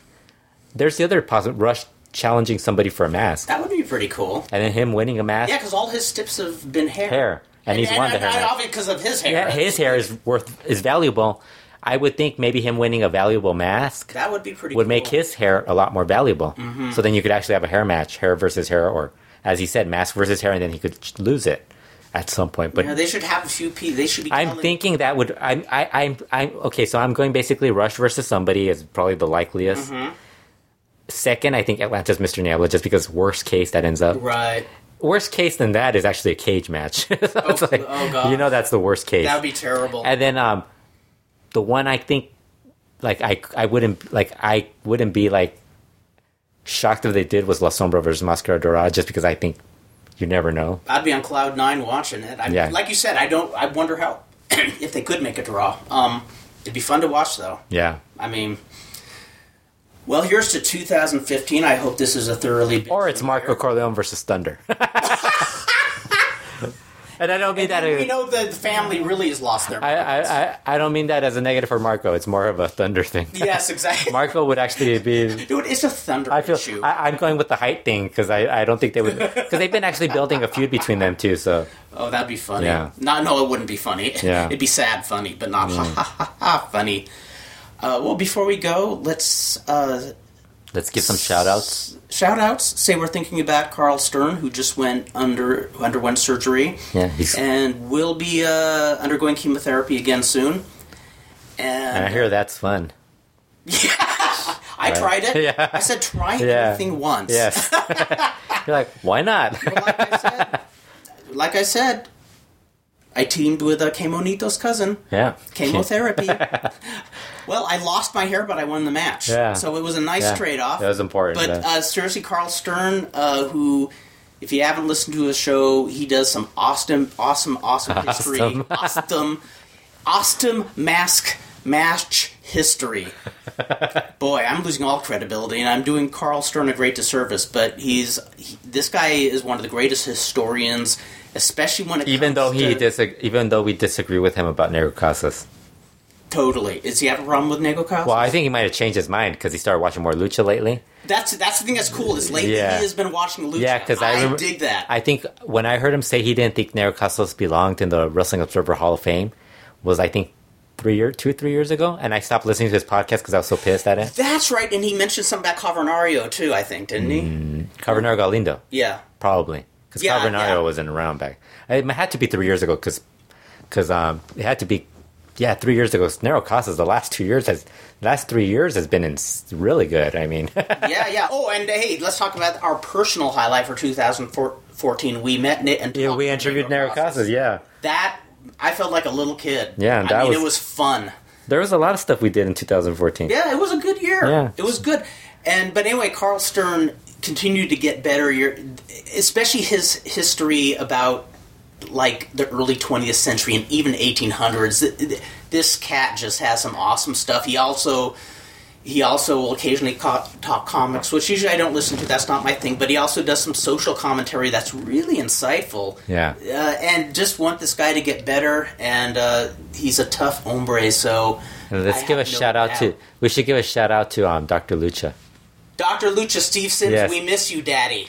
There's the other possible Rush challenging somebody for a mask, That would be pretty cool. and then him winning a mask. Yeah, because all his tips have been hair. Hair. And he's won the hair because of his hair. Yeah, his hair is worth is valuable. I would think maybe him winning a valuable mask That would be pretty. would cool. make his hair a lot more valuable. Mm-hmm. So then you could actually have a hair match, hair versus hair, or as he said, mask versus hair, and then he could lose it at some point. But Yeah, they should have a few people. They should be. I'm thinking that would I'm I, I'm I'm okay. So I'm going basically Rush versus somebody is probably the likeliest. Mm-hmm. Second, I think Atlantis Mr. Niebla, just because worst case that ends up. right. Worst case than that is actually a cage match. so Oh, like, oh, you know that's the worst case. That would be terrible. And then um, the one I think, like I I wouldn't like I wouldn't be like shocked if they did was La Sombra versus Mascara Dorada, just because I think you never know. I'd be on cloud nine watching it. I, Yeah. Like you said, I don't. I wonder how if they could make a draw. Um, it'd be fun to watch though. Yeah. I mean, well, here's to 2015. I hope this is a thoroughly. Or it's Marco Corleone versus Thunder. and I don't mean that. We know the family really has lost their. I. I, I, I don't mean that as a negative for Marco. It's more of a Thunder thing. yes, exactly. Marco would actually be. Dude, it's a thunder I feel issue. I, I'm going with the height thing because I, I don't think they would because they've been actually building a feud between them too. So oh, that'd be funny. Yeah. No, no, it wouldn't be funny. Yeah. It'd be sad funny, but not ha ha ha ha funny. Uh, well, before we go, let's uh, let's give some shout outs. shout outs. Say we're thinking about Karl Stern, who just went under underwent surgery. Yeah, he's, and will be uh, undergoing chemotherapy again soon. and And I hear that's fun. Yeah. I tried it. Yeah. I said try Yeah. everything once. Yes. You're like, why not? But like I said, like I said, I teamed with uh, Kemonito's cousin. yeah. Chemotherapy. well, I lost my hair, but I won the match. Yeah. So it was a nice Yeah. trade-off. That was important. But yeah. uh, seriously, Karl Stern, uh, who, if you haven't listened to his show, he does some awesome, awesome, awesome history, Awesome. awesome, awesome mask match history. Boy, I'm losing all credibility, and I'm doing Karl Stern a great disservice. But he's he, this guy is one of the greatest historians, especially when it even comes though he to, disag- even though we disagree with him about Negro Casas. totally. Does he have a problem with Negro Casas? Well, I think he might have changed his mind because he started watching more lucha lately. That's that's the thing that's cool is lately Yeah. he has been watching Lucha. Yeah, because I, I dig that. I think when I heard him say he didn't think Negro Casas belonged in the Wrestling Observer Hall of Fame was I think three year two three years ago, and I stopped listening to his podcast because I was so pissed at it. that's right, and he mentioned something about Cavernario too. I think didn't he? Mm. Cavernario Galindo, Yeah. probably because Yeah, Cavernario yeah. wasn't around back. It had to be three years ago because um, it had to be yeah three years ago. Negro Casas the last two years has last three years has been in really good. I mean, yeah, yeah. Oh, and hey, let's talk about our personal highlight for 2014. We met Nick and yeah, we interviewed Negro Casas. Yeah, That I felt like a little kid. Yeah, and I mean, was- it was fun. there was a lot of stuff we did in 2014. Yeah, it was a good year. Yeah. It was good. And but anyway, Karl Stern continued to get better. Especially his history about like the early 20th century and even 1800s. Th- th- This cat just has some awesome stuff. He also he also will occasionally talk comics, which usually I don't listen to. That's not my thing. But he also does some social commentary that's really insightful. Yeah. Uh, and just want this guy to get better. And uh, he's a tough hombre. So let's I give a no shout out to. We should give a shout out to um, Dr. Lucha, Dr. Lucha Stevens, Yes. we miss you, Daddy.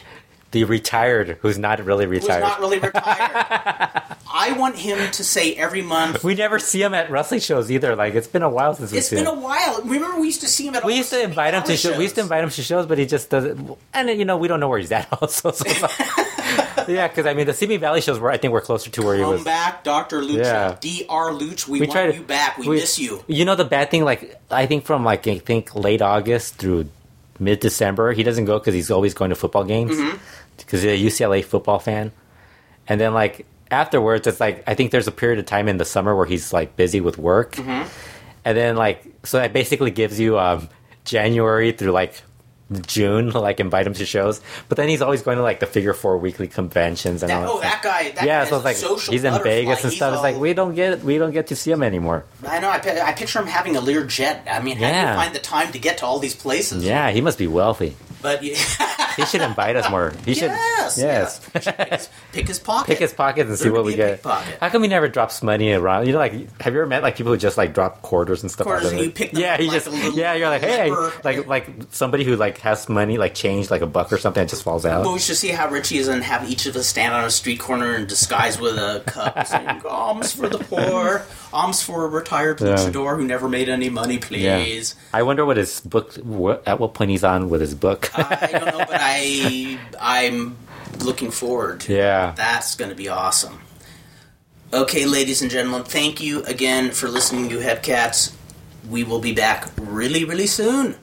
the retired, who's not really retired. Who's not really retired. I want him to say every month. we never see him at wrestling shows either. Like it's been a while since we've It's been a him. while. Remember, we used to see him at. we used to invite him to Valley show, we used to shows. invite him to shows, but he just doesn't. And you know, we don't know where he's at. Also, so, yeah, because I mean, the Simi Valley shows were I think we're closer to where he was. Come back, Doctor Lucha, Yeah. Dr. Luch. We, We want to you back. We, miss you. You know the bad thing, like I think from like I think late August through mid December, he doesn't go because he's always going to football games Mm-hmm. because he's a UCLA football fan. And then like afterwards, it's like I think there's a period of time in the summer where he's like busy with work, Mm-hmm. and then like so that basically gives you um, January through like. June, like invite him to shows, but then he's always going to like the Figure Four weekly conventions and That, all oh, that. that guy. That yeah, so it's like social he's in. Vegas and stuff. It's like we don't get we don't get to see him anymore. I know. I, I picture him having a Lear jet. I mean, how do Yeah. you find the time to get to all these places? Yeah, he must be wealthy. But yeah, He should invite us more. He should. yes, Yes. yes. Pick his, pick his pocket. Pick his pockets and see what we get. How come he never drops money around? You know, like, have you ever met like people who just like drop quarters and stuff? Quarters out of and it? you pick them yeah, he like just yeah. You're like, hey, leper. like like somebody who like has money, like change, like a buck or something, and just falls out. But we should see how rich he is and have each of us stand on a street corner and disguise with a cup saying, alms for the poor, alms for a retired yeah. luchador who never made any money, please. Yeah. I wonder what his book, what, at what point he's on with his book. I don't know, but I, I'm looking forward. Yeah. That's going to be awesome. Okay, ladies and gentlemen, thank you again for listening to Hepcats. We will be back really, really soon.